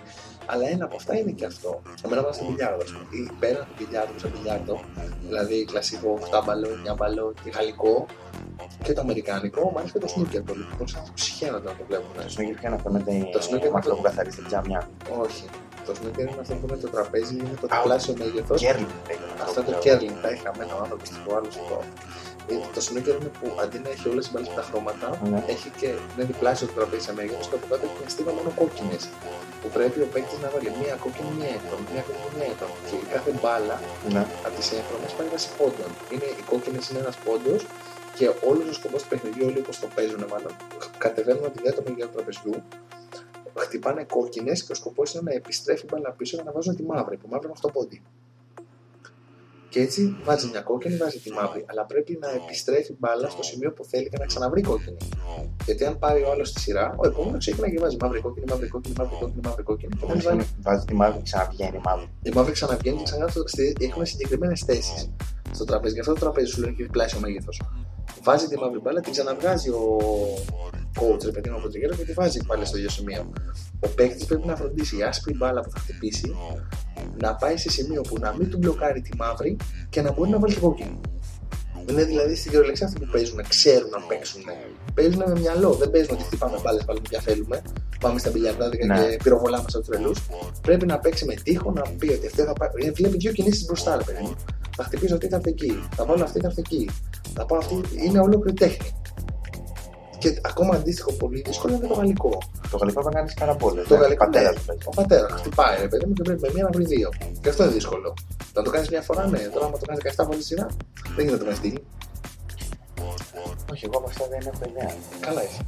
Αλλά ένα από αυτά είναι και αυτό. Εμένα μου άρεσε το μπιλιάρδο. ας πούμε. Ή πέραν του μπιλιάρδου, σαν μπιλιάρδο, δηλαδή κλασικό 8 9 και γαλλικό και το αμερικάνικο, μου άρεσε και το snooker πολύ. Πολλοί άνθρωποι συχαίνονται να το βλέπουν. Το snooker ποιο είναι αυτό με την- Το snooker με αυτό που καθαρίζει την τζάμια. Όχι. Το snooker είναι αυτό που είναι το τραπέζι, είναι το Α, διπλάσιο μέγεθος. Curling λέγεται Αυτό το ξέρω. κέρλινγκ τα έχει χαμένο ο άνθρωπος στο άλλο στο Ε, Το snooker είναι που αντί να έχει όλες τις μπάλες με τα χρώματα, Ναι. έχει και είναι διπλάσιο το τραπέζι σε μέγεθος και από κάτω έχει μια στίβα μόνο κόκκινες. Που πρέπει ο παίκτης να βάλει μία κόκκινη, μία έντονη, μία κόκκινη, μία έντονη. Και η κάθε μπάλα Ναι. από τις έγχρωμε πάει βάσει πόντων. Είναι, οι κόκκινες είναι ένας πόντος και όλος ο σκοπός του παιχνιδιού, όλοι όπως το παίζουν, μάλλον κατεβαίνουν από τη διάτομη μέγεθο του τραπεζιού, χτυπάνε κόκκινες και ο σκοπός είναι να επιστρέφει η μπάλα πίσω για να βάζουν τη μαύρη, που μαύρη είναι αυτό πόντι. Και έτσι βάζει μια κόκκινη, βάζει τη μαύρη. Αλλά πρέπει να επιστρέφει η μπάλα στο σημείο που θέλει και να ξαναβρει κόκκινη. Γιατί αν πάρει ο άλλος στη σειρά, ο επόμενος ξεκινάει και βάζει μαύρη κόκκινη, μαύρη κόκκινη, μαύρη κόκκινη, μαύρη κόκκινη. Και μόλις βάλει Βάζει τη μαύρη, ξαναβγαίνει η μαύρη. η μαύρη ξαναβγαίνει και ξανά στο- στη- έχουν συγκεκριμένες θέσεις στο τραπέζι. Γι' αυτό το τραπέζι σου λέει και διπλάσιο μέγεθος. Βάζει τη μαύρη μπάλα, την ξαναβγάζει ο coach, ρε παιδί μου από το γέρο και τη βάζει πάλι στο ίδιο σημείο. Ο παίκτης πρέπει να φροντίσει η άσπρη μπάλα που θα χτυπήσει να πάει σε σημείο που να μην του μπλοκάρει τη μαύρη και να μπορεί να βάλει την κόκκινη. Είναι δηλαδή στην κυριολεξία αυτοί που παίζουν, ξέρουν να παίξουν. Παίζουν με μυαλό. Δεν παίζουν ότι χτυπάμε μπάλες, βάλουμε πια θέλουμε. Πάμε στα μπιλιαρδάδικα Ναι. και πυροβολάμε σαν τρελού. Πρέπει να παίξει με τείχο, να πει ότι αυτή θα πάει. Ε, Βλέπει δύο κινήσεις μπροστά, ρε παιδί μου. Θα χτυπήσω αυτή, θα έρθει εκεί. Θα βάλω αυτή, θα έρθει εκεί. Θα πάω αυτή. Είναι ολόκληρη τέχνη. Και ακόμα αντίστοιχο πολύ δύσκολο είναι το γαλλικό. Το γαλλικό θα κάνεις παραπόλε. Το γαλλικό πατέρα ναι. του παίζεις. Ο πατέρας χτυπάει, ρε παιδί μου, και πρέπει με μία να βρει δύο. Και αυτό είναι δύσκολο. Θα το κάνεις μια φορά, ναι. Τώρα, άμα το κάνεις 17 φορές σειρά, δεν γίνεται με στυλ. Όχι, εγώ από αυτά δεν έχω ιδέα. Καλά έχει.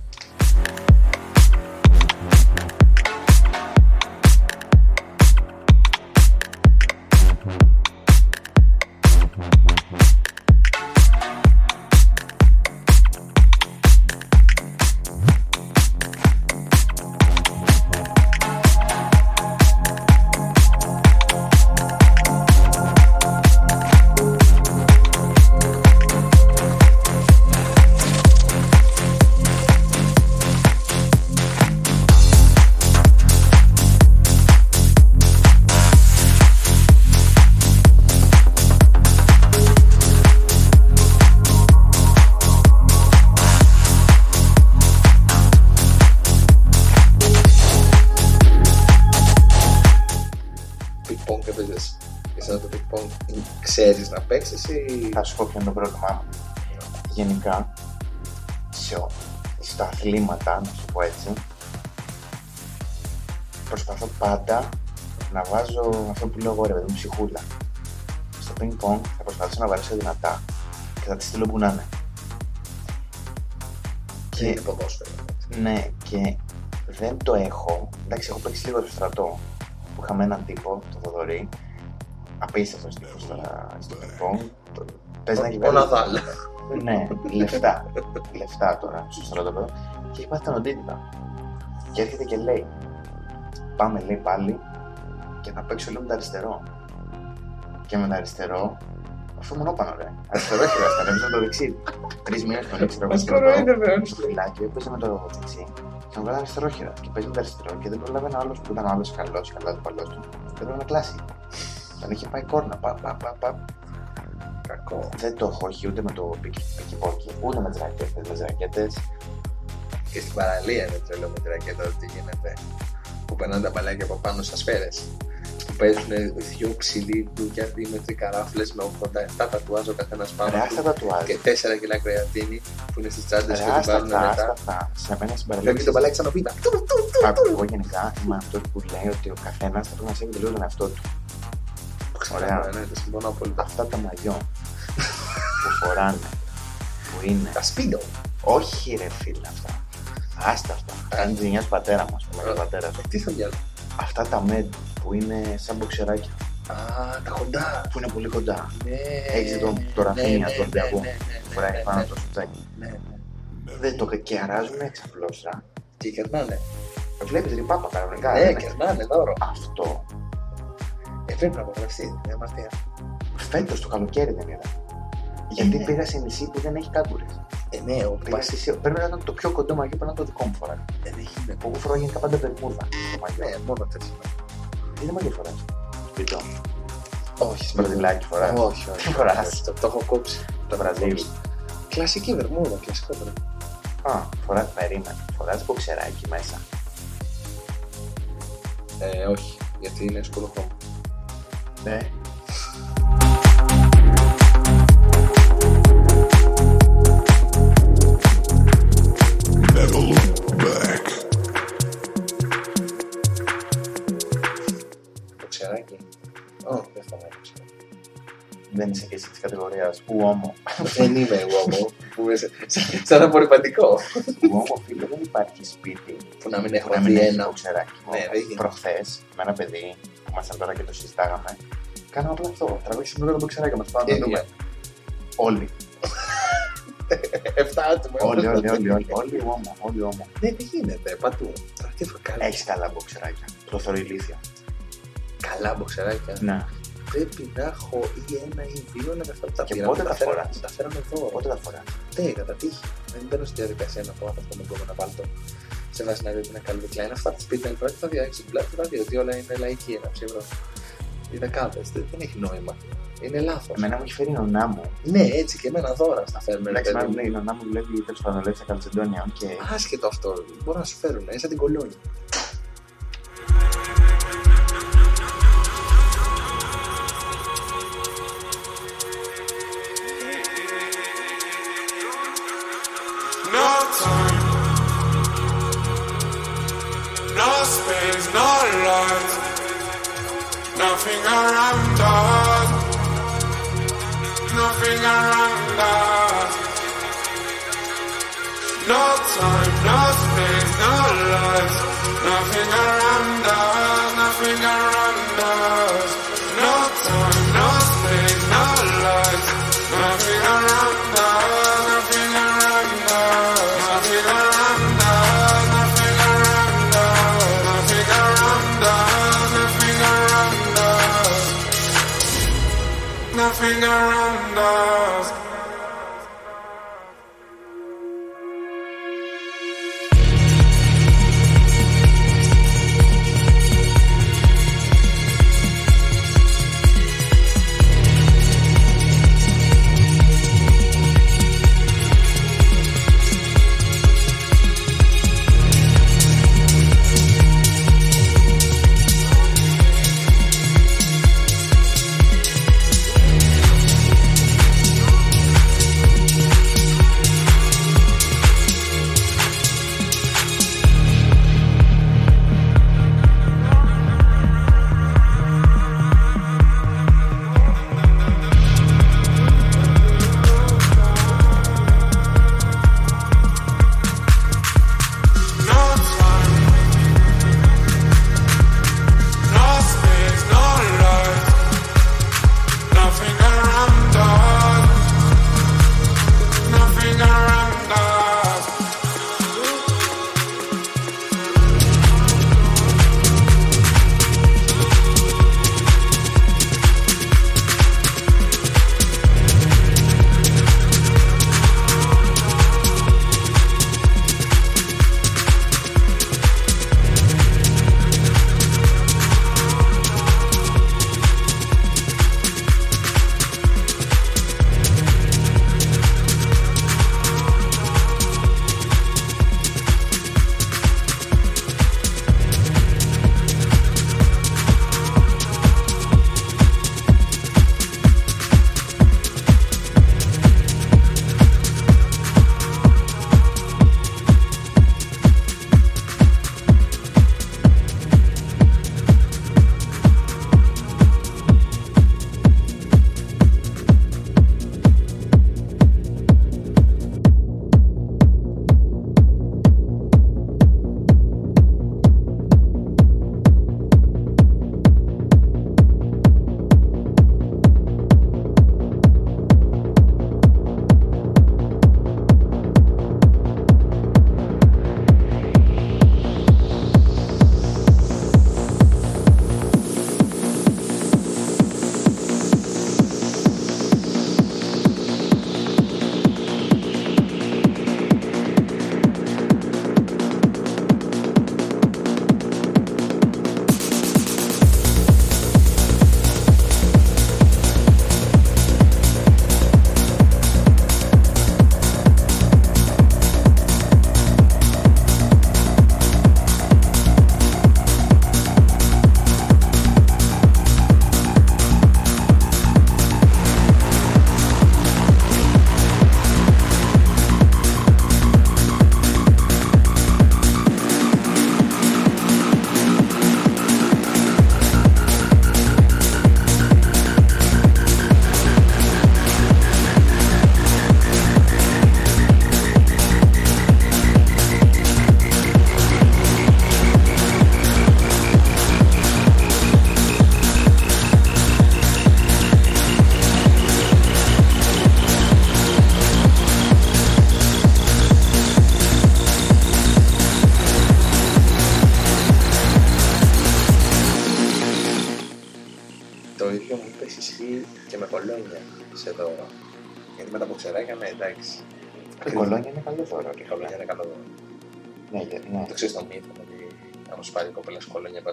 Θα σου πω ποιο είναι το πρόβλημά μου. Γενικά, σε, ο- στα αθλήματα, να σου πω έτσι, προσπαθώ πάντα να βάζω αυτό που λέω εγώ ρε παιδί μου ψυχούλα. Στο ping pong θα προσπαθήσω να βαρέσω δυνατά και θα τη στείλω που να είναι. Και είναι ποδόσφαιρο. Ναι, και δεν το έχω. Εντάξει, έχω παίξει λίγο στο στρατό που είχαμε έναν τύπο, τον Θοδωρή. Απίστευτος τύπος τώρα στο ping-pong. Το- Παίζει ένα Ο κυβέρνηση. Ναδάλ. Ναι, λεφτά. λεφτά τώρα στο στρατόπεδο. Και έχει πάθει τον οντίτητα. Και έρχεται και λέει: Πάμε, λέει πάλι και θα παίξω λίγο με το αριστερό. Και με το αριστερό, αυτό μονόπανο ρε. Αριστερό έχει ράστα, έπαιζε με το δεξί. Τρεις μήνες τον ήξερα εγώ στο στρατό. Στο φυλάκι, έπαιζε με το δεξί. Και μου βγάλανε αριστερόχειρα και παίζει με το αριστερό. Και δεν προλάβαινε άλλος που ήταν άλλος καλός, καλά του παλό του. Δεν έπρεπε να κλάσει. Τον είχε πάει κόρνα. Πα, πα, πα, πα. Κακό. Δεν το έχω, όχι ούτε με το πικιπόκι, ούτε με τις ρακέτες. Με τις ρακέτες Και στην παραλία είναι τρελό με τη ρακέτα τι γίνεται. Που περνάνε τα μπαλάκια από πάνω στα σφαίρες. Που παίζουν δύο ξυλί ντούκια δίμετροι καράφλες με 87 τατουάζ ο καθένας πάνω Ρε, αυτά του. τα τουάζ. Και 4 κιλά κρεατίνη που είναι στις τσάντες Ρε, και την άστα πάρουν αυτά, άστα μετά. αυτά. Σε μένα στην Βλέπει παραλία. το μπαλάκι σαν οπίτα. Άκου, εγώ γενικά είμαι αυτό που λέει ότι ο καθένας θα πρέπει να σέβεται λίγο τον εαυτό του. Ωραία. Ναι, το συμφωνώ απόλυτα. Αυτά τα μαγιό που φοράνε, που είναι. Τα σπίντο. Όχι ρε φίλε αυτά. Άστα αυτά. Κάνει τη γενιά του πατέρα μας, που λέγεται πατέρα. Τι θα διάλογο. Αυτά τα μεντ που είναι σαν μποξεράκια, Α, τα κοντά. που είναι πολύ κοντά. Ναι. Έχεις το, το ναι, ραφίνια, ναι, το ναι, Ολυμπιακό. ναι, ναι, ναι, Φοράει ναι, πάνω ναι, το σουτάκι. ναι, ναι. Δεν το και αράζουν εξαπλώστρα. Και κερνάνε. Βλέπεις ρηπάπα κανονικά. Ναι, δεν είναι. κερνάνε δώρο. Αυτό Ε, πρέπει να απογραφεί. Μια αμαρτία. φέτος το καλοκαίρι δεν είδα. Γιατί ναι. πήγα σε νησί που δεν έχει κάγκουρε. Ε, ναι, ο Πήγα πας σε νησί- Πρέπει να ήταν το πιο κοντό μαγείο που να το δικό μου φοράει. δεν έχει με Που εγώ φοράω γενικά πάντα περμούδα. Το μαγείο. Ναι, μόνο τέτοιο. Τι δεν μαγείο φοράς. Σπιτό. Όχι, Σπραδιλάκι φοράς. Όχι, όχι. Τι φοράς; όχι, Το, το έχω κόψει. Το Βραζίλ. Κλασική βερμούδα, κλασικό βερμούδα. Α, φοράς περίμενε. Φοράς μποξεράκι μέσα. Ε, όχι, γιατί είναι σκούρο ναι. né? δεν είσαι και εσύ της κατηγορίας ουόμο. Δεν είμαι ουόμο. Σαν να απορριπαντικό. Ουόμο, φίλε, δεν υπάρχει σπίτι που να μην έχω δει ένα. Ναι, Προχθές με ένα παιδί που ήμασταν τώρα και το συζητάγαμε, κάναμε απλά αυτό. Τραβήξαμε όλο το μποξεράκι μας. Πάμε να Ίδια. δούμε. Όλοι. Εφτά άτομα. Όλοι, όλοι, όλοι, όλοι. Όλοι ουόμο, <laughs> όλοι ουόμο. Ναι, δεν γίνεται. Παντού. Τώρα τι φακάλια. Έχεις καλά μποξεράκια. Το θεωρώ ηλίθιο. Καλά μποξεράκια. Ναι. Πρέπει να έχω ή ένα ή δύο να αυτά που τα Και πήρα. πότε να τα φέρω- φοράς; Τα φέρω εδώ. Πότε τα φοράς; Ναι, κατά τύχη. Δεν μπαίνω στη διαδικασία να πω αυτό με κόμμα να βάλω το σε βάση να δει ότι είναι καλή decline. Αυτά τα σπίτια είναι πρώτα, θα διάξει πλάτη, θα δει ότι όλα είναι λαϊκή, ένα ψήφο. Οι δεκάδες δεν, δεν έχει νόημα. Είναι λάθος. Εμένα μου έχει φέρει η νονά μου. Ναι, έτσι και εμένα δώρα στα φέρνουν. ρε Εντάξει, παιδί μάλλον μου. λέει η νονά μου δουλεύει τέλος πάντων δουλεύει στα Καλτσεντόνια. Και Άσχετο αυτό. Μπορεί να σου φέρουν, είσαι την κολόνια. No time, space, no light, nothing around us, nothing around us. No time, no space, no light, nothing around us, nothing around us. No time, no Bye.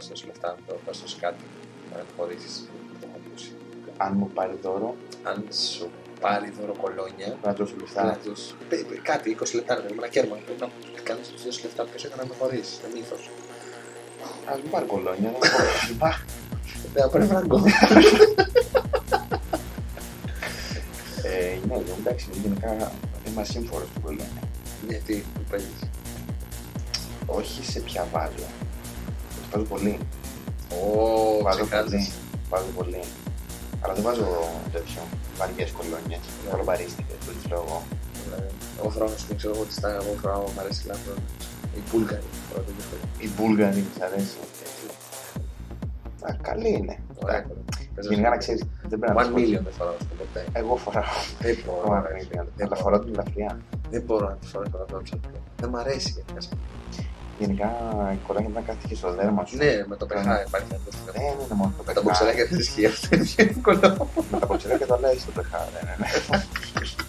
Δώσει λεφτά, το πας δώσει κάτι, να το χωρίσεις. Το έχω ακούσει. Αν μου πάρει δώρο, Αν σου πάρει δώρο κολόνια, θα δώσω λεφτά. να τους... πε- πε- κάτι, 20 λεπτά, ρε, με ένα κέρμα, πρέπει να κάνεις τους 20 λεπτά, ποιος έκανε να με χωρίσεις, είναι μύθος. Α μου πάρει κολόνια. να πω, «Μπα». Δεν θα πάρει φράγκο. Ε, Ναι, εντάξει, γενικά είμαι ασύμφορος στην κολόνια. Γιατί, που παίζεις. Όχι σε ποια βάζω. Το βάζω πολύ. Ω, Βάζω πολύ. ξεκάθαρα. Βάζω πολύ. Αλλά δεν βάζω τέτοιο βαριές κολόνια. Ναι. Κολομπαρίστηκε, το τι λέω εγώ. Εγώ φοράω να σου ξέρω εγώ τι στα εγώ φοράω, μου αρέσει λάθο. Η Μπούλγαρη, φοράω το γύφο. Η Μπούλγαρη της αρέσει. Α, καλή είναι. Ωραία. Γενικά να ξέρεις, δεν πρέπει να One πεις million δεν φοράω αυτό ποτέ. Εγώ φοράω. Δεν μπορώ. One million. Αλλά φοράω την ελαφριά. Δεν μπορώ να τη φοράω αυτό το ψαλτό. Δεν μ' αρέσει γενικά. Σαν- Γενικά η κολόνια πρέπει να κάθεται και στο δέρμα σου. Ναι, με το πεχά υπάρχει αυτό. Δεν είναι μόνο το Με τα πεχά. μποξεράκια δεν ισχύει αυτό. Είναι πιο <laughs> εύκολο. Με τα μποξεράκια το λέει στο πεχά. Ναι, ναι, ναι. <laughs>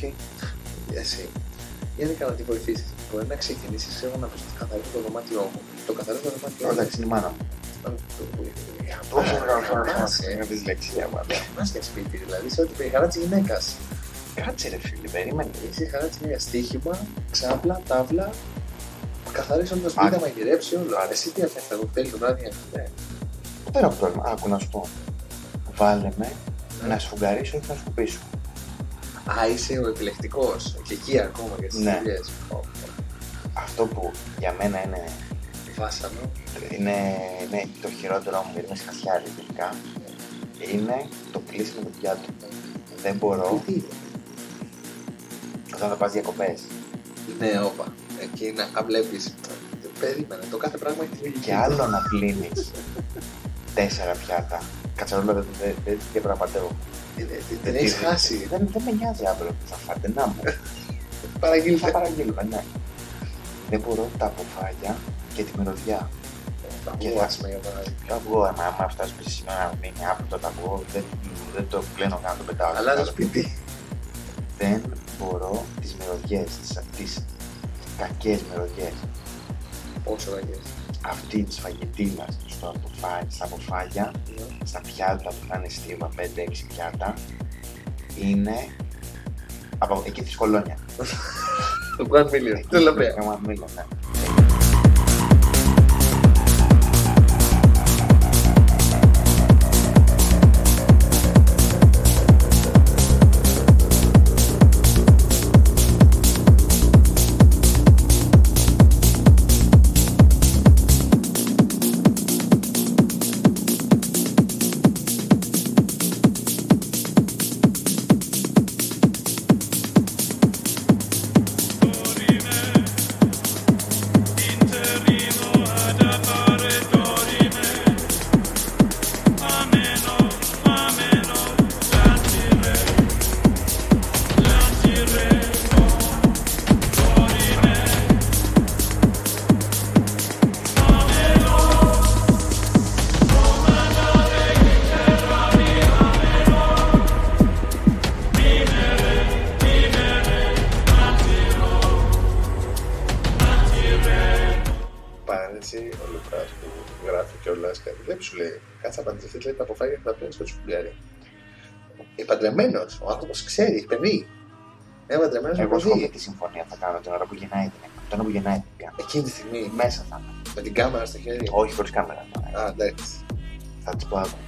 Όχι. Εσύ. Γενικά να τη βοηθήσεις. Μπορεί να ξεκινήσεις εγώ να πει καθαρίζει το δωμάτιό μου. Το καθαρίζει το δωμάτιό μου. Εντάξει, είναι η μάνα μου. Θυμάσαι. Είναι δυσλεξία, μάλλον. Θυμάσαι για σπίτι, δηλαδή σε ό,τι περί χαρά της γυναίκας. Κάτσε ρε φίλε, περίμενε. Είσαι η χαρά της γυναίκα. Στίχημα, ξάπλα, τάβλα. Καθαρίσαν το σπίτι, Άκου. να μαγειρέψει όλο. Άρα εσύ τι αφήνει το τέλειο το βράδυ. Ναι. Δεν έχω πρόβλημα. Άκου να σου πω. Βάλε με να σφουγγαρίσω ή να σκουπίσω. Α, είσαι ο επιλεκτικός. Και εκεί ακόμα για τις Ναι. δουλειές. Αυτό που για μένα είναι, Βάσανο. είναι, είναι το χειρότερο μου, γιατί είμαι σχασιάρι τελικά, είναι το κλείσιμο του πιάτου. Δεν μπορώ Τι όταν θα πας διακοπές. Ναι, όπα. Εκεί να βλέπεις. Περίμενε. Το κάθε πράγμα έχει την Και άλλο να πλύνεις τέσσερα πιάτα. Κατσαρόλα δεν δεν- δεν δεν πραγματεύω. Την έχεις χάσει. Δεν, δεν με νοιάζει αύριο που θα φάτε. Να μου. <laughs> Θα Παραγγείλτε. παραγγείλουμε, ναι. Δεν μπορώ τα αποφάγια και τη μυρωδιά. Και Και θα θα- για παράδειγμα. Το αυγό, άμα, άμα φτάσει πίσω σήμερα να μείνει άπλυτο το αυγό, δεν, δεν το πλένω καν, το πετάω. Αλλά το στο σπίτι. Δεν μπορώ τις μυρωδιές, τις, τις κακές μυρωδιές. Πόσο κακές. Αυτή της φαγητίνας στο αποφά, στα αποφάγια, στα πιάτα που θα είναι στίβα, 5-6 πιάτα, είναι από εκεί της κολόνια. Το One Million. Το λαμπρέα. Κάμα μήλο, ναι. Στο τσουμπιάρι. Ε, παντρεμένος, ο άνθρωπος ξέρει, έχει παιδί. Ε, παντρεμένος Εγώ παιδί. σχολεία τη συμφωνία θα κάνω την ώρα που γεννάει την έκανα. Την ώρα που γεννάει την έκανα. Εκείνη τη στιγμή, Μέσα θα είμαι. με την κάμερα στο χέρι. Όχι χωρίς κάμερα. Α, εντάξει. Θα τη πω άκου.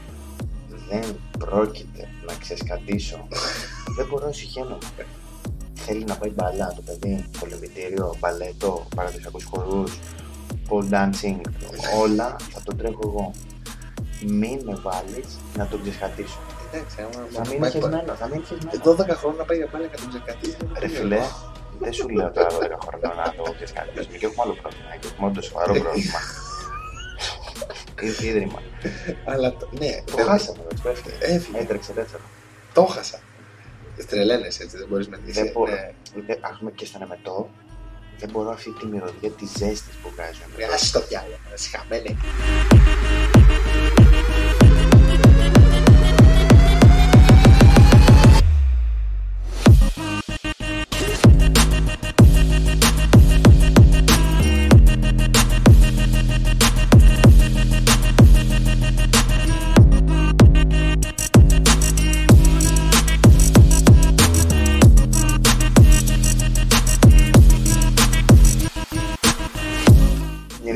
Δεν πρόκειται να ξεσκατήσω. <laughs> Δεν μπορώ να συγχαίνομαι. Θέλει να πάει μπαλά το παιδί, πολεμητήριο, μπαλέτο, παραδοσιακούς χορούς, pole dancing, <laughs> όλα θα το τρέχω εγώ. Μην με βάλεις να τον ξεσκατήσω. Εντάξει, άμα Θα μείνει χεσμένο, θα μείνει χεσμένο. 12 χρόνια να πάει για πάλι και τον ξεκατήσει. Ρε φίλε, δεν σου λέω τώρα 12 χρόνια να το ξεσκατήσουμε και έχουμε άλλο πρόβλημα. Και έχουμε όντως σοβαρό πρόβλημα. <laughs> Ήρθε ίδρυμα. Αλλά το- ναι, Το δεν- χάσαμε, δεν το έφυγε. Έφυγε. Έτρεξε δεύτερο. Το χάσα. Τρελαίνεσαι έτσι, δεν μπορείς να δει. Δεν μπορώ. Δεν- Ας πούμε και στον εμετό, δεν μπορώ αυτή τη μυρωδιά της ζέστης που βγάζει ο εμετός. Άσε το διάλογο, συχαμένη.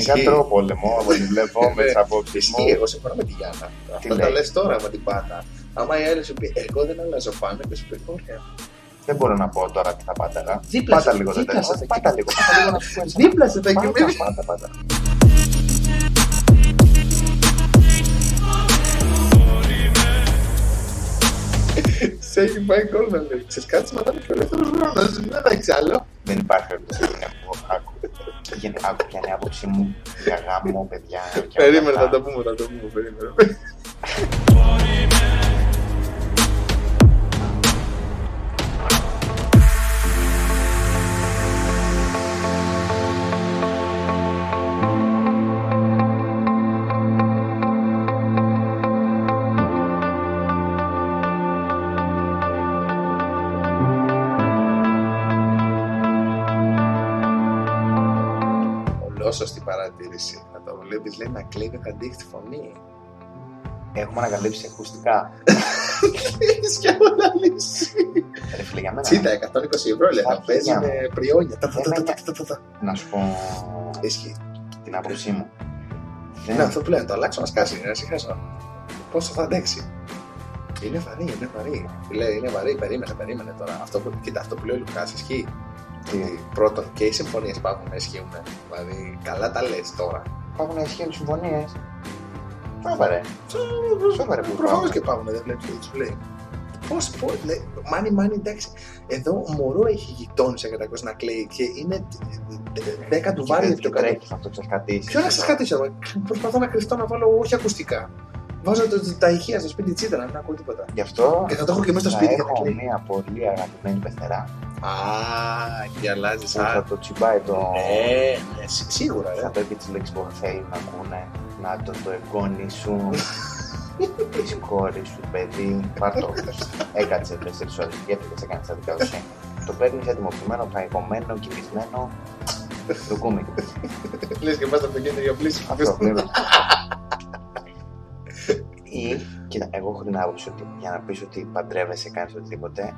Γενικά Ισχύει. τρώω πόλεμο, από ό,τι βλέπω με τι απόψει Ισχύει, μου. εγώ συμφωνώ με τη Γιάννα. Αυτό λέει; τα λες τώρα με την πάτα. Άμα η άλλη σου πει, εγώ δεν αλλάζω πάνω και σου πει, ωραία. Δεν μπορώ να πω τώρα τι θα πάταγα. Δίπλα Πάτα σε- λίγο το δίπλα τέλο. σε- Πάτα λίγο. Πάτα λίγο να σου πω έτσι. Δίπλα σε τα Πάτα, κείμενα. Πάτα, πάτα. Σε έχει πάει κόλλο να λέει. Ξέρεις κάτι, μα ήταν πιο ελεύθερος χρόνος. Δεν θα έχεις άλλο. Δεν υπάρχει περίπτωση να είναι που άκου. Γενικά, άκου ποια είναι η άποψή μου για γάμο, παιδιά. και όλα Περίμενε, αυτά. θα το πούμε, θα το πούμε, περίμενε. <laughs> Θα το βλέπεις, λέει, να κλαίει δεν θα αντίξει τη φωνή. Έχουμε ανακαλύψει ακουστικά. Έχεις και όλα λύσει. Ρε φίλε, για μένα. Τσίτα, 120 ευρώ, λέει, να Άρχισε παίζει για με μου. πριόνια. Τα, τα, Δεν τα, με τα, τα, τα, τα. Να σου πω Ισχύει. την άποψή μου. Είναι αυτό που λένε, το αλλάξω να σκάσει, να συγχάσω. Πόσο θα αντέξει. Είναι βαρύ, είναι βαρύ. Λέει, είναι βαρύ, περίμενε, περίμενε τώρα. Αυτό που, κοίτα, αυτό που λέει ο Λουκάς ισχύει. Ότι πρώτον και οι συμφωνίες που έχουν να ισχύουν. Δηλαδή, καλά τα λες τώρα. Υπάρχουν να ισχύουν συμφωνίες. Σοβαρέ. Σοβαρέ που Προφανώς υπάρχουν. και υπάρχουν, δεν βλέπεις τι σου λέει. Πώς, πώς, λέει, μάνι, μάνι, εντάξει. Εδώ ο Μωρό έχει γειτόνισε κατά κόσμο να κλαίει και είναι δέκα του βάρη Δεν πιο το κάτω. τρέχεις αυτό ξεσκατήσει. Ποιο να σα κρατήσω, ρε. Προσπαθώ να κρυφτώ να βάλω όχι ακουστικά. Βάζω το, τα ηχεία στο σπίτι τσίτρα, να μην ακούω τίποτα. Γι' αυτό Και θα το έχω και μέσα στο θα σπίτι. για να έχω κλαίει. μια πολύ αγαπημένη πεθερά Α, και αλλάζεις που θα το τσιμπάει το. Ναι, ναι, σί- σίγουρα, Θα ρε. το έχει τις λέξεις που θέλει να ακούνε. Να το το εγγόνι σου. <laughs> Τη κόρη σου, παιδί. Πάρτο. Έκατσε 4 ώρες. Γιατί δεν σε κάνει τα δικαιοσύνη. Το παίρνεις ετοιμοποιημένο, φαγωμένο, κοιμισμένο. Το κούμι. Λες και πας από το κέντρο για πλήση. Αυτό πλέον. Ή, <laughs> κοίτα, εγώ έχω την άποψη ότι για να πεις ότι παντρεύεσαι, κάνει οτιδήποτε,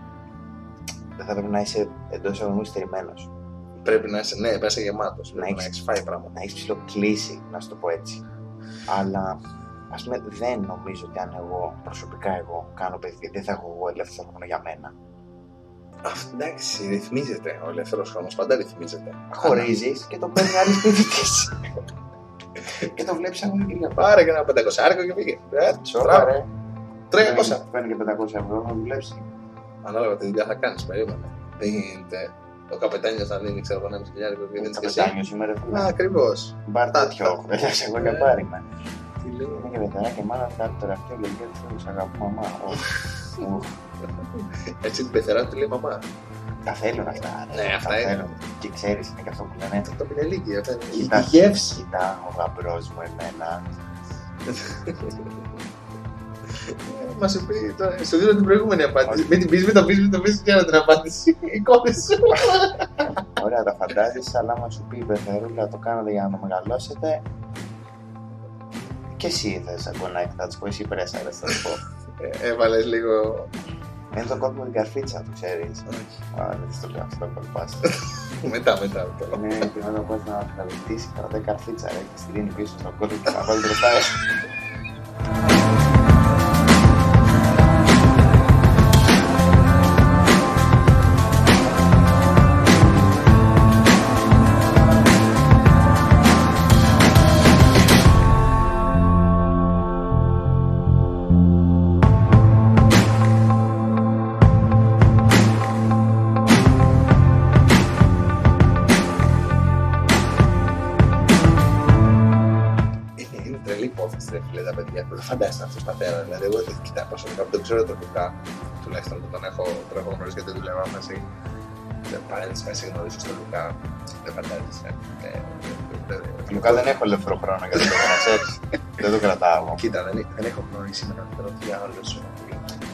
δεν θα πρέπει να είσαι εντός αγωνισμού στερημένος. Πρέπει να είσαι, ναι, πρέπει να είσαι γεμάτος. Να Να έχεις- έχει φάει πράγματα. Να έχεις ψηλοκλήσει, να σου το πω έτσι. Αλλά ας πούμε, δεν νομίζω ότι αν εγώ προσωπικά εγώ κάνω παιδί, δεν θα έχω εγώ ελεύθερο χρόνο για μένα. Αυτό εντάξει, ρυθμίζεται. Ο ελεύθερος χρόνος πάντα ρυθμίζεται. Χωρίζεις και το παίρνει άλλη σπίτι της. <laughs> και το βλέπεις σαν κυρία Πάρε και ένα πεντακοσάρικο και πήγε. Ε, Σοβαρά, μπράβο. ρε. Τρέχει πόσα. Παίρνει και 500 ευρώ να δουλέψει. Ανάλογα τι δουλειά θα κάνεις, περίμενε. Δεν γίνεται. Ο καπετάνιος να δίνει, ξέρω εγώ, ένα χιλιάρικο και δίνει και εσύ. Καπετάνιο σήμερα. Α, ακριβώς. Μπαρ τέτοιο. Δεν θα εγώ για πάρει με. Τι λέει. Είναι και πεθαρά και μάνα κάτι τελευταίο και λέει ότι σε αγαπώ μαμά. Οχ, οχ. Έτσι την πεθερά του λέει μαμά. Τα θέλουν αυτά. ρε. Ναι, αυτά Τα είναι. θέλουν. Και ξέρεις, είναι και αυτό που λένε. Το πινελίκι, αυτά είναι. Η- Κοίτα, Η γεύση. Κοίτα, ο γαμπρός μου εμένα. Μα σου πει τώρα, σου δίνω την προηγούμενη απάντηση. Μην την πεις, μην το πεις, μην το πεις, ξέρω την απάντηση. <laughs> Η κόρη σου. Ωραία, τα φαντάζεσαι, αλλά άμα σου πει η πεθερούλα το κάνετε για να το μεγαλώσετε. Και εσύ θες ακόμα να θα της πω, εσύ πρέσαρες θα σου πω. Ε, έβαλες λίγο... Είναι το κόλπο με την καρφίτσα, το ξέρεις. Α, δεν της το λέω αυτό, κολπάς. <laughs> μετά, μετά. μετά. Είναι την ώρα που να χαλιστήσει, κρατάει καρφίτσα, ρε, και στη δίνει πίσω στον κόλπο και να βάλει μπροστά. <laughs> παιδιά. Δεν φαντάζεσαι αυτό πατέρα. Δηλαδή, εγώ δεν κοιτάω προσωπικά που δεν ξέρω τον Λουκά, τουλάχιστον που τον έχω, τον έχω γνωρίσει γιατί δουλεύαμε μαζί. Δεν παρένθεση να σε γνωρίσω στον Λουκά. Δεν φαντάζεσαι. Ε, δεν- δεν- Λουκά δεν έχω ελεύθερο χρόνο για το να ξέρεις. Δεν το κρατάω. Κοίτα, δεν, δεν έχω γνωρίσει σήμερα τον διάολο σου.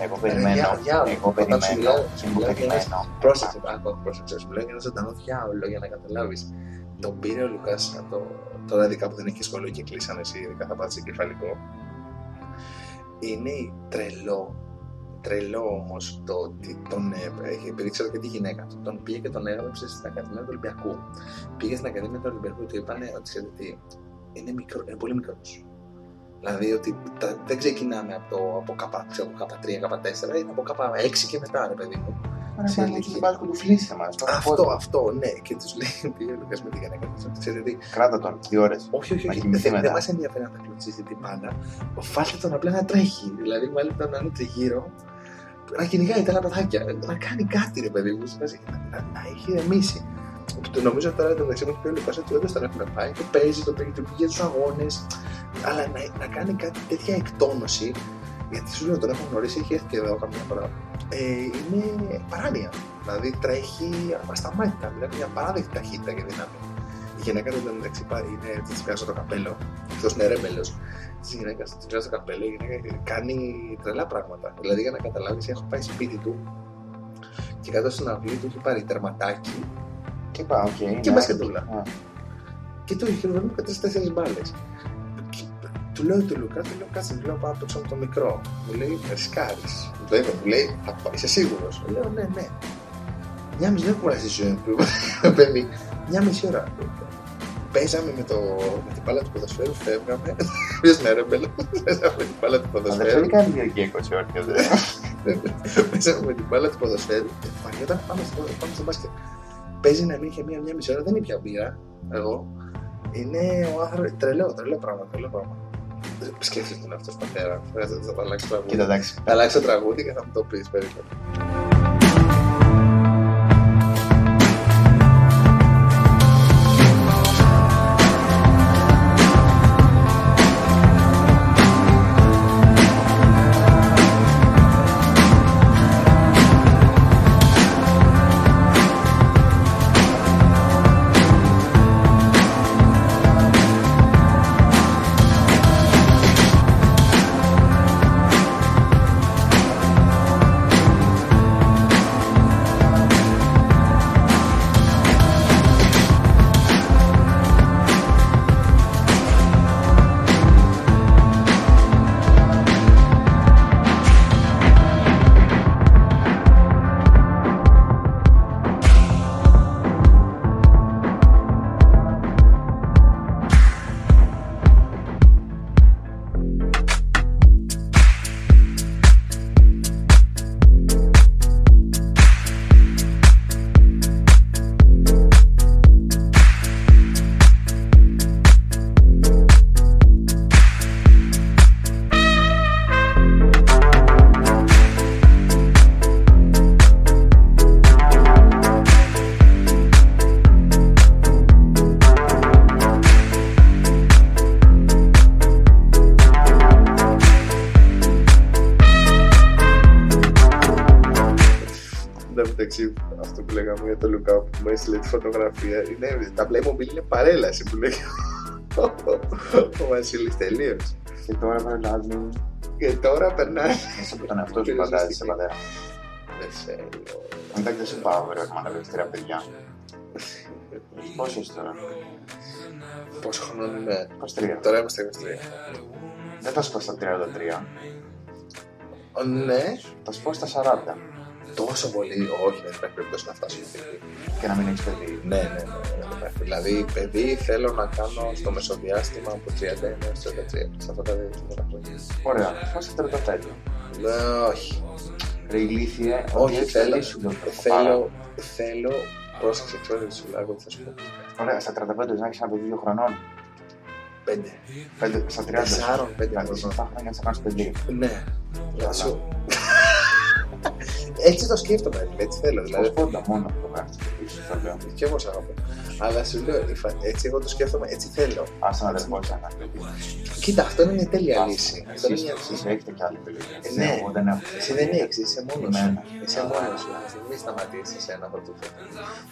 Εγώ περιμένω, διά- διάολο. εγώ Όταν σου περιμένω, μιλάω- σου εγώ μιλάω και ένας- περιμένω. Πρόσεξε, άκου, άκου, πρόσεξε. Σου μιλάω για ένα ζωντανό διάολο για να καταλάβεις. Τον πήρε ο Λουκάς το. Τώρα ειδικά που δεν έχει σχολείο και κλείσανε εσύ, ειδικά θα πάτησε κεφαλικό. Είναι τρελό. Τρελό όμως το ότι τον. ε, έχει- Επειδή ξέρω και τη γυναίκα του, τον πήγε και τον έγραψε στην Ακαδημία του Ολυμπιακού. Πήγε στην Ακαδημία του Ολυμπιακού και του είπανε ότι ξέρετε τι, είναι, μικρό, είναι πολύ μικρός. Δηλαδή ότι τα- δεν ξεκινάμε από το από K, ξέρω, από K3, K4, είναι από K6 και μετά, ρε παιδί μου. Άρα σε να ηλικία. τους μπάσκο του φλήσει μας. τώρα Αυτό, πότε. αυτό, ναι. Και τους λέει, πήγε ο Λουκάς με τη γυναίκα του. Ξέρετε τι, Κράτα τον, δύο ώρες. όχι, όχι, Να όχι. κοιμηθεί Δεν, δεν μετά. μας ενδιαφέρει να τα κλωτσίσει την πάντα. Βάλτε τον απλά να τρέχει. Δηλαδή, βάλτε τον να είναι τριγύρω, να κυνηγάει τα άλλα παιδάκια. Να κάνει κάτι, ρε παιδί μου. σε φάση, Να, να, να έχει ηρεμήσει. Το νομίζω τώρα το μεταξύ μου έχει πει ο Λουκάς ότι όντως τον έχουμε πάει. Το παίζει, το παίζει, το πήγε στους αγώνες. Αλλά να, να κάνει κάτι τέτοια εκτόνωση. Γιατί σου λέω, τον έχω γνωρίσει, έχει έρθει και εδώ καμιά φορά. Ε, είναι παράνοια. Δηλαδή τρέχει ασταμάτητα. Δηλαδή μια παράδεκτη ταχύτητα και δύναμη. Η γυναίκα του μεταξύ πάρει, είναι, της βγάζω το καπέλο. Αυτό είναι ρέμπελος. Της γυναίκας της βγάζω το καπέλο. Η γυναίκα κάνει τρελά πράγματα. Δηλαδή για να καταλάβεις, έχω πάει σπίτι του και κάτω στην αυλή του έχει πάρει τερματάκι Και πάω, οκ. και ναι. μπασκετούλα. Α, Και του είχε χειρονομεί τρει τέσσερις μπάλες. Του λέω του Λουκά, του λέω κάτσε, του λέω πάω από το μικρό. Μου λέει ρισκάρει. Μου το είπε, μου λέει θα πάω, είσαι σίγουρος. Λέω ναι, ναι. Μια μισή ώρα που ήμουν στη ζωή μου, <laughs> παιδί, μια μισή ώρα. Παίζαμε με, το, με την μπάλα του ποδοσφαίρου, φεύγαμε. <laughs> Ποιο είναι ρεμπέλο, παίζαμε με την μπάλα του Αλλά δεν ποδοσφαίρου. κάνει δύο γκέκο σε όρθιο, δε. <laughs> Παίζαμε με την μπάλα του ποδοσφαίρου και βαριόταν πάμε στο, πάμε στο μπάσκετ. Παίζει να μην είχε μία, μία μισή ώρα, δεν ήπια μπύρα. Εγώ. Είναι ο άνθρωπο. Τρελό, τρελό πράγμα, τρελό πράγμα. Σκέφτεται τον αυτός πατέρας. Θα θα αλλάξεις τραγούδι. Κοίτα, εντάξει. Θα αλλάξεις το τραγούδι και θα μου το πεις περίπου. Το Λουκά που μου έστειλε τη φωτογραφία είναι τα Playmobil είναι παρέλαση που λέει <laughs> ο Βασίλης τελείω. Και τώρα περνάμε. Και τώρα περνάει. Εσύ που τον εαυτό σου φαντάζεσαι, πατέρα. Δεν θέλω. Εντάξει, δεν σου πάω αύριο εκμεταλλεύεις τρία παιδιά. Πόσο είσαι τώρα, Πόσο χρόνο είμαι. 23. Τώρα είμαστε 23. Δεν θα σου πω στα 33. Ω, Ναι, Θα σου πω στα 40. Τόσο πολύ. Όχι, δεν υπάρχει περίπτωση να φτάσω εκεί. Και να μην έχει παιδί. Ναι, ναι, ναι, ναι, δεν υπάρχει. Δηλαδή, παιδί θέλω να κάνω στο μεσοδιάστημα από 31 έως 33. Σε αυτά τα δύο πρώτα χρόνια. Ωραία, θα σου πω στα 35. Ναι, όχι. Ρε ηλίθιε, Όχι, ότι θέλω, έτσι θα λύσουν το θέλω, θέλω, πρόσεξε, ξέρω τι σου λέω, εγώ τι θα σου πω. Ωραία, στα 35 να έχεις ένα παιδί 2 χρονών; Πέντε. Πέντε- Στα 30. Τεσσάρων, πέντε Δηλαδή, χρονών. σε 7 χρόνια θα κάνεις παιδί. Ναι, να σου. Έτσι το σκέφτομαι, έτσι θέλω. Πώς Δηλαδή, πόντα μόνο που το κάνει παιδί σου, θα λέω. και εγώ σ' αγαπώ. Αλλά σου λέω, η φα- έτσι εγώ το σκέφτομαι, έτσι θέλω. Άσε να δεν μπορεί να κάνει παιδί. Κοίτα, αυτό είναι μια τέλεια λύση. Αυτό είναι Εσείς μια εσείς έχετε κι άλλη επιλογή. Ε, Εσύ, ναι. Εγώ δεν έχω. Εσύ δεν έχεις, είσαι μόνος σου. Εμένα. Είσαι μόνος σου. Μην σταματήσεις ένα από τούτο.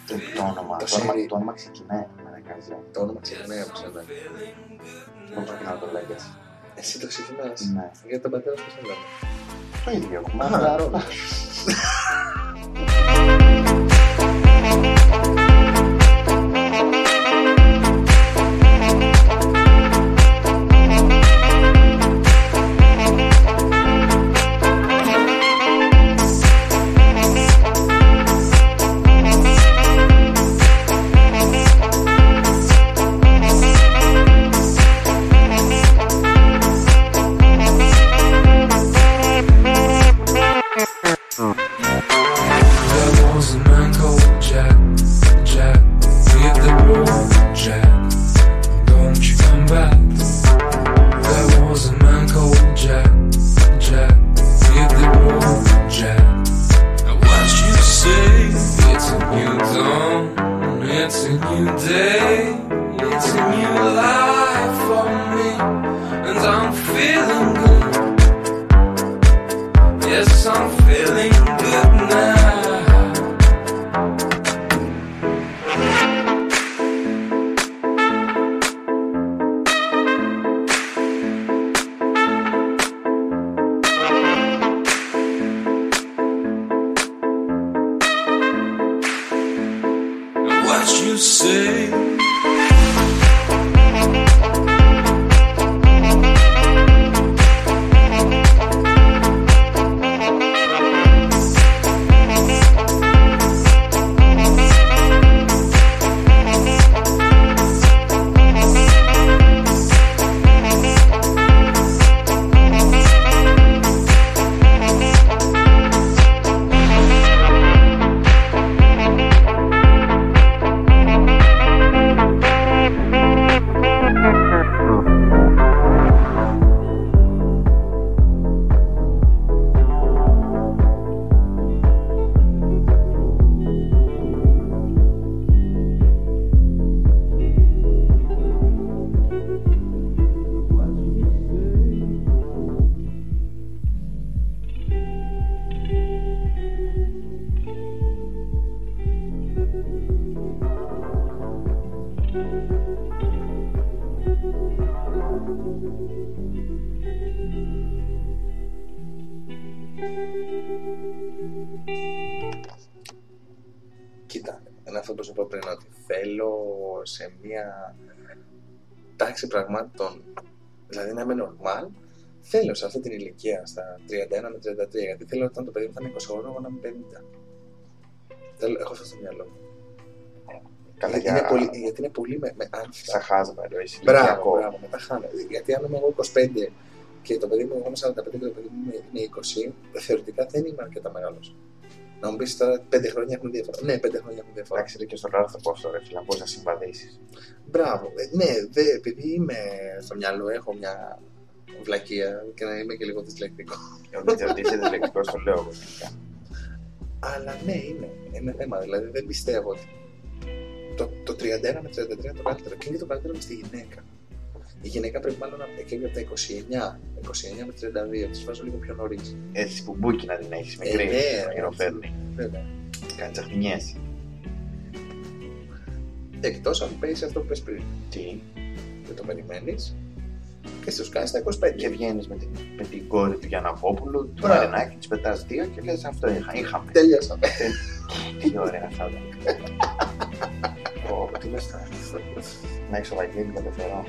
Το, το όνομα. Το Το όνομα, σερί. το όνομα ξεκινάει με ένα καζέ. Το όνομα ξεκινάει από σένα. Πώ ξεκινάει να το λέγες. Εσύ το ξεκινάς. Ναι. Για τον πατέρα σου δεν λέμε. Το ίδιο έχουμε. <laughs> στα 31 με 33, γιατί θέλω όταν το παιδί μου θα είναι 20 χρόνια, εγώ να είμαι 50. Θέλω, έχω αυτό στο μυαλό μου. Καλά, γιατί, είναι για- πολύ, γιατί είναι πολύ με, με άνθια. Σαν χάσμα, ρε, εσύ. Μπράβο, ηλικιακό. μπράβο, μετά χάνω. Γιατί αν είμαι εγώ 25 και το παιδί μου εγώ είμαι 45 και το παιδί μου είναι- είναι 20, θεωρητικά δεν είμαι αρκετά μεγάλος. Να μου πεις τώρα 5 χρόνια έχουν διαφορά. Ναι, 5 χρόνια έχουν διαφορά. Εντάξει, είναι και στον άλλο θα πω αυτό, ρε φίλε, να μπορείς να συμβαδίσεις. Μπράβο. Ε, ναι, δε, επειδή είμαι στο μυαλό, έχω μια βλακεία και να είμαι και λίγο δυσλεκτικό. Ότι ότι είσαι δυσλεκτικός, το λέω εγώ. γενικά. Αλλά ναι, είναι. Είναι θέμα. Δηλαδή δεν πιστεύω ότι το, το 31 με 33 είναι το καλύτερο. Και είναι και το καλύτερο με στη γυναίκα. Η γυναίκα πρέπει μάλλον να εκεί από τα 29, 29 με 32, τις βάζω λίγο πιο νωρίς. Έτσι που μπούκι να την έχεις Ε, μικρή, ναι, χειροφέρνη. Βέβαια. Κάνεις τσαχμινιές. Εκτός αν παίζει αυτό που πες πριν. Τι; Δεν το περιμένεις και στους κάνει τα 25. Και βγαίνεις με την, με την κόρη του Γιαννακόπουλου, του Μπράβο. Μαρινάκη, της πετάς δύο και λες αυτό είχα, είχαμε. Τελειώσαμε. Τι ωραία αυτά τα. Ω, Τι λες τώρα. Να έχεις ο Βαγγέλη κατευθερό.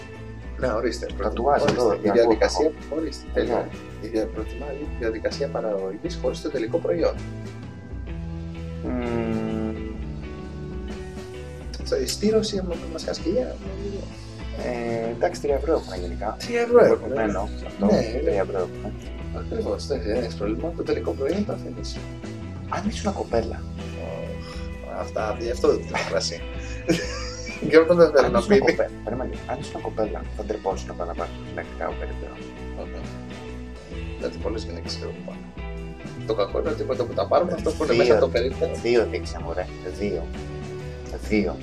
Ναι, ορίστε. Τατουάζ Ορίστε. εδώ, Η διακόπτω. διαδικασία, ορίστε, τέλεια. Ναι. Η δια- προτιμά η διαδικασία παραγωγής χωρίς το τελικό προϊόν. Μμμ, Στο- Στη Ρωσία με μας χασκηλιά. Ε, Εντάξει, 3 ευρώ έχουμε γενικά. 3 ευρώ Εγώ έχουμε. Μένω σε αυτό. Ναι, 3 ευρώ έχουμε. Ακριβώς, δεν έχεις πρόβλημα. Το τελικό προϊόν το αφήνεις. Αν ήσουν κοπέλα, Αυτά, αυτό δεν το φράση. Και όταν δεν θέλω αν να ήσουν πει. κοπέλα, περίμενε, αν ήσουν κοπέλα, θα ντρεπόσουν να πάνε να πάρει γυναικικά περίπτωμα. Γιατί πολλές γυναίκες ξέρω που πάνε. Το κακό είναι ότι με το που τα πάρουμε, αυτό που είναι Δύο. μέσα από το περίπτερο. Δύο δείξε μου, ρε. Δύο. Δύο.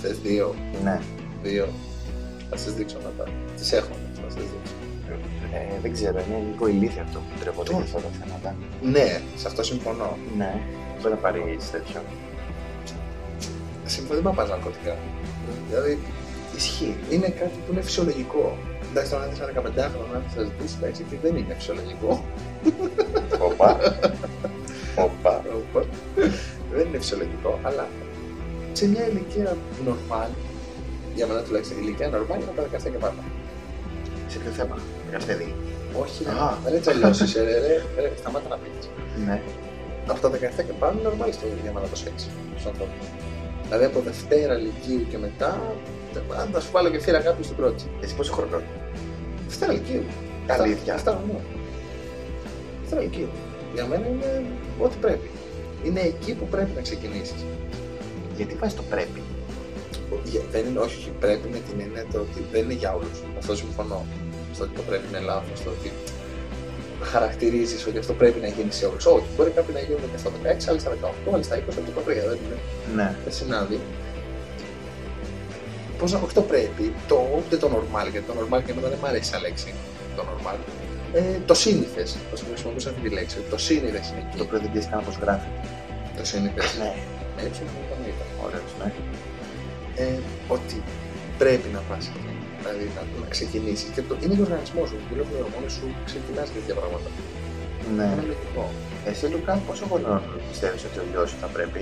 Θες δύο, Ναι. Δύο. Θα σας δείξω μετά. Τις έχω, θα σας δείξω. Ε, δεν ξέρω, είναι λίγο ηλίθιο αυτό που ντρεπόνται για αυτά τα θέματα. Ναι, σε αυτό συμφωνώ. Ναι. Μπορεί να πάρει τέτοιο. Συμφωνώ, δεν πάω να πας ναρκωτικά. Δηλαδή, Ισχύει. είναι κάτι που είναι φυσιολογικό. Εντάξει, τώρα αν είσαι ένα 15χρονο, αν θα ζητήσεις, εντάξει, και δεν είναι φυσιολογικό. Οπα. Οπα. Οπότε, δεν είναι φυσιολογικό, αλλά σε μια ηλικία normal, για μένα τουλάχιστον η ηλικία normal είναι από τα 17 και πάνω. Σε ποιο θέμα. Για παιδί. Όχι, ρε, Α. δεν έτσι αλλιώσεις, ρε, ρε, ρε, σταμάτα να πίνεις. Ναι. Από τα 17 και πάνω είναι normal στο για μένα το σεξ στους ανθρώπους. Δηλαδή από Δευτέρα Λυκείου και μετά, αν θα σου βάλω και φύρα κάποιος στην πρώτη. Εσύ πόσο χρόνο. Δευτέρα Λυκείου. Αλήθεια. Αυτά ναι. Δευτέρα Λυκείου. Για μένα είναι ό,τι πρέπει. Είναι εκεί που πρέπει να ξεκινήσεις. Γιατί βάζεις το πρέπει; Για- Δεν είναι, όχι, όχι, πρέπει με την έννοια το ότι δεν είναι για όλους. Αυτό συμφωνώ. Στο ότι το πρέπει είναι λάθος, το ότι χαρακτηρίζεις ότι αυτό πρέπει να γίνει σε όλους. Όχι, μπορεί κάποιοι να γίνουν και στα 16, άλλοι στα 18, άλλοι στα 20, άλλοι στα 23, δεν είναι. Ναι. Δεν συνάδει. Πώς να όχι το πρέπει, το, ούτε το normal, γιατί το normal και εμένα δεν μου αρέσει σαν λέξη. Το normal. Ε, το σύνηθες. Το χρησιμοποιούσα αυτή τη λέξη. ότι Το σύνηθες είναι εκεί. Το οποίο δεν ξέρει καν πώ γράφει. Το σύνηθες. Ναι. Έτσι μου το ήταν. Ωραίος, ναι. Ε, ότι πρέπει να πας εκεί. Δηλαδή να, να ξεκινήσεις. Και το, είναι και ο οργανισμός σου. Και λέω μόνος σου ξεκινάς τέτοια πράγματα. Ναι. Είναι λογικό. Εσύ, Λουκά, πόσο χρόνο πιστεύεις ότι ο γιος σου θα πρέπει;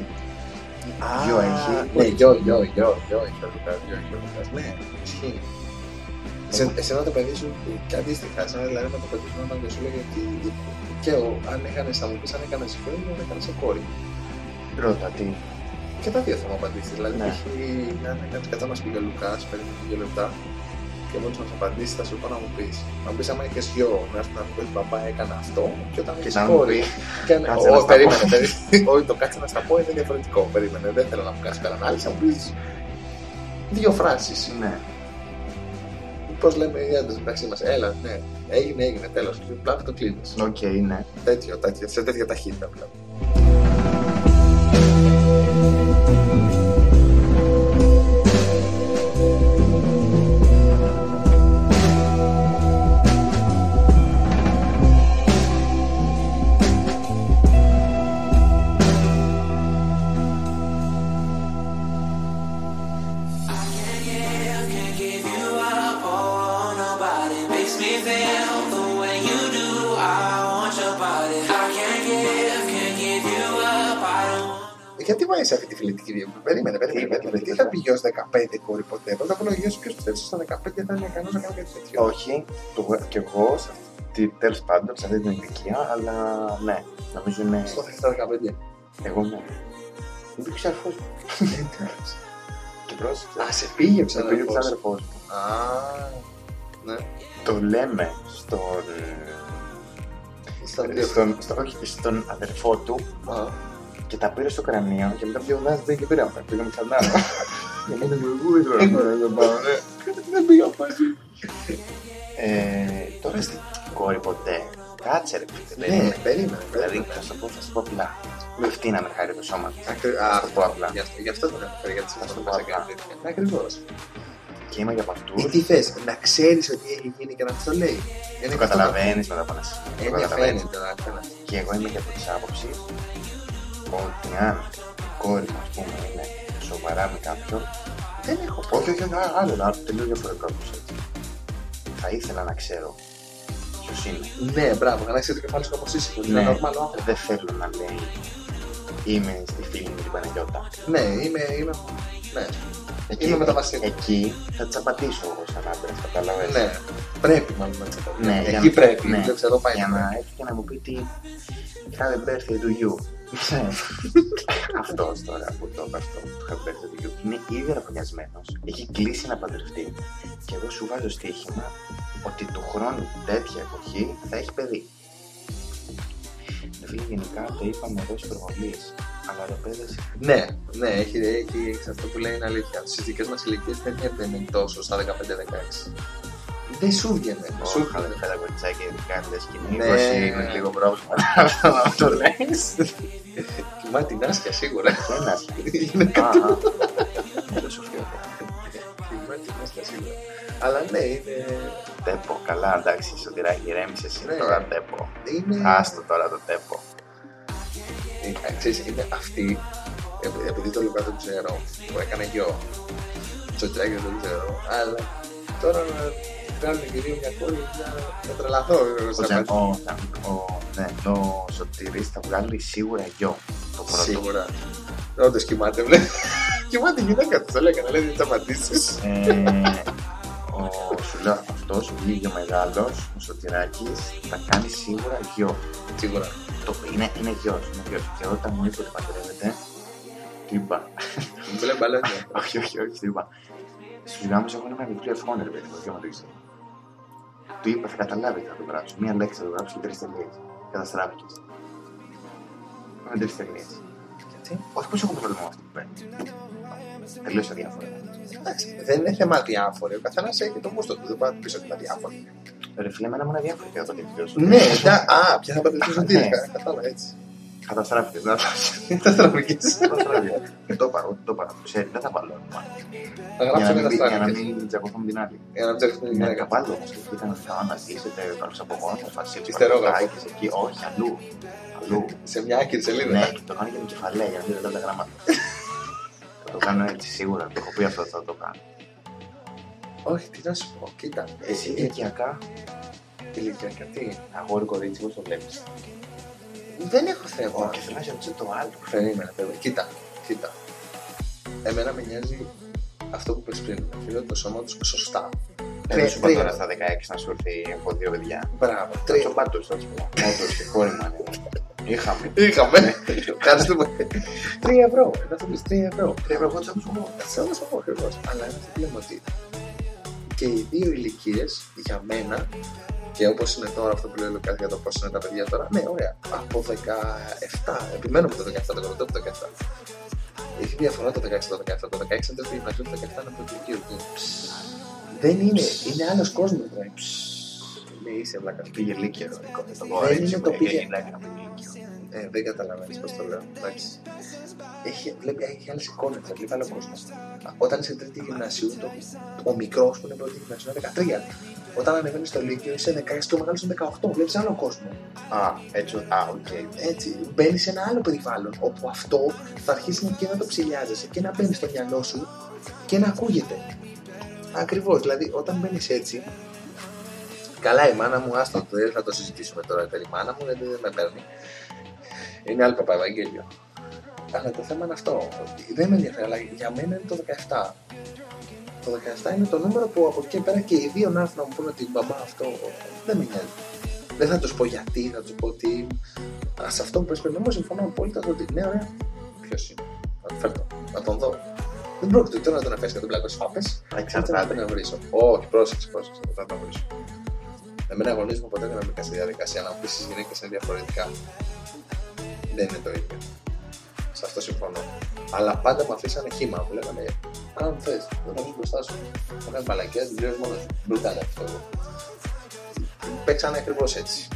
Γιο έχει; Ναι, γιο, γιο, γιο, γιο έχει ο Λουκάς, γιο έχει ο Λουκάς. Ναι, ισχύει. Σε, εσένα το παιδί σου και αντίστοιχα, σαν δηλαδή με το παιδί σου να σου λέγει ότι και ο, αν έκανε, θα μου πεις αν έκανες σε κόρη, αν έκανες σε κόρη. Ρώτα τι. Και τα δύο θα μου απαντήσεις. Δηλαδή, Ναι. έχει αν έκανε κατά μας πήγε ο Λουκάς, περίμενε δύο λεπτά και μόλι μας απαντήσεις, θα σου πω να μου πεις. Αν πεις, άμα είχες γιο, να έρθει να μου πεις μπαμπά, έκανα αυτό, και όταν Και είχε να μου κόρη. πεις, Και αν... «Κάτσε να Ω, στα περίμενε, πω». περίμενε. Όχι, το κάτσε να στα πω είναι διαφορετικό. Περίμενε, δεν θέλω να μου κάνεις πέραν άλλη. Θα μου πεις δύο φράσεις. Ναι. Πώς λέμε οι άντρες μεταξύ μας, έλα, ναι, έγινε, έγινε, τέλος. Πλάτη το κλείνεις. Οκ, ναι. Τέτοιο, τέτοιο, σε τέτοια ταχύτητα πλέον. Γιατί βάζει αυτή τη φιλετική βία. Περίμενε, περίμενε. περίμενε. Τι θα πει γιο 15 κόρη ποτέ; Πρώτα απ' όλα ο γιο ποιο πιστεύει στα 15 θα είναι ικανός να κάνει κάτι τέτοιο. Όχι, το, και εγώ, σε αυτή- τέλος πάντων, σε αυτή την ηλικία, αλλά ναι, νομίζω είναι. Στο θα στα 15. Εγώ ναι. Μου πήγε ο ξαδερφός μου. Και πρόσεξε. Α, σε πήγε ο Σε πήγε ο ξαδερφός. ξαδερφός μου. Α, ναι. Το λέμε στον. Στα δύο. στον, στο, όχι, στον αδερφό του Α, και τα πήρε στο κρανίο και μετά δύο οδάς δεν και πήραμε. Πήγαμε ξανά. <laughs> Και μου είπε, «Εγώ ήθελα να το πάω, ναι». Δεν πήγα μαζί. Ε, Τώρα στην κόρη ποτέ. Κάτσε ρε φίλε. Ναι, περίμενε. Δηλαδή, περίμενε. θα σου πω, θα σου πω απλά. Με φτύναμε χάρη το σώμα της. Ακρι- Θα Α, σου το πω απλά. Γι' αυτό- Γι' αυτό το αναφέρω, γιατί Θα θα σου το πω πω απλά. Ακριβώς. Και είμαι για από Ή αυτούς. τι θες, να ξέρεις ότι έχει γίνει και να σου το λέει. Είναι Το και αυτό καταλαβαίνεις μετά από ένα σημείο. Το καταλαβαίνεις. Ενδιαφέρει τώρα. Και εγώ είμαι και από τη άποψη ότι αν η κόρη μου, ας πούμε, είναι σοβαρά με κάποιον, δεν έχω. Όχι, όχι, όχι, άλλο, άλλο, τελείως διαφορετικό από έτσι. Θα ήθελα να ξέρω ποιος είναι. Ναι, μπράβο, να έχει το κεφάλι σου όπως είσαι. Είναι Ναι, normal άνθρωπο. δεν θέλω να λέει Είμαι στη φίλη μου την Παναγιώτα. Ναι, είμαι. είμαι ναι. Εκεί, Είμαι με τα Βασίλη. Εκεί θα τις απαντήσω εγώ σαν άντρας, καταλαβαίνεις. Ναι, πρέπει μάλλον να τσακωθεί. Ναι, για Εκεί να- πρέπει. ναι, Βλέπεις, εδώ πάει. Για να έρθει και να μου πει τι happy birthday to you. Ξέρεις. Αυτός τώρα που το είπε αυτό, το happy birthday to you, είναι ήδη ραπονιασμένος, έχει κλείσει να παντρευτεί και εγώ σου βάζω στοίχημα ότι του χρόνου τέτοια εποχή θα έχει παιδί. Δηλαδή γενικά το είπαμε εδώ υπερβολής, αλλά ρε παιδες, Ναι, ναι, έχει, έχει, σε αυτό που λέει είναι αλήθεια. Στις δικές μας ηλικίες δεν έβγαινε τόσο στα 15-16. Δεν σου βγαινε. Σου σου είχα πέρα κοριτσάκι, ειδικά λες και είναι Ναι. 20 είναι λίγο πρόβλημα. Αυτό λες. Κοιμά την άσκια σίγουρα. Ένα Είναι κάτι. Α, δεν το σου φταίω. Κοιμά την άσκια σίγουρα. Αλλά ναι, είναι. Τέπο, καλά, εντάξει, σωτηράκι, ηρέμησε εσύ Ναι. τώρα τέπο. είναι... Άστο τώρα το τέπο. Ε, ξέρεις, είναι αυτή, επει- επειδή το Λουκά δεν ξέρω, που έκανε γιο, το Τζάγκερ δεν ξέρω, αλλά τώρα να κάνουν και δύο μια κόρη να, να τρελαθώ. Ο, στα Τζα- μάτια. ο, ο, ναι, το Σωτήρης θα βγάλει σίγουρα γιο. Το πρώτο. Σίγουρα. Όντως κοιμάται, βλέ. <laughs> Κοιμάται η γυναίκα του, το λέγανε, λέει, δεν τις απαντήσεις. Ε, ο, σου λέω αυτός, ο Λίγιο Μεγάλος, ο Σωτηράκης, θα κάνει σίγουρα γιο. Σίγουρα. Το, είναι, είναι γιος, είναι γιος. Και όταν μου είπε ότι παντρεύεται, του είπα, Μου λέει μπαλόνια. όχι, όχι, όχι, του είπα, στους γάμους έχω ένα βιβλίο ευχών, ρε παιδί μου, ποιο μου το ήξερε. Του είπα, θα καταλάβει τι θα του γράψω. Μία λέξη θα του γράψω και τρεις τελείες. Καταστράφηκες. Με τρεις τελείες. Γιατί; Όχι πως έχω πρόβλημα με αυτό που παίρνει. Τελείως αδιάφορα. Εντάξει, δεν είναι θέμα διάφορο. Ο καθένας έχει το γούστο του. Δεν πάει πίσω ότι είναι διάφορο. Ρε φίλε, εμένα μου είναι αδιάφορο και θα πατήσω. Ναι, τα- α, πια θα πατήσω στο Ναι. τύρικα. Κατάλαβα έτσι. Καταστράφηκες, δεν θα Τα στραφικές. Καταστράφηκες. Δεν το είπα, ούτε το είπα. Ξέρει, δεν θα βάλω. Θα Για γράψω να ένα μην- για να στραφικές. μην τσακωθούμε την άλλη. Για να ψάξουμε την Ναι, γυναίκα. καπάλο όμως. Και ήταν να αναζήσετε καλούς από εγώ, θα φασίλεις Ιστερόγραφο. παπαγάκες εκεί. Όχι, αλλού. Αλλού. Σε μια άκρη σελίδα. Ναι, και το κάνω και με κεφαλαία για να μην δω τα γράμματα. <laughs> Θα το κάνω έτσι σίγουρα. Το έχω πει αυτό θα το κάνω. Όχι, τι να σου πω, κοίτα. Εσύ ε, ηλικιακά, ηλικιακά τι. αγόρι κορίτσι, πώς το βλέπεις. Δεν έχω θέμα. Όχι, θέλω να σε ρωτήσω το άλλο. Περίμενε, περίμενε. Κοίτα, κοίτα. Εμένα με νοιάζει αυτό που πες πριν. Φίλο το σώμα τους σωστά. Δεν σου είπα τρία. τώρα στα 16 να σου έρθει από δύο παιδιά. Μπράβο. Τρία Τρία. τσοπάτους, θα σου πω. Μότος και κόρημα. ναι. Είχαμε. Είχαμε. Ευχαριστούμε. Τρία ευρώ. Να το πεις τρία ευρώ. Τρία ευρώ, εγώ τσάπους μου. Σε όλο αυτό ακριβώς. Αλλά είναι αυτό που λέμε ότι και οι δύο ηλικίες για μένα και όπως είναι τώρα αυτό που λέει ο Λουκάς για το πώς είναι τα παιδιά τώρα, ναι, ωραία. Από 17, επιμένω με το 17, το κρατώ το 17. Έχει διαφορά το 16 το 17. Το 16 είναι τρίτο γυμνασίου, το 17 είναι πρώτο ηλικίου. Δεν είναι, είναι άλλος κόσμος. ρε. Είναι ίσια βλάκα. Πήγε λύκειο. Το Δεν κορίτσι είναι μου το έγινε πήγε. Γυναίκα με λύκειο. Ε, δεν καταλαβαίνεις πώς το λέω. Εντάξει. Έχει, βλέπει, έχει άλλες εικόνες, βλέπει άλλο κόσμο. Όταν είσαι τρίτη γυμνασίου, το, ο μικρός που είναι πρώτη γυμνασίου είναι 13. Όταν ανεβαίνεις στο Λύκειο είσαι 16 και ο μεγάλος είναι 18. Βλέπεις άλλο κόσμο. Α, έτσι, α, οκ. Έτσι, μπαίνεις σε ένα άλλο περιβάλλον όπου αυτό θα αρχίσει και να το ψηλιάζεσαι και να μπαίνεις στο μυαλό σου και να ακούγεται. Ακριβώς, δηλαδή όταν μπαίνεις έτσι. Καλά, η μάνα μου, άστο, δεν θα το συζητήσουμε τώρα. Η μάνα μου δεν, δεν με παίρνει. Είναι άλλο Παπα ευαγγέλιο. Αλλά το θέμα είναι αυτό. ότι Δεν με ενδιαφέρει, αλλά για μένα είναι το 17. Το 17 είναι το νούμερο που από εκεί και πέρα και οι δύο να έρθουν να μου πούνε ότι μπαμπά αυτό δεν με νοιάζει. Δεν θα τους πω γιατί, θα τους πω ότι. Α, σε αυτό που πες πριν, όμως συμφωνώ απόλυτα ότι ναι, ωραία. Ποιος είναι. Να τον φέρω, να τον δω. Δεν πρόκειται τώρα να τον αφήσει και τον πλάκο φάπες. Θα να εξαρτάται. τον βρίσω. Όχι, πρόσεξε, πρόσεξε, δεν θα τον βρίσω. Εμένα οι γονεί μου ποτέ δεν με μπήκαν στη διαδικασία να μου πει τις γυναίκες είναι διαφορετικά. Δεν είναι το ίδιο. Σε αυτό συμφωνώ. Αλλά πάντα με αφήσανε χήμα. Μου λέγανε, αν θες, δεν θα βγεις μπροστά σου. Θα κάνεις μαλακίε, δεν ξέρει μόνος σου. Μπρουτάνε αυτό. Παίξανε ακριβώς έτσι.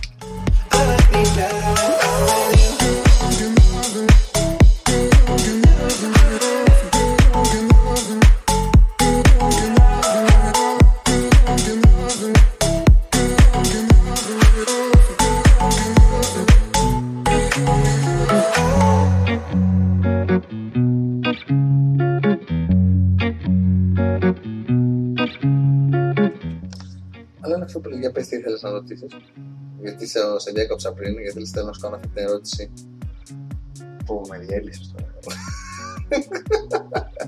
Για πες τι ήθελες να ρωτήσεις. Γιατί σε, σε διέκοψα πριν, γιατί θέλω να σου κάνω αυτή την ερώτηση. πω, με διέλυσες τώρα. <laughs>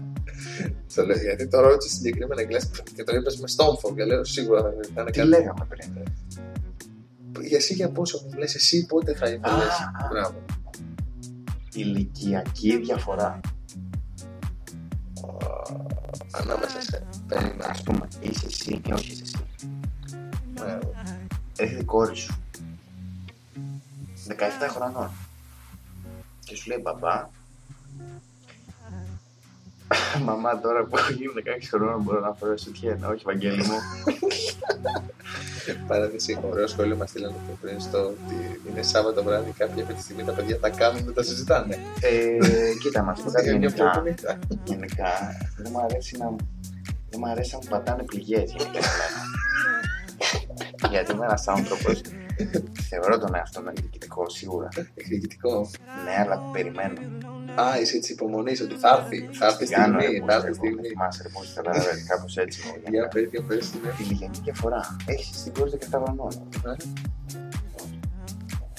Το λέω γιατί το ρώτησε συγκεκριμένα και λες- και το είπες με στόμφο και λέω σίγουρα θα ήταν Τι κάτι. λέγαμε πριν. ρε. Για εσύ για πόσο μου λες εσύ πότε θα ήθελες. Α, α. Μπράβο. Ηλικιακή διαφορά. Ανάμεσα σε. Περίμενα. Ας πούμε, είσαι εσύ ή όχι είσαι εσύ. Ναι. Έρχεται η κόρη σου. 17 χρονών. Και σου λέει μπαμπά. <laughs> Μαμά τώρα που έχω γίνει 16 χρονών μπορώ να φορώ σουτιέν. Όχι, Βαγγέλη μου. Παράδειγμα, ωραίο σχόλιο μας στείλανε πιο πριν στο ότι είναι Σάββατο βράδυ. Κάποια αυτή τη στιγμή τα παιδιά τα κάνουν και τα συζητάνε. ε, κοίτα, μας πω κάτι Είναι μια γενικά. προπονητά. Γενικά, δεν μου αρέσει να, δεν μου αρέσει να μου πατάνε πληγές γενικά εμένα. <laughs> Γιατί είμαι ένας άνθρωπος, θεωρώ τον εαυτό μου εκδικητικό σίγουρα. Εκδικητικό. Ναι, αλλά περιμένω. Α, είσαι έτσι υπομονής ότι θα έρθει. Θα έρθει η Κάνω, ρε, στιγμή. πώς Θα έρθει η λέγω, στιγμή. θυμάσαι, ρε, πώς ήθελα, ρε, κάπως έτσι μου Για βγαίνει. πες, για πες. ναι. Η ηλικιακή διαφορά. Έχεις την κόρη 17 χρονών. Ε.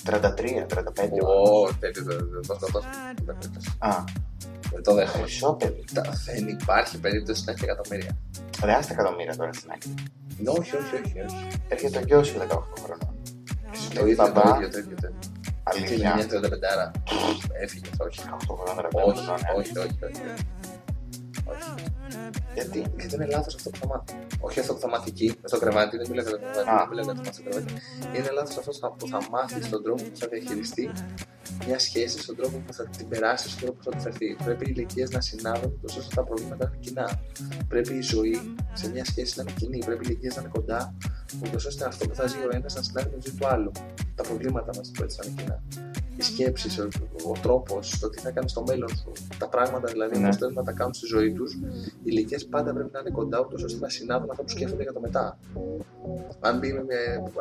33, 35. Ω, τέτοιο δεν δεν το σκοτώσω. Α, Δεν το δέχομαι. χρυσό παιδί. Τα- Δεν υπάρχει περίπτωση να έχει εκατομμύρια. Ρε, άστα εκατομμύρια τώρα στην άκρη. Ναι, Όχι, όχι, όχι. όχι. Έρχεται ο γιος σου 18 χρονών. Και σου Το λέει, ίδιο, το μπαμπά, ίδιο, το ίδιο. το ίδιο. Και είναι αλήθεια. μια 35 Έφυγε, όχι. 18 χρονών, ρε, Όχι, παιδί, ναι. όχι, όχι, όχι. Όχι. Γιατί. Γιατί είναι λάθος αυτό που θα μάθει. Όχι αυτό που θα μάθει εκεί, στο κρεβάτι, δεν μιλάω για το κρεβάτι, Α. δεν μιλάω για το μάθει στο κρεβάτι. Είναι λάθος αυτός που θα- που θα μάθει στον τρόπο που θα διαχειριστεί μια σχέση, στον τρόπο που θα την περάσει, στον τρόπο που θα την φερθεί. Πρέπει οι ηλικίες να συνάδουν, τόσο ώστε τα προβλήματα να είναι κοινά. Πρέπει η ζωή σε μια σχέση να είναι κοινή. Πρέπει οι ηλικίες να είναι κοντά, ούτως ώστε αυτό που θα ζει ο ένας να συνάδει με τη ζωή του άλλου. Τα προβλήματα μας που έτσι να είναι κοινά. Οι σκέψεις, ο, ο τρόπος, το τι θα κάνεις στο μέλλον σου, τα πράγματα δηλαδή Ναι. που θέλουν να τα κάνουν στη ζωή τους, οι ηλικίες πάντα πρέπει να είναι κοντά, ούτως ώστε να συνάδουν αυτό που σκέφτονται για το μετά. Αν, μπει με,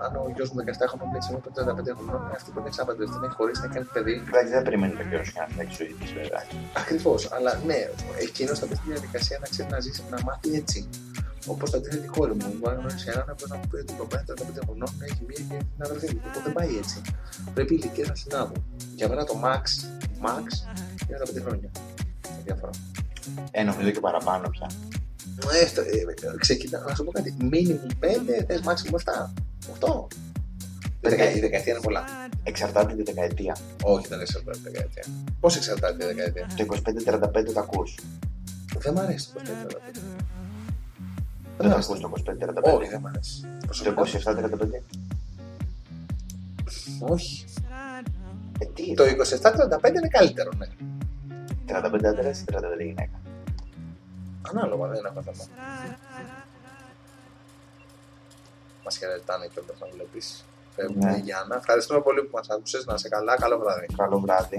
αν ο γιος μου 17 χρονών λέει σε 35 χρονών, αυτή που είναι εξάπαντρευτη, να έχει χωρίσει, να έχει κάνει παιδί. Εντάξει, δεν περιμένει το καιρό σου για να φτιάξει ζωή της, βέβαια. Ακριβώς. Αλλά ναι, εκείνος θα μπει στη διαδικασία να ξέρει να ζήσει, να μάθει έτσι. Όπως το αντίθετο η κόρη μου. Μου άγνωσε έναν από ένα που την κοπέλα 35 χρονών να έχει μία και την αδερφή μου. Οπότε δεν πάει έτσι. Πρέπει οι ηλικίε να συνάδουν. Για μένα το max, max είναι τα 5 χρόνια. Η διαφορά. Ε, νομίζω και παραπάνω πια. Ε, αυτό, ε, ξεκινά, να σου πω κάτι. Minimum 5, θες maximum 7. 8. Η δεκα- η δεκαετία είναι πολλά. Εξαρτάται τη δεκαετία. Όχι, δεν εξαρτάται η δεκαετία. Πώς εξαρτάται η δεκαετία; Το 25-35 το ακούς. Δεν μ' αρέσει το 25. Δεν το ακούς το 25-35. Όχι, δεν μ' αρέσει. Το Προσωπικά. 27-35. Όχι. Ε, τι, Το 27-35 είναι καλύτερο, ναι. 35 άντρες ή 35 γυναίκα. Ανάλογα, δεν έχω θέμα. Μας χαιρετάνε και όπω θα βλέπει. Φεύγουν Ναι. η Γιάννα. Ευχαριστούμε πολύ που μας άκουσες. Να σε καλά. Καλό βράδυ. Καλό βράδυ.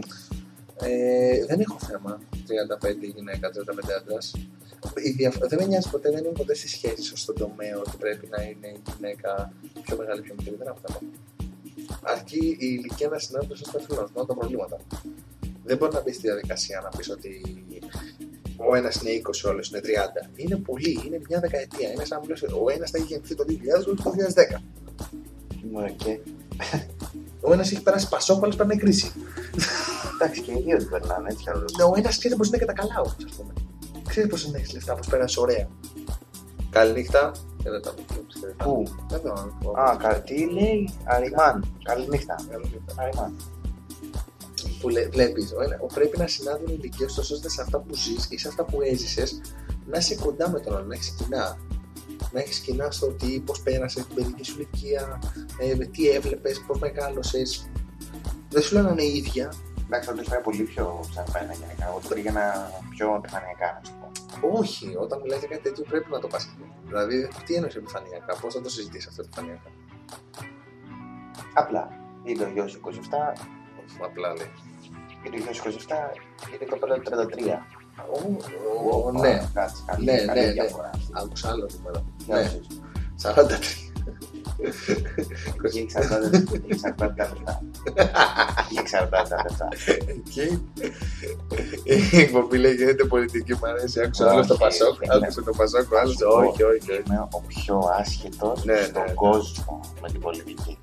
Ε, δεν έχω θέμα 35 γυναίκα, 35 άντρα. Δεν με νοιάζει ποτέ, δεν είμαι ποτέ στη σχέση στον τομέα ότι πρέπει να είναι η γυναίκα πιο μεγάλη, πιο μικρή. Δεν έχω θέμα. Αρκεί η ηλικία να συνάδει στο θέλω να τα προβλήματα. Δεν μπορεί να μπεις στη διαδικασία να πεις ότι ο ένας είναι 20, ο άλλος είναι 30. Είναι πολύ, είναι μια δεκαετία. Είναι σαν να μου λες, ο ένας θα έχει γεννηθεί το 2000, ο άλλος το 2010. Μωρέ, και Ο ένας έχει περάσει πασόκ, ο άλλος περνάει κρίση. εντάξει και οι δύο την περνάνε έτσι κι αλλιώς. Ναι, ο ένας ξέρει πώ είναι και τα καλά όμως, ας πούμε. Ξέρεις πώ είναι έχει λεφτά, πώ πέρασε ωραία. Καληνύχτα. Και δεν τα πω. Πού; Εδώ. Α, κα- τι λέει, Αριμάν. Καληνύχτα. Καληνύχτα. Αριμάν. Που βλέπεις, πρέπει να συνάδουν οι ηλικίε τόσο ώστε σε αυτά που ζεις ή σε αυτά που έζησες να είσαι κοντά με τον άλλο, να έχεις κοινά. Να έχεις κοινά στο ότι πώς πέρασες την παιδική σου ηλικία, ε, με τι έβλεπες, πώς μεγάλωσες. Δεν σου λέω να είναι ίδια. Εντάξει, όντως πάει πολύ πιο ψαγμένα γενικά. Εγώ το πήγαινα πιο επιφανειακά, να σου πω. Όχι, όταν μιλάει για κάτι τέτοιο πρέπει να το πας εκεί. Δηλαδή, τι εννοείς επιφανειακά, πώς θα το συζητήσεις αυτό επιφανειακά; Απλά. Είναι ο γιος σου 27, Απλά λέει. είναι ο γιος σου 27, είναι η κοπέλα του 33. Ω, ναι, Κάτσε, καλή, ναι, καλή ναι, ναι. διαφορά. Άκουσα άλλο νούμερο. Για Ναι, όσους. 43. Εκεί εξαρτάται εκεί εξαρτάται τα λεφτά. Εκεί εξαρτάται τα λεφτά. Και η εκπομπή λέει γίνεται πολιτική, μου αρέσει. Άκουσα άλλο το Όχι, Πασόκ, ναι. άκουσα το Πασόκ, ο άλλος Σου πω, όχι, όχι, όχι. Είμαι ο πιο άσχετος Ναι, ναι, στον ναι. κόσμο με την πολιτική.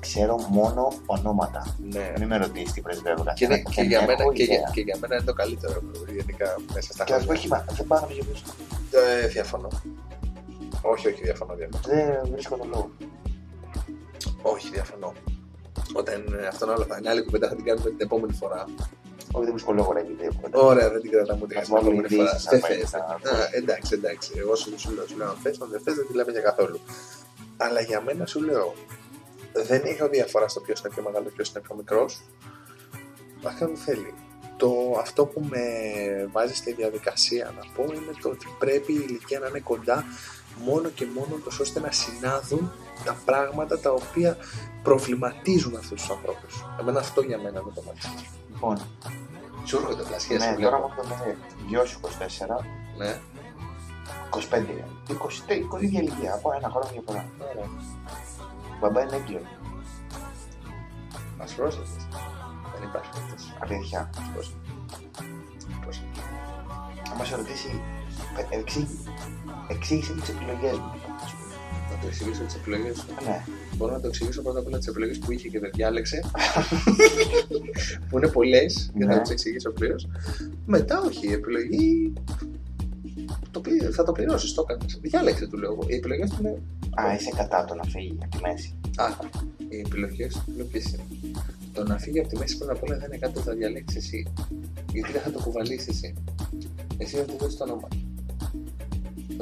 ξέρω μόνο ονόματα. Ναι. Μην με ρωτήσει τι πρεσβεύω Και, είναι- καθένα. και, για δεν μένα, έχω και, για, ιδέα. και για μένα είναι το καλύτερο γενικά μέσα στα Και ας πω, χρόνια. έχει μα- δεν πάω να γυρίσω. Ε, διαφωνώ. Όχι, όχι, διαφωνώ, διαφωνώ. Δεν βρίσκω τον λόγο. Όχι, διαφωνώ. Όταν ε, αυτό είναι άλλο θα είναι άλλη κουβέντα, θα την κάνουμε την επόμενη φορά. Όχι, δεν βρίσκω λόγο να γίνει τίποτα. Ωραία, δεν την κρατάμε ούτε για Ας την βάλουμε επόμενη φορά. ειδήσεις, Δεν αν πάει θες. στα- Α, Εντάξει, εντάξει. Εγώ σου σου λέω, σου λέω αν θες, αν δεν θες, δεν τη λέμε για καθόλου. Αλλά για μένα σου λέω, δεν έχω διαφορά στο ποιος είναι πιο μεγάλος, ποιος είναι πιο μικρός. Αυτό μου θέλει. Το, αυτό που με βάζει στη διαδικασία να πω είναι το ότι πρέπει η ηλικία να είναι κοντά μόνο και μόνο τόσο ώστε να συνάδουν τα πράγματα τα οποία προβληματίζουν αυτούς τους ανθρώπους. Εμένα αυτό για μένα είναι το μάτι. Λοιπόν, Σου έρχονται πλασιές, ναι, σου τώρα βλέπω. μου έρχονται γιος 24, Ναι. 25, 20, 20 ίδια ηλικία, από ένα χρόνο διαφορά. Ωραία. Μπαμπά είναι έγκυο, Μας πρόσεχες. Δεν υπάρχει αυτός. αλήθεια. Πρόσεχες. Αν σε ρωτήσει, ε, εξή- εξήγησε τις επιλογές μου. Να το εξηγήσω τις επιλογές σου. Ναι, Μπορώ να το εξηγήσω πρώτα απ' όλα τις επιλογές που είχε και δεν διάλεξε. που είναι πολλές και Ναι. θα τις εξηγήσω πλήρως. Μετά, όχι, η επιλογή. Το πλη- θα το πληρώσεις, το έκανες. Διάλεξε, του λέω εγώ. Οι επιλογές του είναι. α, είσαι κατά το να φύγει από τη μέση. Α, οι επιλογές του λέω ποιε είναι. Το να φύγει από τη μέση πρώτα απ' όλα δεν είναι κάτι που θα διαλέξεις εσύ. Γιατί δεν θα το κουβαλήσεις εσύ. Εσύ θα του δώσει το όνομα. Θα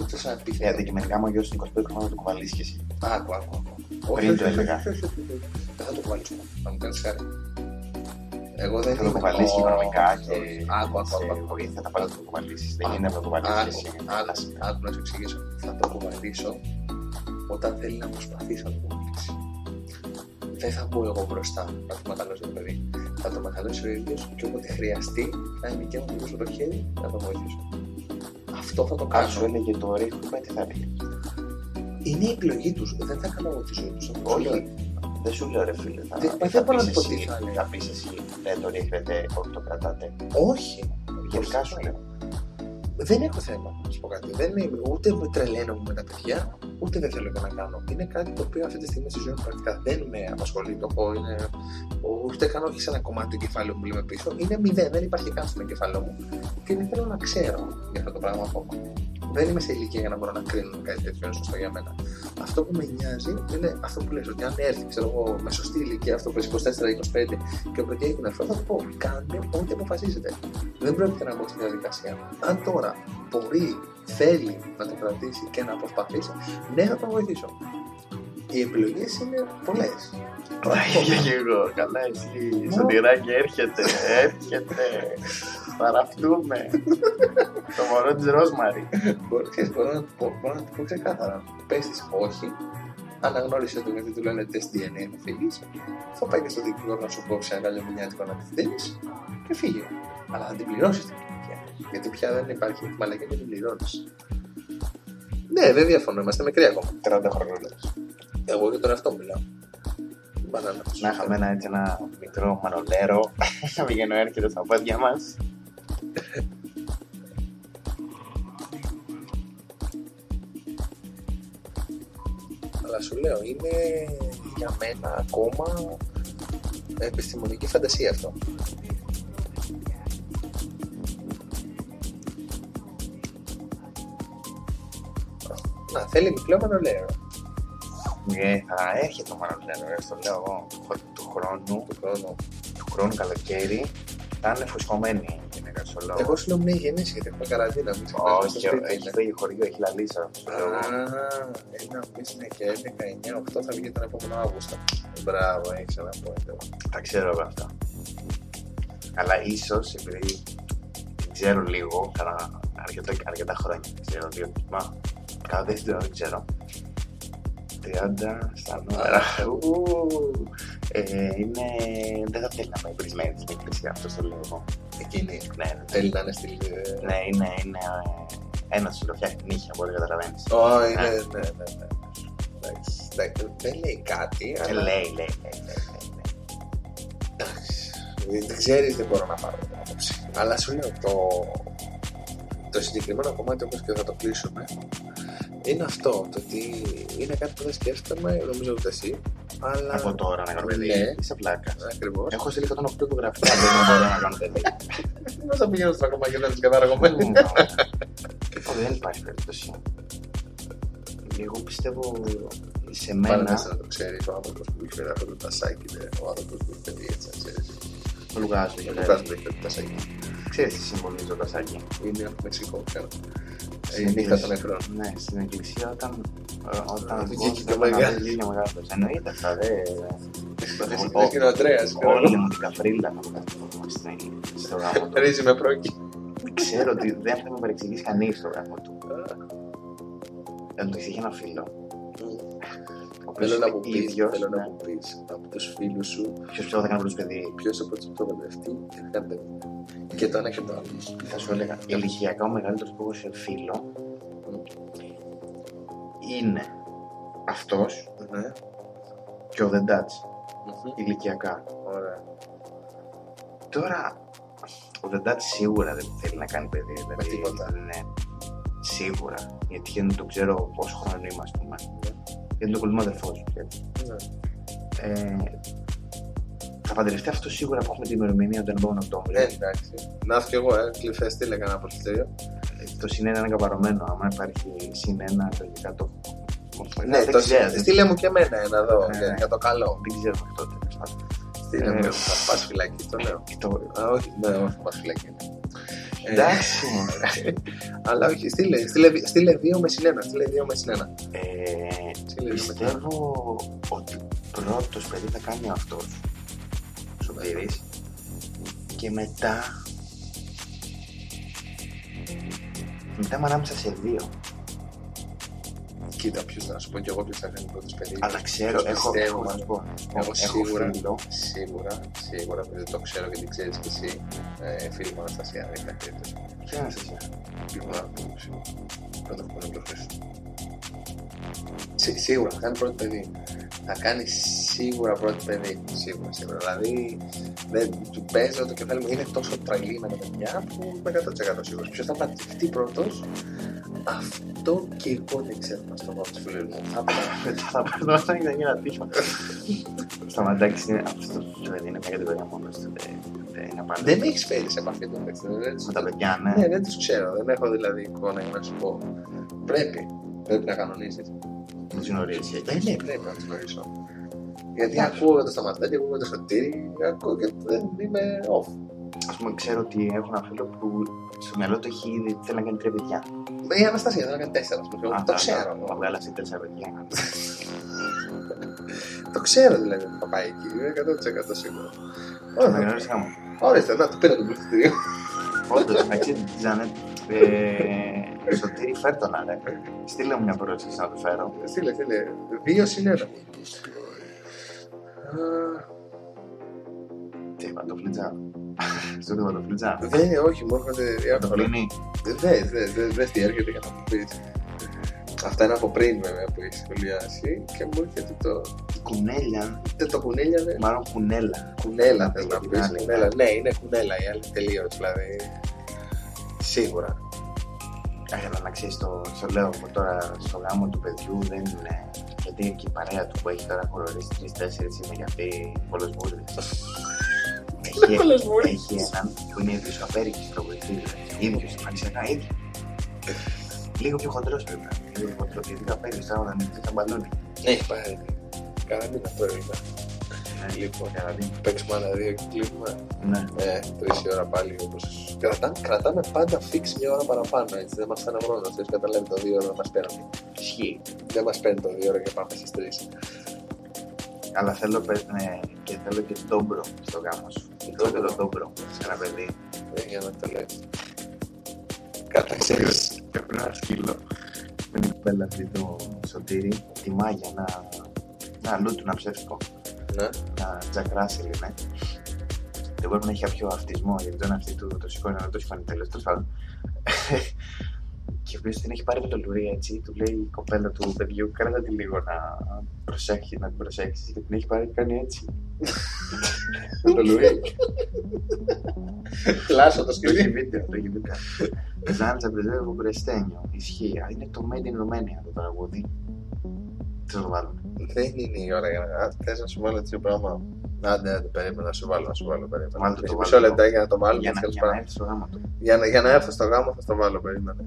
του δώσει ένα Ε, επίθετο. αντικειμενικά μου ο γιος είναι 25 χρόνια να το κουβαλήσεις κι εσύ. Άκου, άκου, άκου. Πριν το έλεγα. Δεν θα το κουβαλήσω. Να μου κάνεις χάρη. Εγώ δεν Θα το είμαι- κουβαλήσεις Ω, οικονομικά και Άκου, άκου, σε άκου, άκου. βοήθεια θα πάρεις να το κουβαλήσεις. Δεν γίνεται να το κουβαλήσεις Άκου, εσύ. άκου, άκου να σου εξηγήσω. Θα το κουβαλήσω όταν θέλει να προσπαθήσει να το κουβαλήσει. Δεν θα μπω εγώ μπροστά να το μεγαλώσει το παιδί. Θα το μεγαλώσει ο ίδιος και όποτε χρειαστεί θα είναι και μου στο το χέρι να το βοηθήσω. Αυτό θα το Αν σου κάνω. έλεγε το ρίχνω, τι θα έλεγε. Είναι η επιλογή τους. Δεν θα κάνω εγώ τη ζωή τους. Όχι. Δεν σου λέω ρε φίλε. Θα, Δεν- θα δεν μπορώ να πεις πω τι εσύ, θα λέει. θα πεις εσύ, δεν το ρίχνετε, όχι το κρατάτε. Όχι. Γενικά σου λέω. Δεν έχω θέμα, να σου πω κάτι. Δεν είμαι, ούτε με τρελαίνω με τα παιδιά, ούτε δεν θέλω και να κάνω. Είναι κάτι το οποίο αυτή τη στιγμή στη ζωή μου πρακτικά δεν με απασχολεί. Το έχω, είναι, ούτε καν όχι σε ένα κομμάτι του κεφάλαιου μου που λέμε πίσω. Είναι μηδέν, δεν υπάρχει καν στο κεφάλαιο μου. Και δεν θέλω να ξέρω για αυτό το πράγμα ακόμα. Δεν είμαι σε ηλικία για να μπορώ να κρίνω κάτι τέτοιο είναι σωστό για μένα. Αυτό που με νοιάζει είναι αυτό που λες, ότι αν έρθει, ξέρω εγώ, με σωστή ηλικία, αυτό που 24-25 και ο παιδί έχει αυτό, θα του πω: Κάντε ό,τι αποφασίζετε. Δεν πρόκειται να μπω στη διαδικασία. Αν τώρα μπορεί, θέλει να το κρατήσει και να προσπαθήσει, ναι, θα τον βοηθήσω. Οι επιλογές είναι πολλές. Και εγώ, καλά εσύ, σωτηράκι έρχεται, έρχεται. <laughs> Θα ραφτούμε. Το μωρό της Ρόσμαρη. Μπορώ, ξέρεις, μπορώ, να, πω- μπορώ να το πω ξεκάθαρα. Πες της όχι, αναγνώρισε το γιατί του λένε τεστ DNA να φύγεις. Θα πάει και στο δικηγόρο να σου κόψει ένα καλιομηνιάτικο να τη δίνεις και φύγει. Αλλά θα την πληρώσεις την ηλικία. Γιατί πια δεν υπάρχει μαλακή και την πληρώνει. Ναι, δεν διαφωνώ, είμαστε μικροί ακόμα. 30 χρονούλες. Εγώ για τον εαυτό μου μιλάω. Μπανάνας. Να είχαμε ένα, έτσι, ένα μικρό μανολέρο <laughs> να πηγαίνω έρχεται στα πόδια μας. Αλλά σου λέω, είναι για μένα ακόμα επιστημονική φαντασία αυτό. Να, θέλει μικρό μανολέρο. Ναι, θα έρχεται το μανολέρο, ρε, στο λέω εγώ, του χρόνου, του χρόνου. του χρόνου καλοκαίρι, θα είναι φουσκωμένη η γυναίκα στο λόγο. Εγώ σου λέω μην έχει γεννήσει γιατί έχουμε καραντίνα. Μην ξεχνάς, στο Όχι, σπίτι έχει είναι. φύγει χωριό, έχει λαλήσει αυτό το Α, λόγο. ένα πεις είναι και 11, 9, 8 θα βγει τον επόμενο Αύγουστο. Μπράβο, έχεις ένα πόντο. Τα ξέρω εγώ αυτά. Αλλά ίσως επειδή ξέρω λίγο, κατά αρκετά, αρκετά χρόνια, δεν ξέρω, δύο, μα κατά δεύτερο δεν ξέρω. 30 στα νούμερα. Ου, ε, είναι, δεν θα θέλει να πάει πρισμένη στην εκκλησία, αυτό το λέω εγώ. Εκείνη. Ναι, ναι, Θέλει να είναι στη... ναι, είναι, είναι ε, ένας σου το φτιάχνει νύχια, μπορεί να καταλαβαίνεις. Ω, είναι, ναι, ναι, ναι. Εντάξει, εντάξει, Δεν λέει κάτι, Ε, αλλά... λέει, λέει, λέει, λέει, λέει, λέει. Εντάξει, δεν ξέρεις, δεν μπορώ να πάρω την άποψη. Αλλά σου λέω, το, το συγκεκριμένο κομμάτι όπως και θα το κλείσουμε, είναι αυτό, το ότι είναι κάτι που δεν σκέφτομαι, νομίζω ούτε εσύ, Αλλά... Από τώρα να κάνω παιδί. Ναι. Είσαι πλάκα. Ακριβώς. Έχω στείλει 108 υπογραφικά. Δεν μπορώ τώρα να κάνω παιδί. Πώς θα πηγαίνω στο ακόμα και δεν είναι καταργωμένη. Όχι, δεν υπάρχει περίπτωση. Εγώ πιστεύω σε Πάρα μένα. μέσα να το ξέρεις, ο άνθρωπος που είχε αυτό το τασάκι, είναι ο άνθρωπος που έχει παιδί, έτσι να ξέρεις. Ο Λουκάς το Ο είχε Λουκάς λέει. που έχει το τασάκι. Ξέρεις τι συμβολίζει το τασάκι. Είναι από το Μεξικό, ξέρω. Στην Η νύχτα εκκλησία- των νεκρών. Ναι, στην εκκλησία όταν. ε, Όταν Βγήκε βγήκε και ο μεγάλος. μεγάλο. Βγήκε μεγάλος. Εννοείται αυτά, δε. Λες και είναι ο Ανδρέας, ξέρω. Όλη μου την καφρίλα να βγάλω στο γάμο του. Ρίζει με πρόκει. Ξέρω ότι δεν θα με παρεξηγήσει κανείς στο γάμο του. Εντάξει, είχε ένα φίλο. Ο οποίος Θέλω να είναι μου πεις, ίδιος, θέλω να ναι. μου πεις από τους φίλους σου Ποιος πιο θα κάνει πρώτο παιδί; ποιος από τους το παιδευτεί και θα κάνει παιδί. Και το ένα και το άλλο. Θα σου έλεγα, ηλικιακά ο μεγαλύτερος που έχω σε φίλο είναι αυτός Ναι. και ο Δεντάτς. Μμμ. Ηλικιακά. Ωραία. Τώρα, ο Δεντάτς σίγουρα δεν θέλει να κάνει παιδί. Δηλαδή, τίποτα. Ναι, σίγουρα. Γιατί δεν το ξέρω πόσο χρόνο είμαι, ας πούμε. Γιατί το κολλήμα αδερφός μου. έτσι. Ναι. Ε, θα παντρευτεί αυτό σίγουρα που έχουμε την ημερομηνία τον επόμενο Οκτώβριο. Ναι, εντάξει. Να έρθω κι εγώ, ε. Κλειφές, στείλε κανένα αποθητήριο. Ε, Το συν ένα είναι καπαρωμένο. Άμα υπάρχει συν ένα, λογικά το. Ναι, δεν το ξέρω. στείλε μου και εμένα ένα εδώ, Ναι. για- για το καλό. Δεν ξέρω μέχρι τότε. τέλος πάντων. Στείλε μου, Ε, θα πας φυλακή, το λέω. Και το- Α, όχι, ναι, όχι, πας φυλακή. Ναι. Ε, Εντάξει, μωρέ. Αλλά όχι, στείλε, στείλε, στείλε δύο με συνένα. Στείλε δύο με συνένα. Ε, Στείλε δύο με συνένα. πιστεύω ότι πρώτος παιδί θα κάνει αυτός ο Σωτήρης και μετά μετά είμαι ανάμεσα σε δύο Κοίτα, ποιος να σου πω κι εγώ ποιος θα κάνει πρώτος παιδί. αλλά ξέρω, Ποιος έχω, πιστεύω, έχω, να μάλλον. σου πω, να σου πω, Εγώ έχω σίγουρα, φίλο σίγουρα, σίγουρα, επειδή το ξέρω και την ξέρεις κι εσύ, ε, φίλη μου Αναστασία, δεν υπάρχει περίπτωση. ποια είναι σας Σίγουρα, πρώτα που είναι πιο Σί- Σίγουρα θα κάνει πρώτο παιδί. Θα κάνει σίγουρα πρώτο παιδί. Σίγουρα, σίγουρα. Δηλαδή, δεν, του παίζω το κεφάλι μου είναι τόσο τρελή με τα παιδιά που είμαι 100% σίγουρος. Ποιος θα παντρευτεί πρώτος, αυτό και εγώ δεν ξέρω να στο πω τους φίλους μου. Θα πω. θα παίρνω <laughs> αυτά και θα γίνει ένα τύχημα σταματάξει είναι αυτό το παιδί είναι μια κατηγορία μόνος του δεν- δεν είναι απάντηση Δεν με έχεις φέρει σε επαφή το μεταξύ. δεν τους- με τα παιδιά ναι Ναι, δεν τους ξέρω. Δεν έχω δηλαδή εικόνα για να σου πω. Πρέπει. Πρέπει να κανονίσει. Μου γνωρίζει Ε, ναι, πρέπει να του γνωρίσω. Γιατί ακούω το σταματάκι, ακούω το σωτήρι, ακούω και δεν είμαι off. ας πούμε ξέρω ότι έχω ένα φίλο που στο μυαλό του έχει ήδη θέλει να κάνει τρία παιδιά Με η Αναστασία δεν έκανε τέσσερα, ας πούμε. Α, Το θα- ξέρω. θα βγάλει σε τέσσερα παιδιά <laughs> Το ξέρω δηλαδή ότι θα πάει εκεί. Είμαι 100% σίγουρο. να γνωρίσει γάμο Ορίστε, να του πήρα το πληκτήριο. Όντως, εντάξει, Τζάνετ, ε, Σωτήρη, φέρ τον άρε. Στείλε μου μια πρόσκληση να το φέρω. Στείλε, στείλε. Δύο συν ένα. Α, Τι, παντοφλίτσα. Στο τι παντοφλίτσα. Δεν, όχι, μου έρχονται διάφορα. Παντοφλίνη. Δε, δε, δε, δε τι έρχεται για να μου πεις. Αυτά είναι από πριν βέβαια που έχει σχολιάσει και μου έρχεται το. Κουνέλια. Δεν το κουνέλια, ναι. Μάλλον κουνέλα. Κουνέλα θες να Την πεις. άλλη, Κουνέλα. Ναι, είναι κουνέλα η άλλη τελείως δηλαδή. Σίγουρα. Άχελα να ξέρεις το, το λέω εγώ τώρα στο γάμο του παιδιού δεν είναι. Γιατί και η παρέα του που έχει τώρα χωρίσει τρει-τέσσερι είναι γιατί πολλέ μπουρδε. έχει, Πολλές μπουρδες. έχει έναν που είναι ίδιο απέρικη στο βοηθή. ίδιο, εμφανισιακά ίδιο. Λίγο πιο χοντρός πρέπει να είναι. Λίγο πιο χοντρός. Γιατί το απέρικη τώρα όταν είναι θα μπαλώνει. Έχει πάρει. Κάνα μήνα τώρα είναι. Λοιπόν, Για να δει. παίξουμε άλλα δύο και κλείνουμε. Ναι. Ε, τρεις η ώρα πάλι όπως... Κρατάμε, κρατάμε πάντα fix μια ώρα παραπάνω, έτσι. Δεν μας φάνε χρόνος. Θες καταλάβει το δύο ώρα δεν μας παίρνει. Ισχύει. Δεν μας παίρνει το δύο ώρα και πάμε στις τρεις. Αλλά θέλω πε- ναι, και θέλω και ντόμπρο στο γάμο σου. Θέλω και το ντόμπρο σε ένα παιδί. Ε, για να το λέω. Κατά ξέρεις. Πρέπει να σκύλο. Με την κοπέλα αυτή το σωτήρι, τη μάγια, ένα, ένα λούτου, ένα ψεύτικο. Ναι. Ένα Jack Russell είναι. Δεν μπορεί να έχει κάποιο αυτισμό, γιατί τον αυτή του το σηκώνει, να το σηκώνει τέλος, τέλος πάντων. <laughs> Και ο οποίος την έχει πάρει με το λουρί έτσι, του λέει η κοπέλα του παιδιού, κράτα τη λίγο να προσέχει, να την προσέξεις και την έχει πάρει και κάνει έτσι. <laughs> το λουρί. <laughs> Κλάσω το Το σκηνή. έχει βίντεο, το έχει βίντεο. Ζάντζα Μπρεζέβο Μπρεστένιο. Ισχύει. Α, Είναι το Made in Romania το τραγούδι. Τι θα το βάλουμε. Δεν είναι η ώρα για να. Θες να σου βάλω έτσι πράγμα. Άντε, άντε, περίμενα να σου βάλω, να σου βάλω. Περίμενα. Βάλτε το, Έχει βάλτε μισό το. λεπτά για να το βάλουμε. Για να, τέλος για να πάντων. έρθει στο γάμο του. Για να, για να έρθω στο γάμο θα στο βάλω, περίμενε.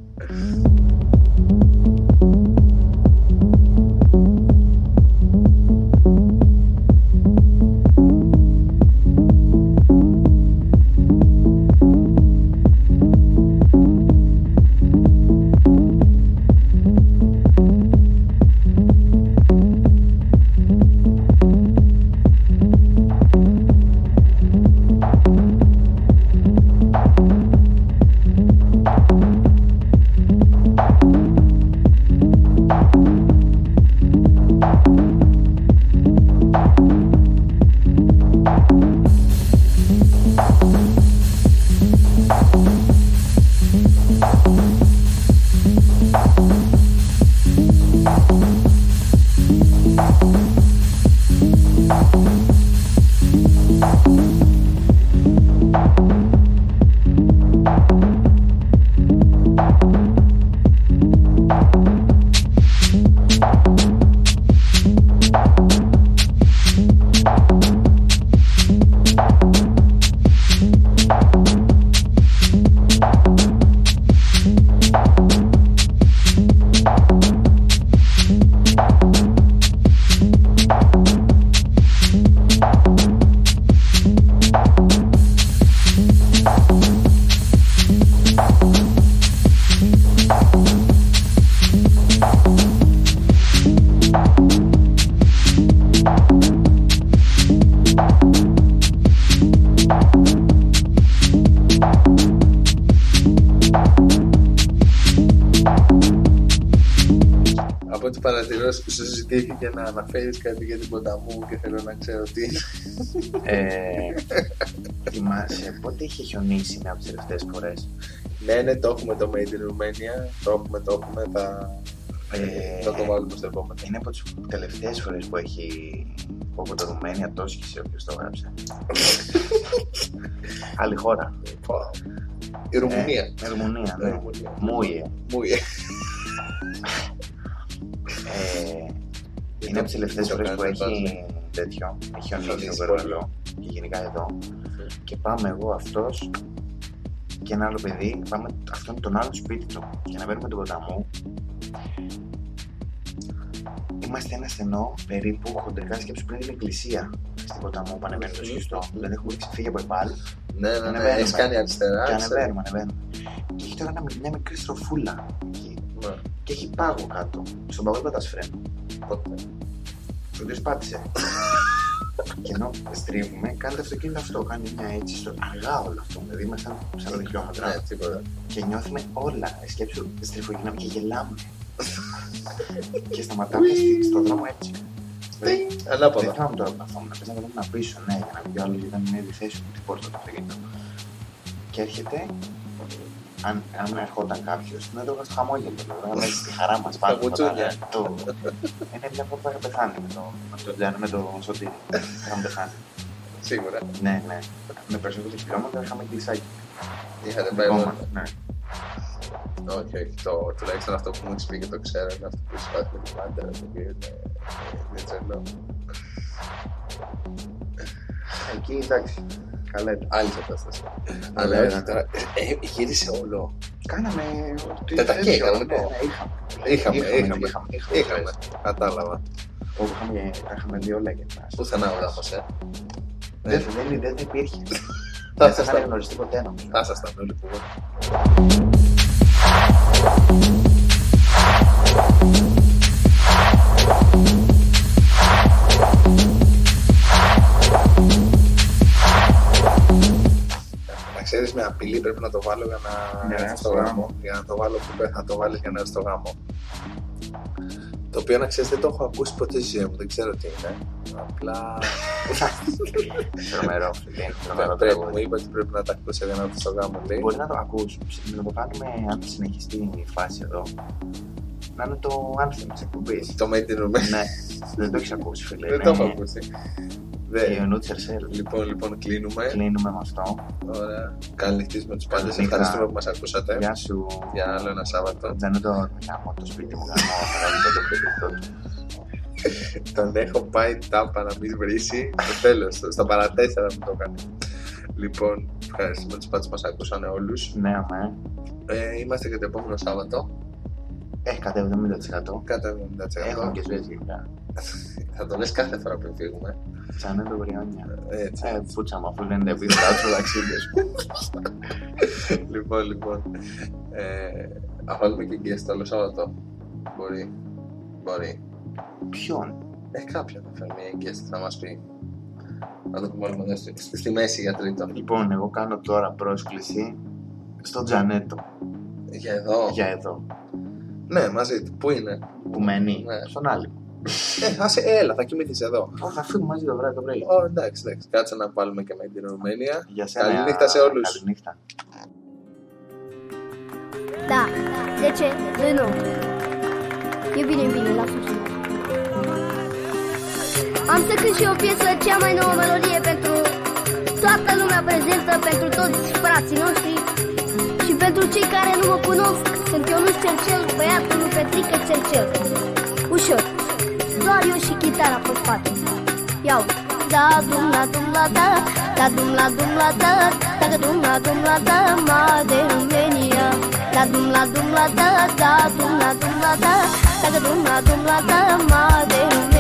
Ζητήθηκε να αναφέρεις κάτι για την ποταμού και θέλω να ξέρω τι. Ε, θυμάσαι πότε είχε χιονίσει μια από τις τελευταίες φορές; ναι, ναι, το έχουμε το Made in Romania. Το έχουμε, το έχουμε. Θα, Ε, θα το βάλουμε στο επόμενο. Είναι από τις τελευταίες φορές που έχει που από το Ρουμαίνια το έσχισε όποιος το έγραψε. <laughs> Άλλη χώρα. Πω. Η Ρουμουνία. Ε, η Ρουμουνία, Η ναι. Ρουμουνία. Μούιε. Είναι από τι τελευταίε το φορέ που κάνετε, έχει τέτοιο. Έχει χιονίσει Χιονίσει στο Βερολίνο και γενικά εδώ. Και πάμε εγώ αυτός και ένα άλλο παιδί. Πάμε αυτόν τον άλλο σπίτι του για να μπαίνουμε τον ποταμό. Είμαστε ένα στενό περίπου χοντρικά σκέψη πριν την εκκλησία στην ποταμό που ανεβαίνει το σχιστό. Δηλαδή έχουμε ξεφύγει από επάλ Ναι, ναι, ναι. Ανεβαίνουμε. Έχει κάνει αριστερά. και ξέρω. ανεβαίνουμε, ανεβαίνουμε. Και έχει τώρα ένα, μια μικρή στροφούλα εκεί. Ναι. Και έχει πάγο κάτω. Στον πάγο δεν πατάς φρένο. Πότε; Ο οποίος πάτησε. και ενώ στρίβουμε, κάνει το αυτοκίνητο αυτό. Κάνει μια έτσι στο αργά όλο αυτό. Δηλαδή ήμασταν 40 χιλιόμετρα. Ναι, τίποτα. Και νιώθουμε όλα. Σκέψου, στριφογυρνάμε και γελάμε. και σταματάμε στη- στον δρόμο έτσι. Δηλαδή, Δεν Ανάποδα. θυμάμαι τώρα που καθόμουν. Πες να το να πίσω, ναι, για να μην πει άλλος γιατί ήταν μια θέση μου την πόρτα του αυτοκίνητο. Και έρχεται, αν, αν ερχόταν κάποιος, να το στο χαμόγελο. Δηλαδή, να μέσα στη χαρά μας πάνω. μουτσούνια. μετά, το... Είναι μια φορά που είχα πεθάνει με το, με το, Τζάνι, με το σωτήρι. Είχαμε πεθάνει. Σίγουρα. Ναι, ναι. Με περισσότερα χιλιόμετρα είχαμε κλεισάκι. Είχατε πάει Ακόμα, μόνο. ναι. Όχι, όχι. Το, τουλάχιστον αυτό που μου έχεις πει και το ξέρω είναι αυτό που έχει πάθει με τη μάντρα. Το οποίο είναι, είναι τρελό. Εκεί εντάξει. Καλά ήταν. Άλλη κατάσταση. Ναι, Αλλά ναι, όχι ναι. τώρα. ε, ε, Γύρισε όλο. Κάναμε. ό,τι Τετακέ, τέτοιο, κάναμε ναι, το. ναι, είχαμε. Είχαμε, Είχαμε, είχαμε. είχαμε, είχαμε. Είχαμε. Κατάλαβα. Όπου είχαμε, τα είχαμε δει όλα για εμάς. Πουθενά ο γάμο, ε. Δεν, δεν, δεν υπήρχε. Θα <laughs> Δεν θα ήσασταν- είχαν γνωριστεί ποτέ νομίζω. Θα ήσασταν όλοι που απειλή πρέπει να το βάλω για να Ναι, έρθει στο στο γάμο. γάμο. Για να το βάλω που πρέπει να το βάλεις για να έρθει στο γάμο. Το οποίο να ξέρεις δεν το έχω ακούσει ποτέ στη ζωή μου, δεν ξέρω τι είναι. Απλά Τρομερό. <laughs> φίλε, είναι τρομερό πρέπει, μου τραγούδι. είπες ότι πρέπει να τα ακούσει για να έρθει στο γάμο. Λέει. Μπορεί να το ακούς, να το κάνουμε αν συνεχιστεί η φάση εδώ. Να είναι το άνθιμο της εκπομπής. Το Made in Romania. Ναι, δεν το έχεις ακούσει φίλε. Δεν είναι το έχω ακούσει. Δεν. Και ο Νούτσερ Σέλ. Λοιπόν, λοιπόν, κλείνουμε. Κλείνουμε με αυτό. Ωραία. Καλή νυχτής με τους πάντες. Καληνύχτα. Ευχαριστούμε που μας ακούσατε. Γεια σου. Για άλλο ένα Σάββατο. Δεν είναι το γάμο το σπίτι μου, γάμο, μεγαλύτερο το σπίτι του. <laughs> Τον έχω πάει τάπα να μην βρίσει. Το τέλος, στα παρατέσσερα μου το έκανε. Λοιπόν, ευχαριστούμε τους πάντες που μας ακούσαν όλους. Ναι, αμέ. Ε, είμαστε και το επόμενο Σάββατο. Ε, κατά 70%. Κατά 70%. Έχουμε και ζωές γενικά. Θα το λες κάθε φορά που φύγουμε. Σαν το βριόνια. Έτσι. Ε, φούτσα μου, αφού λένε επίθετα του ταξίδες μου. <laughs> λοιπόν, λοιπόν. Ε, θα βάλουμε και guest άλλο Σάββατο. Μπορεί. Μπορεί. Ποιον; Ε, κάποιον θα φέρει μια guest να μας πει. Να το πούμε όλο μαζί στη, στη, στη μέση για τρίτο. Λοιπόν, εγώ κάνω τώρα πρόσκληση στο Τζανέτο. Για εδώ. Για εδώ. Ναι, μαζί του. Πού είναι; Που μένει. Ναι. Στον άλλο. Ε, άσε, έλα, θα κοιμηθείς εδώ. Ω, θα φύγουμε μαζί το βράδυ το πρωί. Ω, εντάξει, εντάξει. Κάτσε να βάλουμε και με την Ρουμανία. Για σένα. Καληνύχτα σε όλους. Καληνύχτα. Da, de ce? De nu. E bine, e bine, lasă și Am să cânt și o piesă, cea mai nouă melodie pentru toată lumea prezentă, pentru toți frații noștri și pentru cei care nu mă cunosc. Sunt Ionuș Cercel, băiatul lui Petrică Cercel. Ușor, doar eu și chitara pe spate. Iau. Da, dum la dum la da, da dum la dum la da, da da dum la dum la da, ma de România. Da dum la dum la da, da dum la dum la da, da da dum la dum la da, ma de România.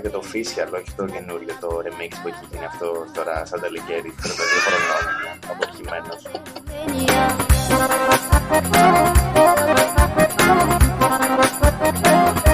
Και σου έβαλα και το official, όχι το καινούριο, το remix που έχει γίνει αυτό τώρα σαν καλοκαίρι, πριν από δύο χρονών, αποτυχημένος. Nu